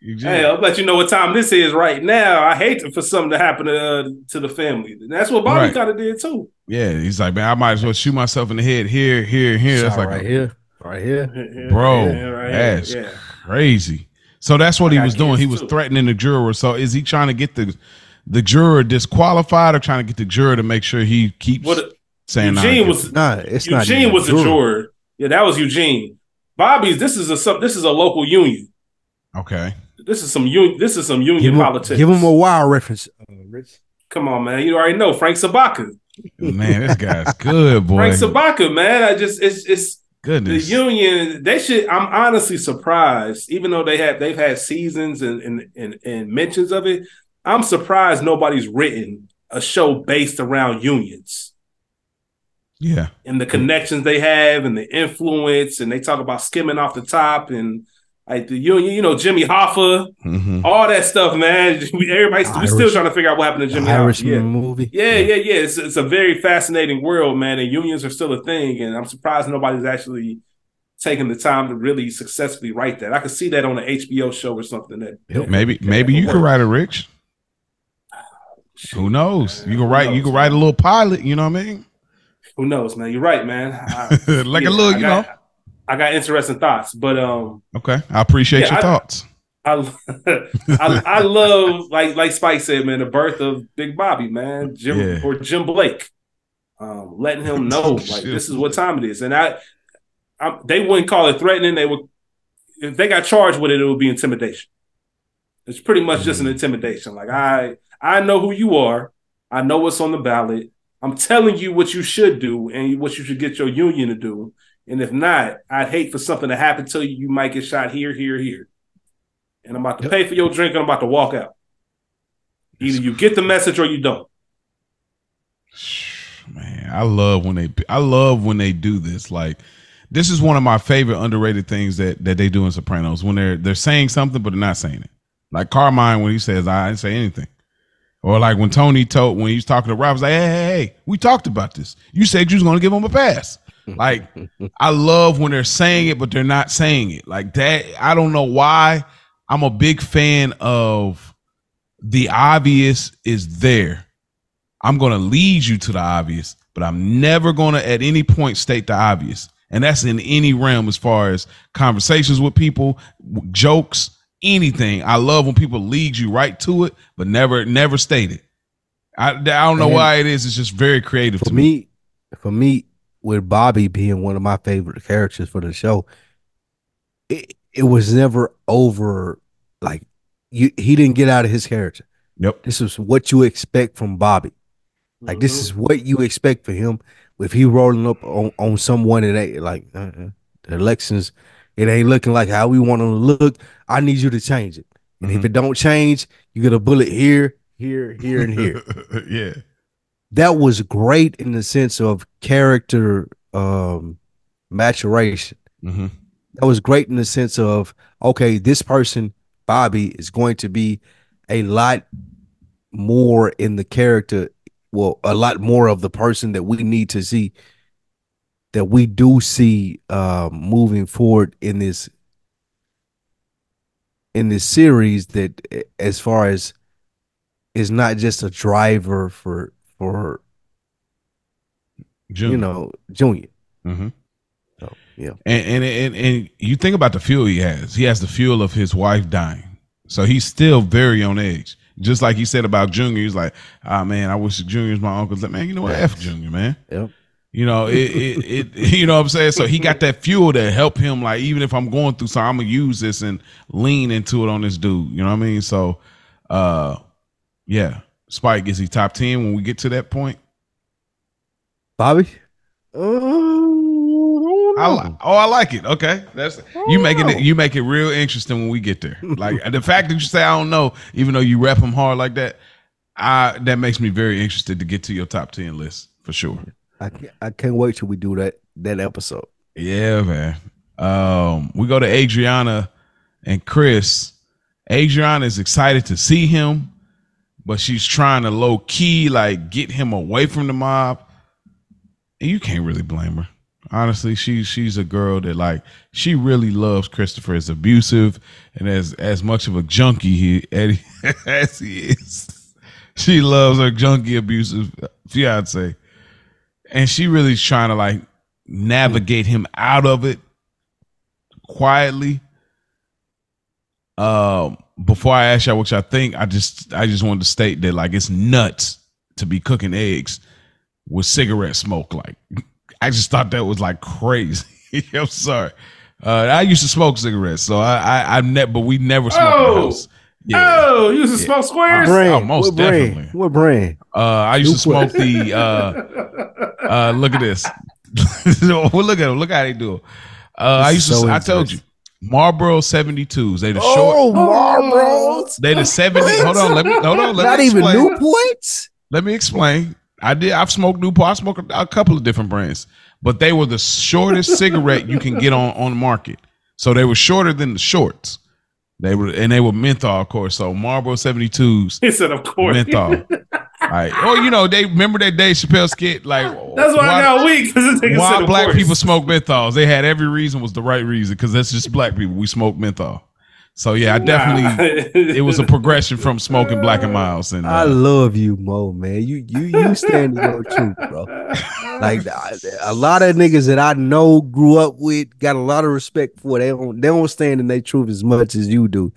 Eugene, Hey, I'll let you know what time this is right now. I hate for something to happen to, uh, to the family. And that's what Bobby Right. kind of did too. yeah, he's like, man, I might as well shoot myself in the head here, here, here. That's like right a- here, right here. Bro, Yeah, right that's here. Yeah. crazy. So that's what I he was doing. kids, He was too. threatening the juror. So is he trying to get the the juror disqualified or trying to get the juror to make sure he keeps What saying nah, Eugene I was get Nah, it's not. Eugene even was a juror. Yeah, that was Eugene. Bobby's. This is a sub- this is a local union. okay. This is some union. This is some union Give him, politics. give him a wild reference, uh, Rich. Come on, man. You already know Frank Sobotka. Man, this guy's good, boy. Frank Sobotka, man. I just it's it's Goodness. the union. They should. I'm honestly surprised, even though they have they've had seasons and and and, and mentions of it. I'm surprised nobody's written a show based around unions yeah. and the connections they have and the influence. And they talk about skimming off the top and like the union. You know, Jimmy Hoffa, hmm all that stuff, man. We, everybody's we still trying to figure out what happened to Jimmy The Hoffa. Yeah. movie. Yeah, yeah, yeah. It's, it's a very fascinating world, man. And unions are still a thing. And I'm surprised nobody's actually taking the time to really successfully write that. I could see that on an HBO show or something. That Yep. Maybe maybe you could write a Rich. Who knows? You can write you can write a little pilot, you know what I mean? Who knows, man? You're right, man. I, like yeah, a little, you got, know. I got interesting thoughts, but um, Okay. I appreciate Yeah, your I- thoughts. I, I I love like like Spike said, man, the birth of Big Bobby, man, Jim Yeah. or Jim Blake, um, letting him know like this is what time it is, and I, I they wouldn't call it threatening. They would if they got charged with it, it would be intimidation. It's pretty much just Mm. an intimidation. Like I I know who you are. I know what's on the ballot. I'm telling you what you should do and what you should get your union to do. And if not, I'd hate for something to happen to you. You might get shot here, here, here. And I'm about to Yep. pay for your drink and I'm about to walk out. Either you get the message or you don't. Man, I love when they I love when they do this. Like this is one of my favorite underrated things that that they do in Sopranos when they're they're saying something but they're not saying it. Like Carmine when he says, "I didn't say anything," or like when Tony told when he was talking to Rob, was like, "Hey, hey, hey, we talked about this. You said you was going to give him a pass." Like, I love when they're saying it but they're not saying it. Like that. I don't know why. I'm a big fan of the obvious is there. I'm going to lead you to the obvious, but I'm never going to at any point state the obvious. And that's in any realm as far as conversations with people, jokes, anything. I love when people lead you right to it, but never never state it. I, I don't know And why it is. It's just very creative for to me. me, for me, with Bobby being one of my favorite characters for the show, it, it was never over. Like you, he didn't get out of his character. Yep. This is what you expect from Bobby. Like this is mm-hmm. what you expect for him. If he rolling up on, on someone that ain't like uh-uh. the elections, it ain't looking like how we want them to look. I need you to change it. And if it don't change, you get a bullet here, here, here, and here. yeah. that was great in the sense of character um maturation. hmm That was great in the sense of okay, this person Bobby is going to be a lot more in the character, well, a lot more of the person that we need to see that we do see um moving forward in this in this series that as far as is not just a driver for for you know junior mm-hmm. so yeah and, and and and you think about the fuel he has. He has the fuel of his wife dying, so he's still very on edge. Just like he said about Junior, he's like, "Ah man, I wish Junior's my uncle's Like, man, you know what? F Junior, man. Yep. You know it, it, it. You know what I'm saying? So he got that fuel to help him. Like even if I'm going through something, I'm gonna use this and lean into it on this dude. You know what I mean? So, uh, yeah. Spike is he top ten when we get to that point? bobby uh, I li- oh, I like it. Okay, that's you making it. You make it real interesting when we get there. Like the fact that you say I don't know, even though you rep him hard like that, I that makes me very interested to get to your top ten list for sure. I can't, I can't wait till we do that that episode Yeah, man. Um, we go to Adriana and Chris. Adriana is excited to see him, but she's trying to low key like get him away from the mob. And you can't really blame her. Honestly, she's she's a girl that like she really loves Christopher. Is abusive and as as much of a junkie he as he is. She loves her junkie abusive fiance, and she really is trying to like navigate him out of it quietly. Um, before I ask y'all what y'all think, I just I just wanted to state that like it's nuts to be cooking eggs with cigarette smoke. Like I just thought that was like crazy. I'm sorry. Uh, I used to smoke cigarettes, so I I, I ne- but we never smoked in the Oh! House. Oh, you used to smoke squares? Right. brand Oh, most what brand? what brand Uh, I used to smoke the uh, uh, look at this. well, look at him. Look how they do it. Uh, I used is to. I told you, interesting. Marlboro 72s. They the oh short. marlboros They the 70. Hold on. Let me. Hold on. Let not me even explain. newports Let me explain. I did. I've smoked Newport. I smoked a, a couple of different brands, but they were the shortest cigarette you can get on on the market. So they were shorter than the shorts. They were and they were menthol, of course. So Marlboro 72s, He said, of course. menthol. Like, oh, you know, they remember that Dave Chappelle skit. Like, That's why I got weak. Because this why said, black course. people smoke menthols. They had every reason was the right reason because that's just black people. We smoke menthol. So yeah, I definitely it was a progression from smoking Black and Milds and i uh, love you mo man you you you stand in your truth bro like a lot of niggas that i know grew up with got a lot of respect for they don't they don't stand in their truth as much as you do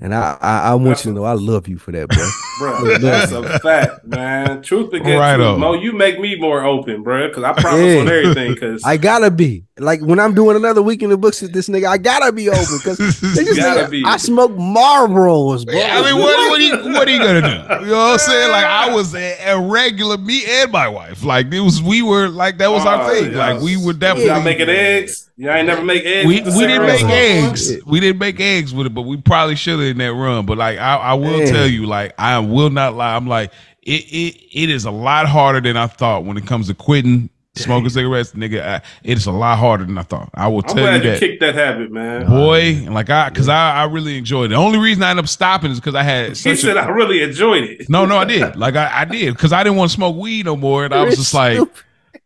and i i, I want you to know i love you for that bro Bro, that's a fact, man. Truth begets Right truth. on. Mo, you make me more open, bro. Because I promise Yeah. on everything. Because I gotta be like when I'm doing another week in the books with this nigga. I gotta be open because Gotta be. I smoke Marlboros, bro. Yeah, I mean, what, what, are you, what are you gonna do? You know what I'm saying? Like, I was a, a regular, me and my wife. Like, it was, we were like, that was our Oh, thing. yeah. Like, we were y'all definitely making eggs. Y'all ain't never make eggs. We, with the we didn't make cigarettes? eggs. We didn't make eggs with it, but we probably should have in that run. But like, I, I will Man. tell you, like, I will not lie. I'm like, it, it, it is a lot harder than I thought when it comes to quitting smoking cigarettes, nigga. I, it's a lot harder than I thought. I will I'm tell you glad you that. kicked that habit, man. Boy, like I, cause I, I really enjoyed it. The only reason I ended up stopping is because I had He said a, I really enjoyed it. no, no, I did. Like I, I did, cause I didn't want to smoke weed no more, and I was just like,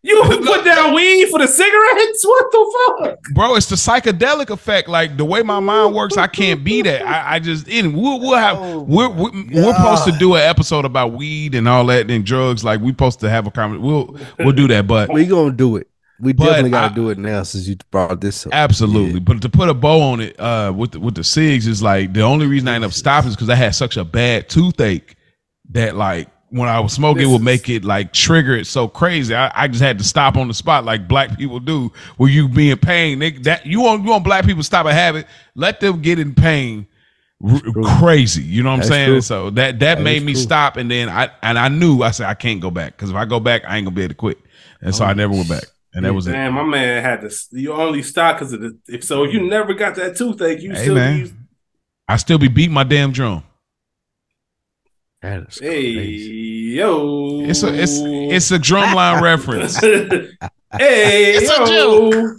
You put down weed for the cigarettes? What the fuck? bro, it's the psychedelic effect. Like the way my mind works, I can't be that. I, I just and we'll, we'll have Oh we're we're, we're supposed to do an episode about weed and all that and drugs. Like we're supposed to have a conversation. We'll we'll do that, but we gonna do it. We But definitely gotta I- do it now since you brought this up. Absolutely, but to put a bow on it, uh, with the, with the cigs is like the only reason I ended up stopping is because I had such a bad toothache that like when I was smoking, This it would make it like trigger it so crazy. I, I just had to stop on the spot like black people do. Where you be in pain, they, that you want you want black people to stop a habit, let them get in pain. r- crazy, you know what I'm saying? true. So that that That made me true. stop, and then I and I knew I said I can't go back because if I go back, I ain't gonna be able to quit, and so I oh, never went back, and that was it. Man, my man had to. You only stopped because of the. If so, you never got that toothache, you Hey, still. man. Use, I still be beating my damn drum. That is hey crazy. yo, It's a it's it's a drumline reference. hey It's a yo.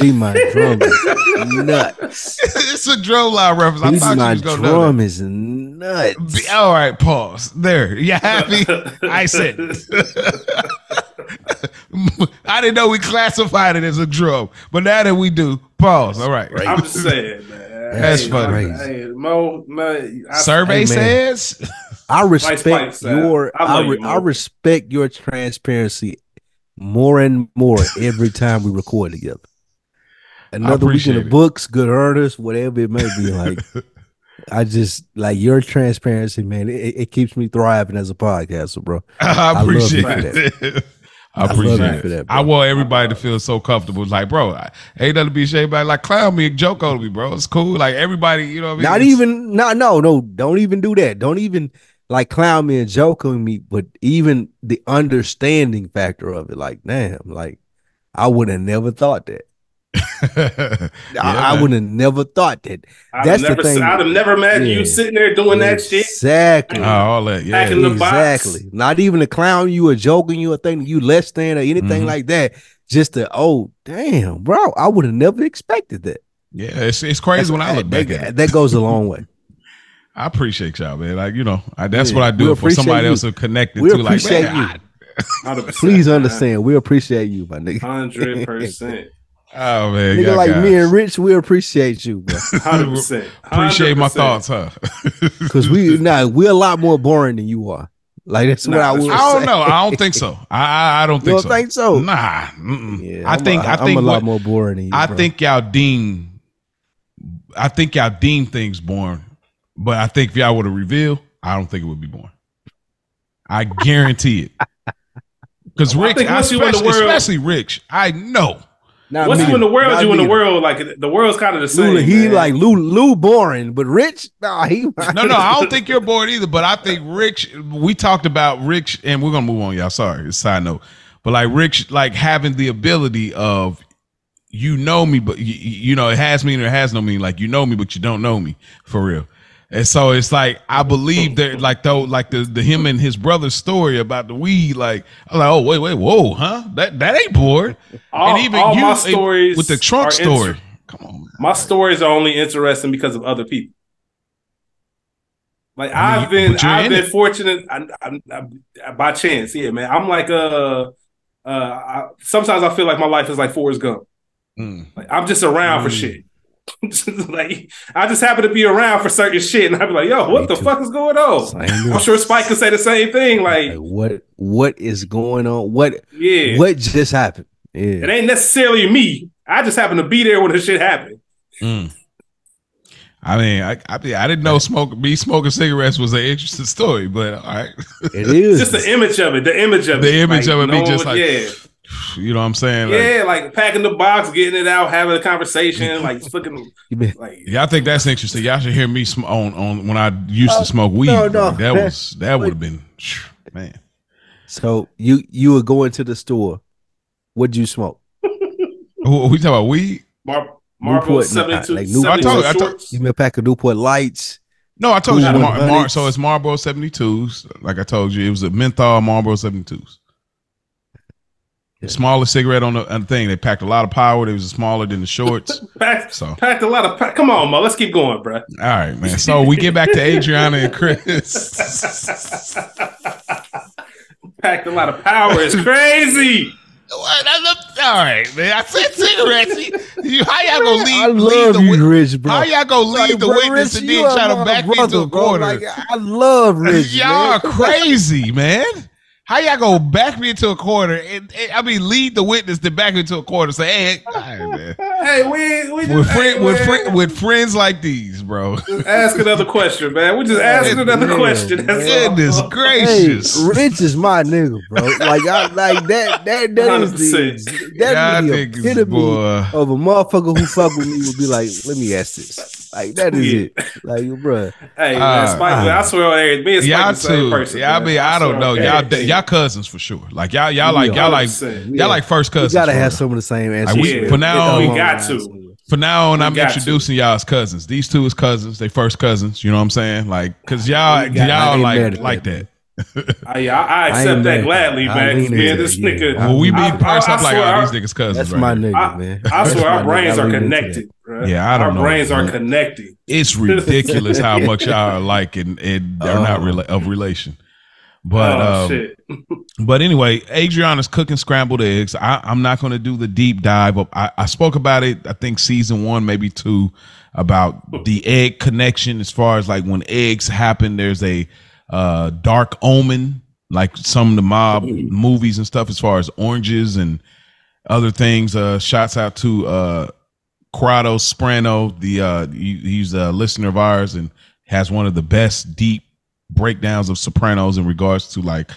Be my drum is nuts. it's a drumline reference. I Be thought you my was gonna know drum is nuts. that. Be- all right, pause. There. You happy? I said. I didn't know we classified it as a drum, but now that we do, pause. All right. I'm saying, man. That's Hey, funny. Hey, Mo, man, I, Survey Hey, man. says I respect Pipes, your I I, re- you, I respect your transparency more and more every time we record together. Another week in the it. books, good earners, whatever it may be. Like I just like your transparency, man. It, it keeps me thriving as a podcaster, bro. I love you appreciate for it. I love appreciate you it. for that. I want everybody to feel so comfortable. Like, bro, I, ain't nothing to be ashamed about. Like, clown me and joke on me, bro. It's cool. Like everybody, you know what I mean? Not It's- even not no no. Don't even do that. Don't even like clown me and joke on me. But even the understanding factor of it, like damn, like I would have never thought that. Yeah, I, I would have never thought that. I'd That's have the thing. I'd have never imagined Yeah. you sitting there doing that shit. Exactly. Oh, all that. Yeah. Back in the box. exactly. Not even to clown you or joking you or thinking you less than or anything Mhm. like that. Just to oh damn, bro, I would have never expected that. yeah. It's, it's crazy when I look that, back at it. that goes a long way. I appreciate y'all, man. Like, you know, I, that's Yeah, what I do for somebody you. else to connect it We to. Like, appreciate man, you. I- Please understand, we appreciate you, my nigga. Hundred percent. oh, man. Nigga y'all like me and Rich, we appreciate you, bro. Hundred percent. Appreciate my thoughts, huh? Because we nah, we're a lot more boring than you are. Like that's what Nah, I that's would I don't say. know. I don't think so. I I, I don't You think don't so. think so? Nah. Yeah, I think a, I think I'm a lot what- more boring than you. I bro. think y'all deem. I think y'all deem things boring, but I think if y'all would have revealed, I don't think it would be boring. I guarantee it. Because I Rich, think once you in the especially, world- especially Rich, I know. Not Once me. you in the world, Not you in the me. world. Like the world's kind of the same. Lou, he man. like Lou Lou boring, but Rich, nah, he No, no, I don't think you're bored either. But I think Rich. We talked about Rich, and we're gonna move on, y'all. Sorry, it's side note. But like Rich, like having the ability of you know me, but you, you know it has meaning or it has no meaning. Like you know me, but you don't know me for real. And so it's like I believe that, like though, like the the him and his brother's story about the weed. Like I'm like, oh wait, wait, whoa, huh? That that ain't bored. all, all my stories with the trunk story. inter- Come on, man. my stories are only interesting because of other people. Like I mean, I've been, I've been it. fortunate I, I, I, by chance. Yeah, man. I'm like uh, uh. I, sometimes I feel like my life is like Forrest Gump. Mm. Like I'm just around for Mm. shit. like I just happen to be around for certain shit, and I'd be like, "Yo, what Me the too. fuck is going on?" Same I'm sure Spike could say the same thing. Like, Like, what what is going on? What yeah, what just happened? it ain't necessarily me. I just happen to be there when the shit happened. Mm. I mean, I, I I didn't know smoke me smoking cigarettes was an interesting story, but all right, It is. Just the image of it, the image of it. The it, image of it be knowing just like- yeah, you know what I'm saying? Yeah, like packing the box, getting it out, having a conversation, like fucking, You been- like y'all think that's interesting? Y'all should hear me sm- on on when I used Oh, to smoke weed. no, no. Like, that was that would have been man. so you you were going to the store. What'd you smoke? Who, we talking about weed? Mar- Marvel Newport, seventy two, like Newport. I told you, I told- shorts. Give me a pack of Newport lights. No, I told you. Mar- Mar- so it's Marlboro 72s. Like I told you, it was a menthol Marlboro 72s. The smallest cigarette on the, on the thing. They packed a lot of power. They was smaller than the shorts. Packed, So- packed a lot of. Pa- Come on, Mo. Let's keep going, bro. All right, man. So we get back to Adriana and Chris. Packed a lot of power. It's crazy. What? I look- All right, man. I said cigarettes. You- How y'all gonna leave? I leave love the you, Rich, bro. How y'all gonna leave Like, the bro, witness Rich, and you then are try to back me brother, into a corner? Like, I love Rich. y'all man. are crazy, man. How y'all gonna back me into a corner? And, and- I mean, lead the witness to back me into a corner. Say, hey, all right, man. Hey, we we with, friend, hey, with, friend, with friends like these, bro. just ask another question, man. We just asking another man, question. That's all. Goodness Hey, gracious. Rich is my nigga, bro. Like I like that. That that is the 100%. that Y'all is the epitome boy. of a motherfucker who fuck with me would be like, let me ask this. Like that is Yeah. it. Like, bro. Hey, Uh, man, Spike, I swear on Eric, me and Spike Y'all the same too. person. Yeah, I mean, I don't swear know. on Y'all, everything. Y'all cousins for sure. Like y'all, y'all like y'all like 100%. y'all Yeah. like first You cousins. gotta have real. some of the same Like, answers. we- Yeah. for now, we got to. For now on, I'm got introducing y'all as cousins. These two is cousins. They first cousins. You know what I'm saying? Like, cause y'all, got- y'all like like that, that. I, I, I accept mad that at gladly. I man. lean Man, into this yeah. nigga. Well, we be parsed up like oh, swear, all these niggas cousins. That's right my here. nigga, man. I swear our brains are connected. Right? Yeah, I don't our know, brains are connected. It's ridiculous how much y'all are like and, and they're not Oh. rela- of relation. But oh um. But anyway, Adriana's cooking scrambled eggs. I, I'm not going to do the deep dive. Of, I, I spoke about it. I think season one, maybe two, about the egg connection. As far as like when eggs happen, there's a uh, dark omen, like some of the mob movies and stuff. As far as oranges and other things. Uh, shouts out to uh, Corrado Sprano. The uh, he, he's a listener of ours and has one of the best deep breakdowns of Sopranos in regards to like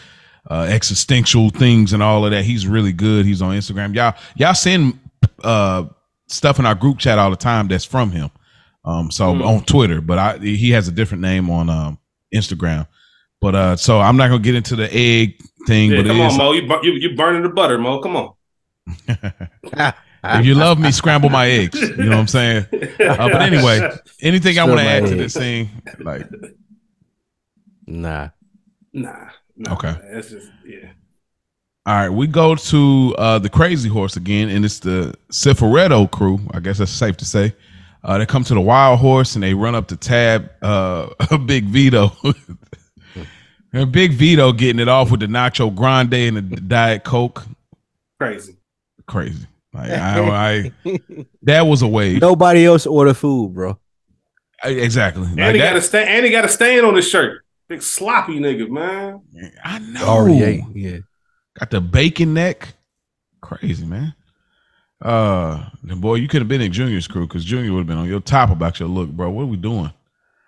uh, existential things and all of that. He's really good. He's on Instagram. Y'all, y'all send uh, stuff in our group chat all the time that's from him. Um, so Mm. on Twitter, but I he has a different name on um Instagram. But uh, so I'm not gonna get into the egg thing. Yeah, but come it on, is, Mo. You, bur- you you burning the butter, Mo. Come on. if you love me, scramble my eggs. You know what I'm saying? Uh, but anyway, anything I want to my add to this thing, like Nah. Nah. nah Okay. man, That's just yeah. All right, we go to uh, the Crazy Horse again, and it's the Cifaretto crew. I guess that's safe to say. Uh, they come to the Wild Horse and they run up to Tab uh, Big Vito. and Big Vito getting it off with the Nacho Grande and the Diet Coke. Crazy. Crazy. Like I, I that was a wave. Nobody else order food, bro. I- Exactly. And Like he got a that. And he got a stain on his shirt. Big sloppy nigga, man. I know. Already. Yeah. Got the bacon neck. Crazy, man. Uh, and boy, you could have been in Junior's crew because Junior would have been on your top about your look, bro. What are we doing?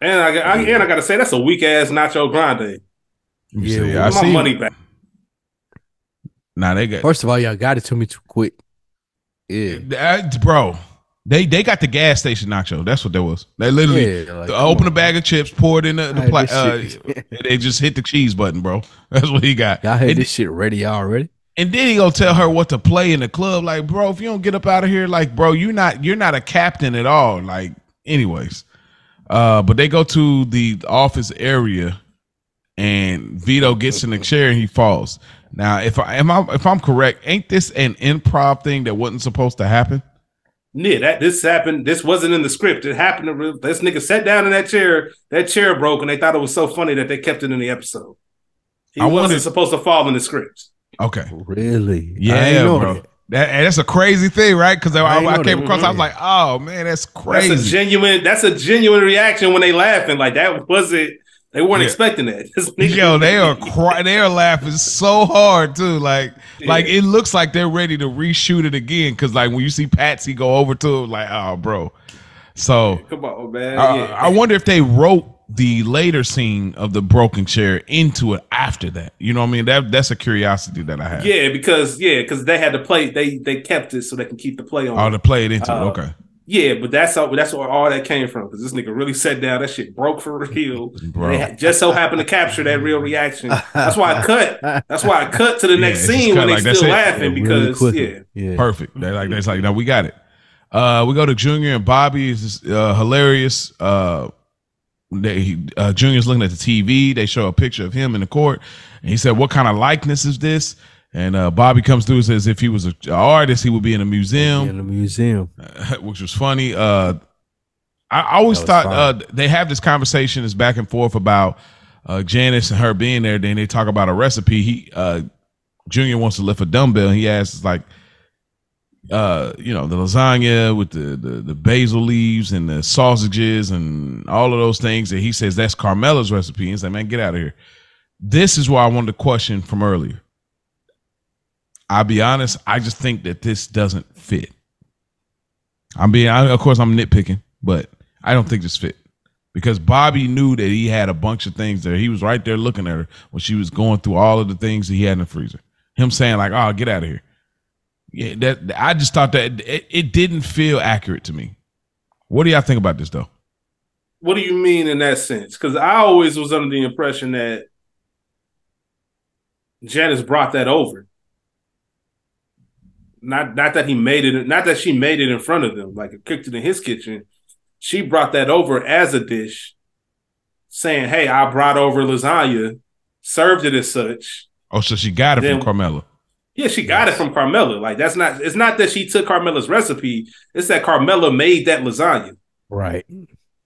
And I, got- I and I gotta say that's a weak ass Nacho Grande. Yeah, see. I my see. money back. Nah, they got, First of all, y'all got it to me too quick. Yeah. that, bro. They they got the gas station nacho. That's what that was. They literally Yeah, like, open a bag of chips, pour it in the, the pla- uh, they just hit the cheese button, bro. That's what he got. Y'all had and, this shit ready already. and then he gonna tell her what to play in the club. Like, bro, if you don't get up out of here, like, bro, you're not you're not a captain at all. Like, anyways. Uh, but they go to the office area, and Vito gets in the chair and he falls. Now, if I am I if I'm correct, ain't this an improv thing that wasn't supposed to happen? Yeah, that this happened. This wasn't in the script. It happened. To, this nigga sat down in that chair. That chair broke, and they thought it was so funny that they kept it in the episode. He I wasn't wondered- supposed to fall in the script. Okay. Really? Yeah, bro. that. That, and that's a crazy thing, right? Because I, I I, ain't know came that. across, I was like, "Oh man, that's crazy." That's crazy." a genuine. That's a genuine reaction when they laughing. Like that wasn't. They weren't Yeah. expecting that. Yo, they are cry- they are laughing so hard too. Like, like it looks like they're ready to reshoot it again. Because like when you see Patsy go over to him, like, "Oh, bro." So Come on, man. uh, yeah. I wonder if they wrote the later scene of the broken chair into it after that. You know what I mean? That that's a curiosity that I have. Yeah, because yeah, because they had to play. They they kept it so they can keep the play on. Oh, to play it into Uh, it. Okay. Yeah, but that's all. That's where all that came from. Because this nigga really sat down. That shit broke for real. Bro. They just so happened to capture that real reaction. That's why I cut. That's why I cut to the Yeah, next scene cut when they like, that's still it. laughing Really because quickly. yeah, Yeah. Perfect. They like that's like now we got it. Uh, we go to Junior and Bobby is uh, hilarious. Uh, they uh, Junior's looking at the TV. They show a picture of him in the court, and he said, "What kind of likeness is this?" And uh, Bobby comes through and says if he was a, an artist, he would be in a museum, in a museum. which was funny. Uh, I I always thought uh, they have this conversation, this back and forth about uh, Janice and her being there. Then they talk about a recipe. He uh, Junior wants to lift a dumbbell. He asks like, uh, you know, the lasagna with the, the the basil leaves and the sausages and all of those things. And he says that's Carmela's recipe. And he's like, man, get out of here. This is why I wanted to question from earlier. I'll be honest. I just think that this doesn't fit. I'm being, I, of course, I'm nitpicking, but I don't think this fit because Bobby knew that he had a bunch of things there. He was right there looking at her when she was going through all of the things that he had in the freezer. Him saying like, "Oh, get out of here." Yeah, that I just thought that it, it didn't feel accurate to me. What do y'all think about this though? What do you mean in that sense? Because I always was under the impression that Janice brought that over. Not not that he made it, not that she made it in front of them, like cooked it in his kitchen. She brought that over as a dish, saying, "Hey, I brought over lasagna, served it as such." Oh, so she got it Then- from Carmela. Yeah, she got it from Carmela. Like that's not. It's not that she took Carmela's recipe. It's that Carmela made that lasagna. Right.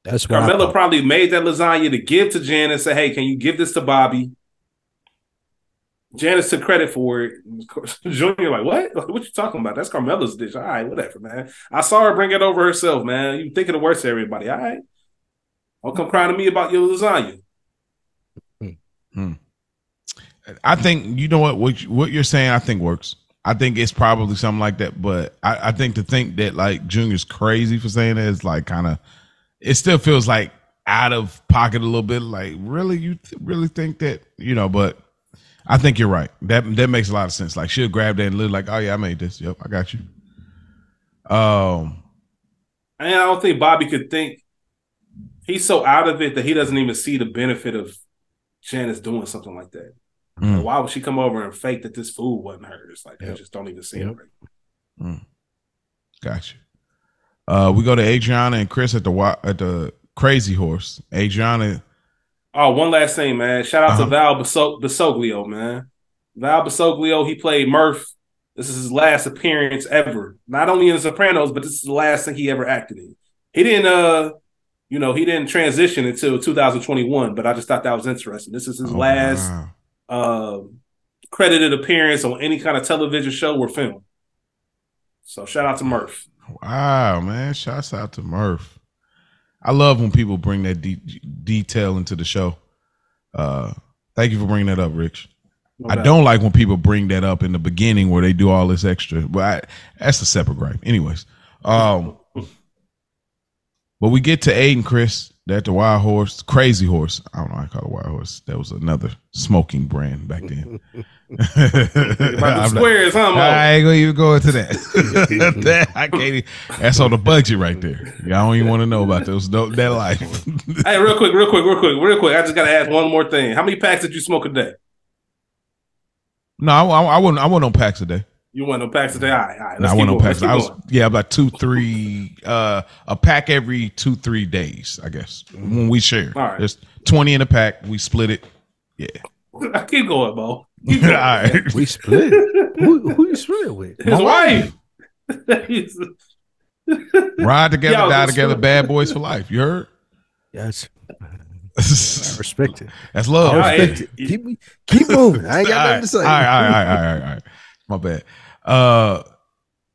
That's Carmela probably made that lasagna to give to Jan and Say, hey, can you give this to Bobby? Janice took credit for it. Junior, like, what? Like, what you talking about? That's Carmela's dish. All right, whatever, man. I saw her bring it over herself, man. You thinking the worst of everybody. All right. Don't come crying to me about your lasagna. Hmm. Hmm. I think you know what what, what you're saying. I think works. I think it's probably something like that. But I, I think to think that like Junior's crazy for saying that is like kind of. It still feels like out of pocket a little bit. Like really, you th- really think that you know? But I think you're right. That that makes a lot of sense. Like she'll grab that and look like, oh yeah, I made this. Yep, I got you. Um. And I don't think Bobby could think he's so out of it that he doesn't even see the benefit of Janice doing something like that. Mm. Why would she come over and fake that this food wasn't hers? Like, Yep. just don't even see Yep. it. Gotcha. Uh, we go to Adriana and Chris at the at the Crazy Horse. Adriana, Oh, one last thing, man. Shout out Uh-huh. to Val Bisoglio, man. Val Bisoglio, he played Murph. This is his last appearance ever. Not only in The Sopranos, but this is the last thing he ever acted in. He didn't, uh, you know, he didn't transition until 2021. But I just thought that was interesting. This is his Oh, last wow. uh, credited appearance on any kind of television show or film. So shout out to Murph. Wow, man! Shouts out to Murph. I love when people bring that de- detail into the show. Uh, thank you for bringing that up, Rich. No I don't like when people bring that up in the beginning where they do all this extra, but I, that's a separate gripe. Anyways, um, but we get to Aiden Chris at the Wild Horse, Crazy Horse. I don't know. I call it Wild Horse. That was another smoking brand back then. About the I'm not- squares, huh, I ain't gonna even go into that. that I can't. Even, that's on the budget right there. I don't even want to know about those. tho- That life. Hey, real quick, real quick, real quick, real quick. I just got to ask one more thing. How many packs did you smoke a day? no, I, I, I wouldn't. I wouldn't on packs a day. You want no packs a day? All right, all right. No, Let's I keep wouldn't on packs. Let's I was yeah, about two, three, uh, a pack every two, three days. I guess when we share. All right. There's twenty in a pack. We split it. Yeah. I keep going, Mo. All Keep going. right. We split. who, who you split with? His wife. He's- Ride together, Yo, die this- together. Bad boys for life. You heard? Yes, I respect it. That's love. I All right. respect it. Keep me, keep moving. I ain't got nothing to say. All right, all right, all right, all right, all right. My bad. Uh,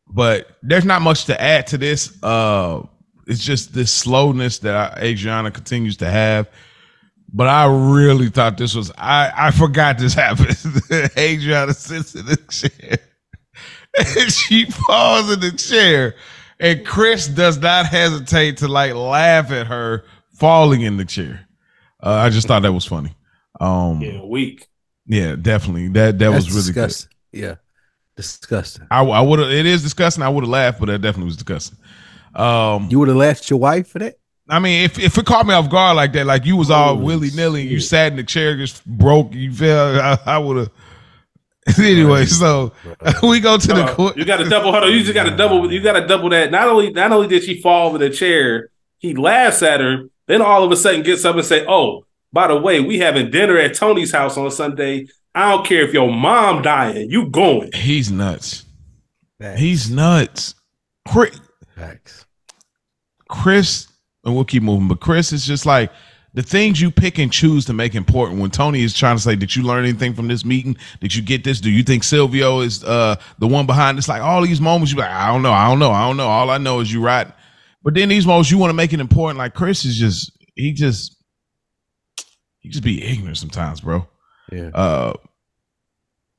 but there's not much to add to this. Uh, it's just this slowness that Adriana continues to have. But I really thought this was. I I forgot this happened. Adriana sits in the chair, and she falls in the chair, and Chris does not hesitate to like laugh at her falling in the chair. Uh, I just thought that was funny. Um, yeah, weak. yeah, definitely. That that That's was really good. Yeah, disgusting. I, I would have. It is disgusting. I would have laughed, but that definitely was disgusting. Um, You would have laughed your wife for that? I mean, if if it caught me off guard like that, like you was all Oh, willy nilly, you sat in the chair, just broke, you fell. I, I would have. anyway, so we go to the Uh, court. you got to double. Hold on. You just got to double. You got to double that. Not only not only did she fall in the chair, he laughs at her. Then all of a sudden gets up and say, "Oh, by the way, we having dinner at Tony's house on Sunday. I don't care if your mom dying, you going. He's nuts. Facts. He's nuts. Chris, Facts. Chris, and we'll keep moving, but Chris is just like the things you pick and choose to make important. When Tony is trying to say, "Did you learn anything from this meeting? Did you get this? Do you think Silvio is uh the one behind It's Like all these moments, you like, "I don't know, I don't know, I don't know." All I know is you right. But then these moments, you want to make it important. Like Chris is just he just he just be ignorant sometimes, bro. Yeah. Uh,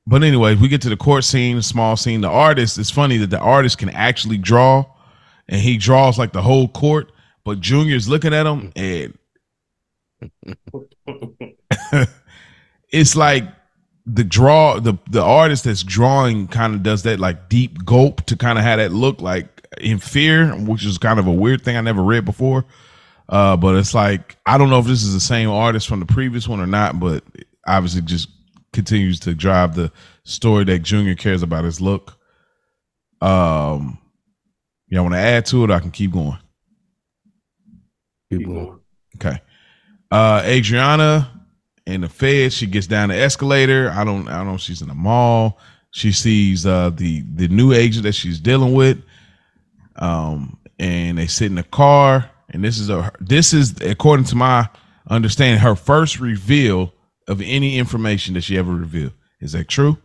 but anyway, we get to the court scene, the small scene. The artist, it's funny that the artist can actually draw, and he draws like the whole court. But Junior's looking at him, and it's like the draw, the the artist that's drawing kind of does that like deep gulp to kind of have that look like in fear, which is kind of a weird thing I never read before. Uh, but it's like I don't know if this is the same artist from the previous one or not, but obviously just continues to drive the story that Junior cares about his look. Um, y'all want to add to it? I can keep going. Keep Keep going. going. Okay. Uh, Adriana in the Fed, she gets down the escalator. I don't, I don't know. if She's in the mall. She sees uh the the new agent that she's dealing with. Um, and they sit in the car. And this is a this is according to my understanding her first reveal of any information that she ever revealed. Is that true?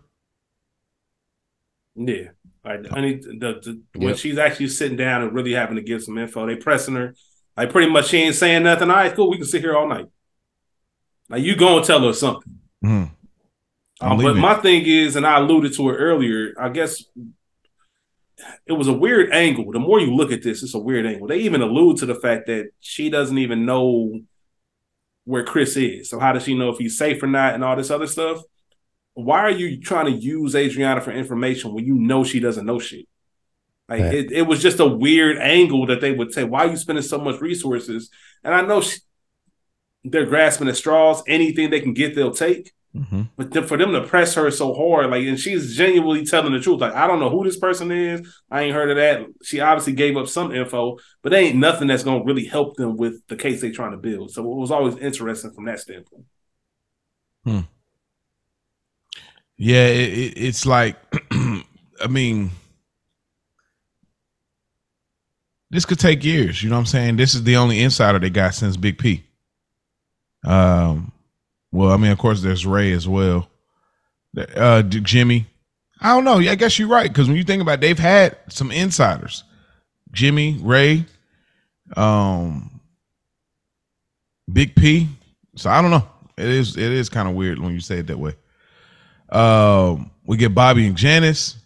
Yeah. Like the, the when Yep. she's actually sitting down and really having to give some info, they pressing her. Like pretty much she ain't saying nothing. All right, cool. We can sit here all night. Now you go and tell her something. I'm Um, but my thing is, and I alluded to it earlier, I guess it was a weird angle. The more you look at this, it's a weird angle. They even allude to the fact that she doesn't even know where Chris is. So how does she know if he's safe or not and all this other stuff? Why are you trying to use Adriana for information when you know she doesn't know shit? Like Right. it, it was just a weird angle that they would say, why are you spending so much resources? And I know she, they're grasping at straws. Anything they can get, they'll take. Mhm. But then for them to press her so hard, like, and she's genuinely telling the truth. Like, I don't know who this person is. I ain't heard of that. She obviously gave up some info, but there ain't nothing that's gonna really help them with the case they're trying to build. So it was always interesting from that standpoint. Yeah, it, it, it's like, I mean, this could take years. You know what I'm saying? This is the only insider they got since Big P. Um, well, I mean, of course, there's Ray as well. Uh, Jimmy. I don't know. I guess you're right because when you think about, it, they've had some insiders. Jimmy, Ray, um, Big P. So I don't know. It is it is kind of weird when you say it that way. Um, we get Bobby and Janice,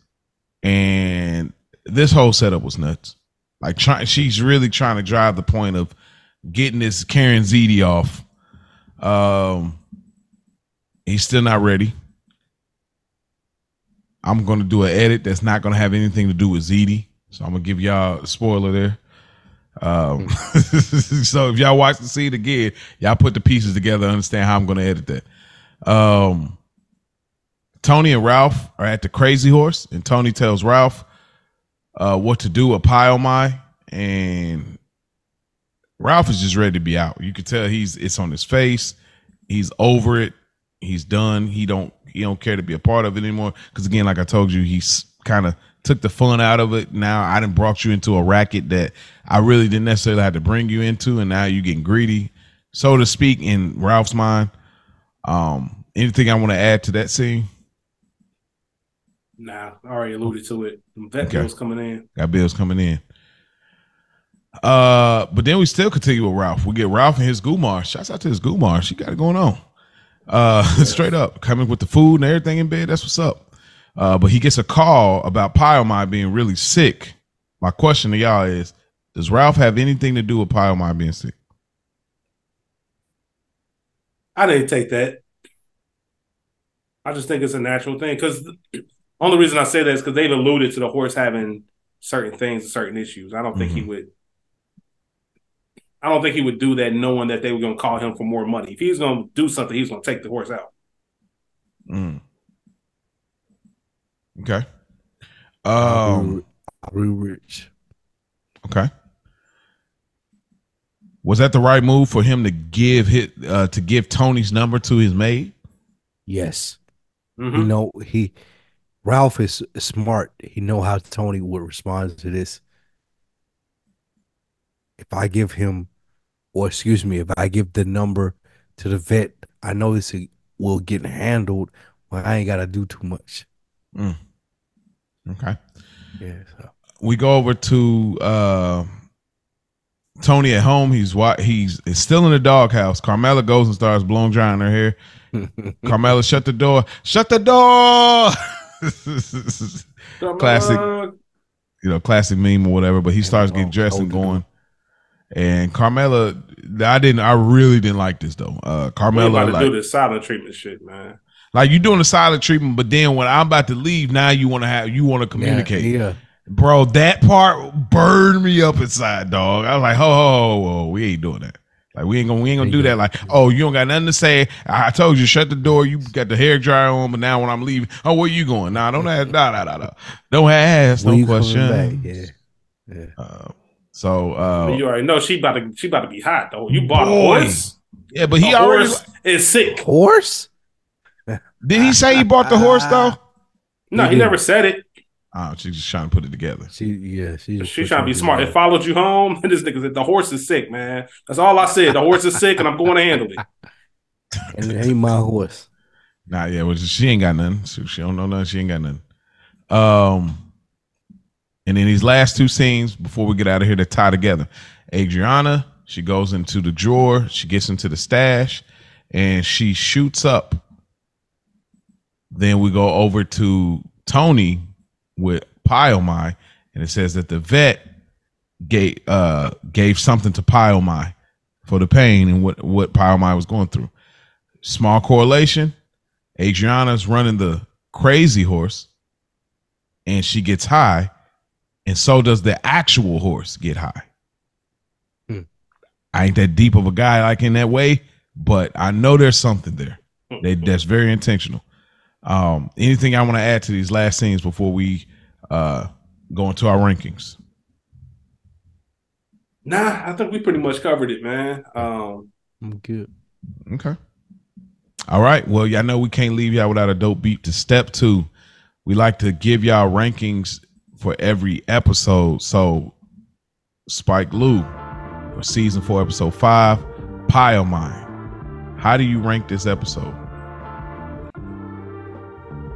and this whole setup was nuts. Like, trying, she's really trying to drive the point of getting this Karen Ziti off. Um, he's still not ready. I'm to do an edit that's not to have anything to do with Ziti, so I'm gonna give y'all a spoiler there. Um, so if y'all watch the scene again, y'all put the pieces together, understand how I'm to edit that. Um, Tony and Ralph are at the Crazy Horse, and Tony tells Ralph uh, what to do with Pie-O-My, and Ralph is just ready to be out. You can tell he's it's on his face. He's over it. He's done. He don't he don't care to be a part of it anymore. Because again, like I told you, he's kind of took the fun out of it. Now I didn't brought you into a racket that I really didn't necessarily have to bring you into, and now you're getting greedy, so to speak, in Ralph's mind. Um, anything I want to add to that scene? Nah, I already alluded to it. Vet Okay. bills coming in. Got bills coming in. Uh, but then we still continue with Ralph. We get Ralph and his Gumar. Shouts out to his Gumar. She got it going on. Uh, straight up coming with the food and everything in bed. That's what's up. Uh, but he gets a call about Pie-O-My being really sick. My question to y'all is: Does Ralph have anything to do with Pie-O-My being sick? I didn't take that. I just think it's a natural thing because only reason I say that is because they've alluded to the horse having certain things, and certain issues. I don't think he would. I don't think he would do that knowing that they were going to call him for more money. If he's going to do something, he's going to take the horse out. Mm. Okay. Um. Real rich. Okay. Was that the right move for him to give hit uh, to give Tony's number to his maid? Yes. Mhm. You know, he Ralph is smart. He know how Tony would respond to this. If I give him, or excuse me, if I give the number to the vet, I know this will get handled. Well, I ain't gotta do too much. Okay. Yeah. So. we go over to uh, Tony at home. He's he's still in the doghouse. Carmela goes and starts blowing drying her hair. Carmela, shut the door. Shut the door. Classic. You know, classic meme or whatever. But he starts getting oh, dressed and oh, going. And Carmela, I didn't. I really didn't like this though. Uh, we Carmela, about to like, do this silent treatment shit, man. like you doing the silent treatment, but then when I'm about to leave, now you want to have you want to communicate. Yeah. Bro, that part burned me up inside, dog. I was like, ho, ho, ho, ho, we ain't doing that. Like we ain't gonna we ain't gonna do that. Like, oh, you don't got nothing to say. I told you, shut the door. You got the hair dryer on, but now when I'm leaving, oh, where you going? Nah, don't ask. Nah, nah, nah, nah. Don't ask When no you question. back, Yeah. Uh, so, uh, you already know she about to she about to be hot though. You bought Boy. a horse. yeah, but he a already horse is sick. Horse? did. He say he bought the horse though. No, He he never said it. Oh, she's just trying to put it together. She yeah, she She's trying to be something smart. It followed you home. This nigga said the horse is sick, man. That's all I said. The horse is sick, and I'm going to handle it. and it ain't my horse. Nah, yeah, well, she ain't got nothing. She, she don't know nothing. She ain't got nothing. Um, and in these last two scenes before we get out of here, they tie together. Adriana, she goes into the drawer, she gets into the stash, and she shoots up. Then we go over to Tony with Pie-O-My, and it says that the vet gave uh gave something to Pie-O-My for the pain and what what Pie-O-My was going through. Small correlation. Adriana's running the crazy horse, and she gets high, and so does the actual horse get high. Hmm. I ain't that deep of a guy like in that way, but I know there's something there. They, that's very intentional. Um, anything I want to add to these last scenes before we uh, go into our rankings? Nah, I think we pretty much covered it, man. Um, I'm good. Okay. All right. Well, y'all know we can't leave y'all without a dope beat to step two. We like to give y'all rankings for every episode. So, Spike Lou for season four, episode five, Pie-O-My. How do you rank this episode?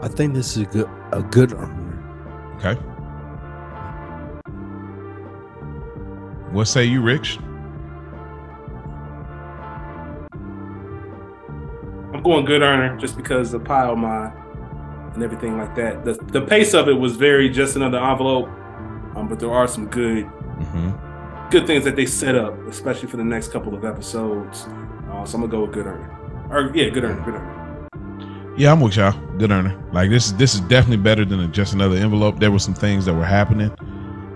I think this is a good a good earner. Okay. What say you, Rich? I'm going good earner just because the Pie-O-My and everything like that. The the pace of it was very just another envelope, um, but there are some good Mm-hmm. good things that they set up, especially for the next couple of episodes. Uh, so I'm gonna go with good earner. Or yeah, good earner, good earner. Yeah, I'm with y'all. Good earner. Like this is this is definitely better than a, just another envelope. There were some things that were happening,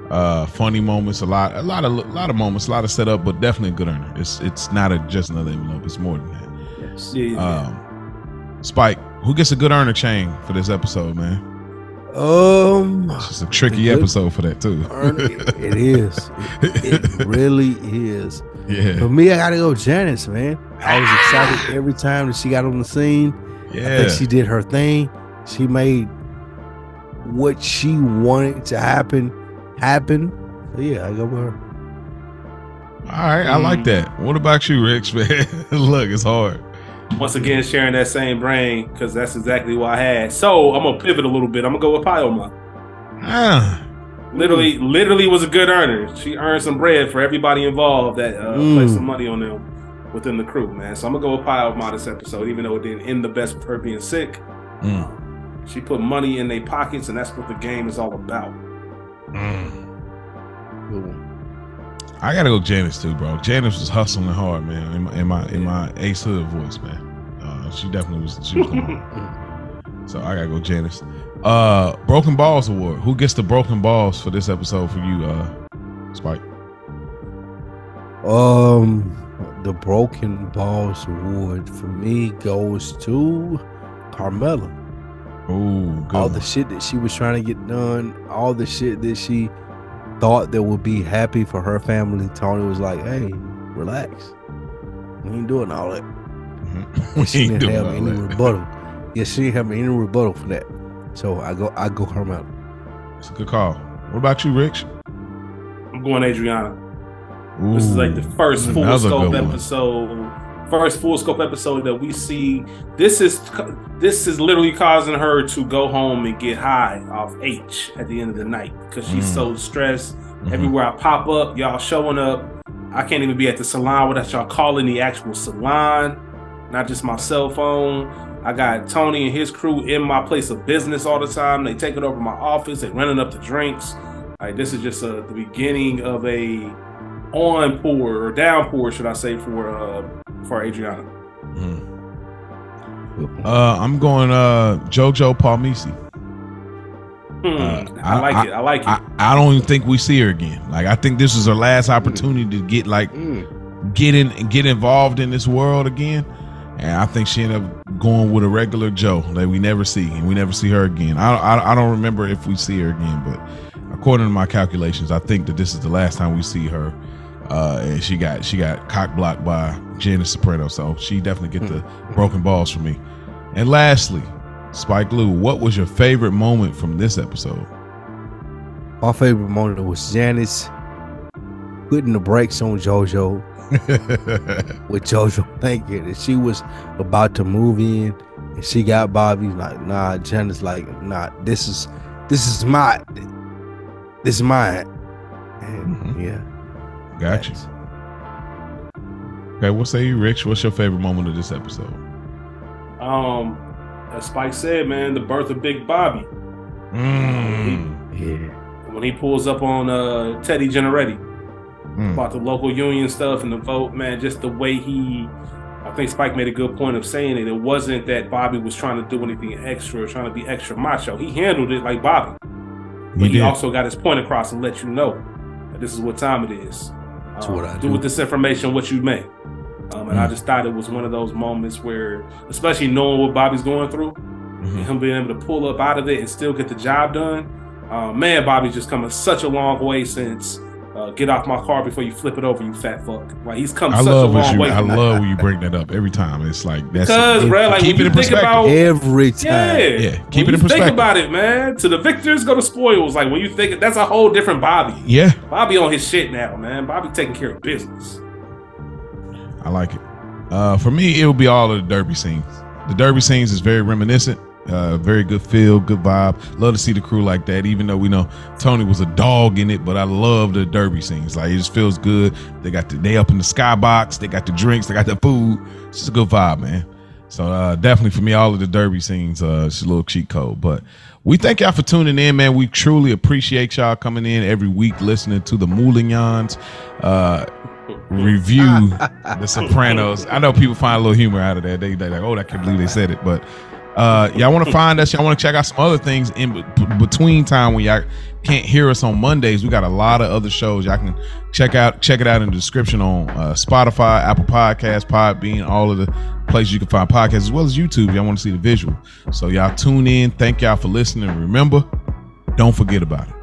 uh, funny moments, a lot, a lot of a lot of moments, a lot of setup, but definitely a good earner. It's it's not a just another envelope. It's more than that. Yes. Yeah. Um, Spike, who gets a good earner chain for this episode, man? Um, It's a tricky episode for that too. earner, it is. It, it really is. Yeah. For me, I gotta go Janice, man. I was excited every time that she got on the scene. I yeah. think she did her thing. She made what she wanted to happen happen. So yeah, I go with her. All right, I like that. What about you, Rich? Man, look, it's hard. Once again, sharing that same brain because that's exactly what I had. So I'm gonna pivot a little bit. I'm gonna go with Pie-O-My. Ah, Literally, literally was a good earner. She earned some bread for everybody involved that uh, Mm. placed some money on them within the crew, man. So I'm gonna go with Pie-O-My this episode, even though it didn't end the best with her being sick. mm, She put money in their pockets, and that's what the game is all about. mm. I gotta go Janice too, bro. Janice was hustling hard, man. In my in my, in my Ace Hood voice, man. Uh, she definitely was. She was going so I gotta go Janice. Uh, Broken Balls Award. Who gets the Broken Balls for this episode for you, uh, Spike? Um, the Broken Balls Award for me goes to Carmela. Oh, good. all one. the shit that she was trying to get done, all the shit that she thought that would be happy for her family. Tony was like, "Hey, relax. We ain't doing all that." Mhm. And she We ain't didn't have any that. rebuttal. Yeah, she didn't have any rebuttal for that. So I go I go Carmela. It's a good call. What about you, Rich? I'm going Adriana. This is like the first full scope one. episode. First full scope episode that we see. This is this is literally causing her to go home and get high off H at the end of the night because she's Mm. so stressed. Mhm. Everywhere I pop up, y'all showing up. I can't even be at the salon without y'all calling the actual salon, not just my cell phone. I got Tony and his crew in my place of business all the time. They taking over my office. They running up the drinks. Like this is just uh, the beginning of a on pour or downpour, should I say, for uh for Adriana. Mhm. Uh, I'm going uh JoJo Palmice. Hmm, Uh, I, I- like I- it. I like it. I, I don't even think we see her again. Like I think this is her last opportunity to get like Mm. get in get involved in this world again. And I think she ended up going with a regular Joe that we never see, and we never see her again. I, I I don't remember if we see her again, but according to my calculations, I think that this is the last time we see her. Uh, and she got she got cock blocked by Janice Soprano, so she definitely get the broken balls for me. And lastly, Spike Lee, what was your favorite moment from this episode? My favorite moment was Janice putting the brakes on JoJo with JoJo thinking that she was about to move in and she got Bobby like, nah, Janice like, nah, this is this is my this is mine. And Mhm. yeah. Got you. Okay, what say you, Rich? What's your favorite moment of this episode? Um, as Spike said, man, the birth of Big Bobby Mm. Yeah. when he pulls up on uh Teddy Generetti Mm. about the local union stuff and the vote, man, just the way he. I think Spike made a good point of saying it. It wasn't that Bobby was trying to do anything extra or trying to be extra macho. He handled it like Bobby. But He he, also got his point across and let you know that this is what time it is. That's Um, what I do do. with this information what you may. Um, and I Mm. just thought it was one of those moments where, especially knowing what Bobby's going through, Mhm. him being able to pull up out of it and still get the job done. Uh, man, Bobby's just come such a long way since uh, "Get off my car before you flip it over, you fat fuck." Like he's come I such love a long you. way. I from that. love when you bring that up every time. It's like that's because, it. bro, like keep when it in you think perspective. about Every time. yeah, Yeah, when keep it in perspective. Think about it, man. To the victors go to spoils. Like when you think that's a whole different Bobby. yeah, Bobby on his shit now, man. Bobby taking care of business. I like it. Uh, for me, it will be all of the derby scenes. The derby scenes is very reminiscent. Uh, very good feel, good vibe. Love to see the crew like that. Even though we know Tony was a dog in it, but I love the derby scenes. Like it just feels good. They got the they up in the skybox. They got the drinks. They got the food. It's just a good vibe, man. So uh, definitely for me, all of the derby scenes, uh, it's a little cheat code. But we thank y'all for tuning in, man. We truly appreciate y'all coming in every week, listening to the Moulignons. Uh, review The Sopranos. I know people find a little humor out of that. They they like, oh, I can't believe they said it. But uh, y'all want to find us? Y'all want to check out some other things in be- between time when y'all can't hear us on Mondays? We got a lot of other shows y'all can check out. Check it out in the description on uh, Spotify, Apple Podcasts, Podbean, all of the places you can find podcasts as well as YouTube. Y'all want to see the visual, so y'all tune in. Thank y'all for listening. Remember, don't forget about it.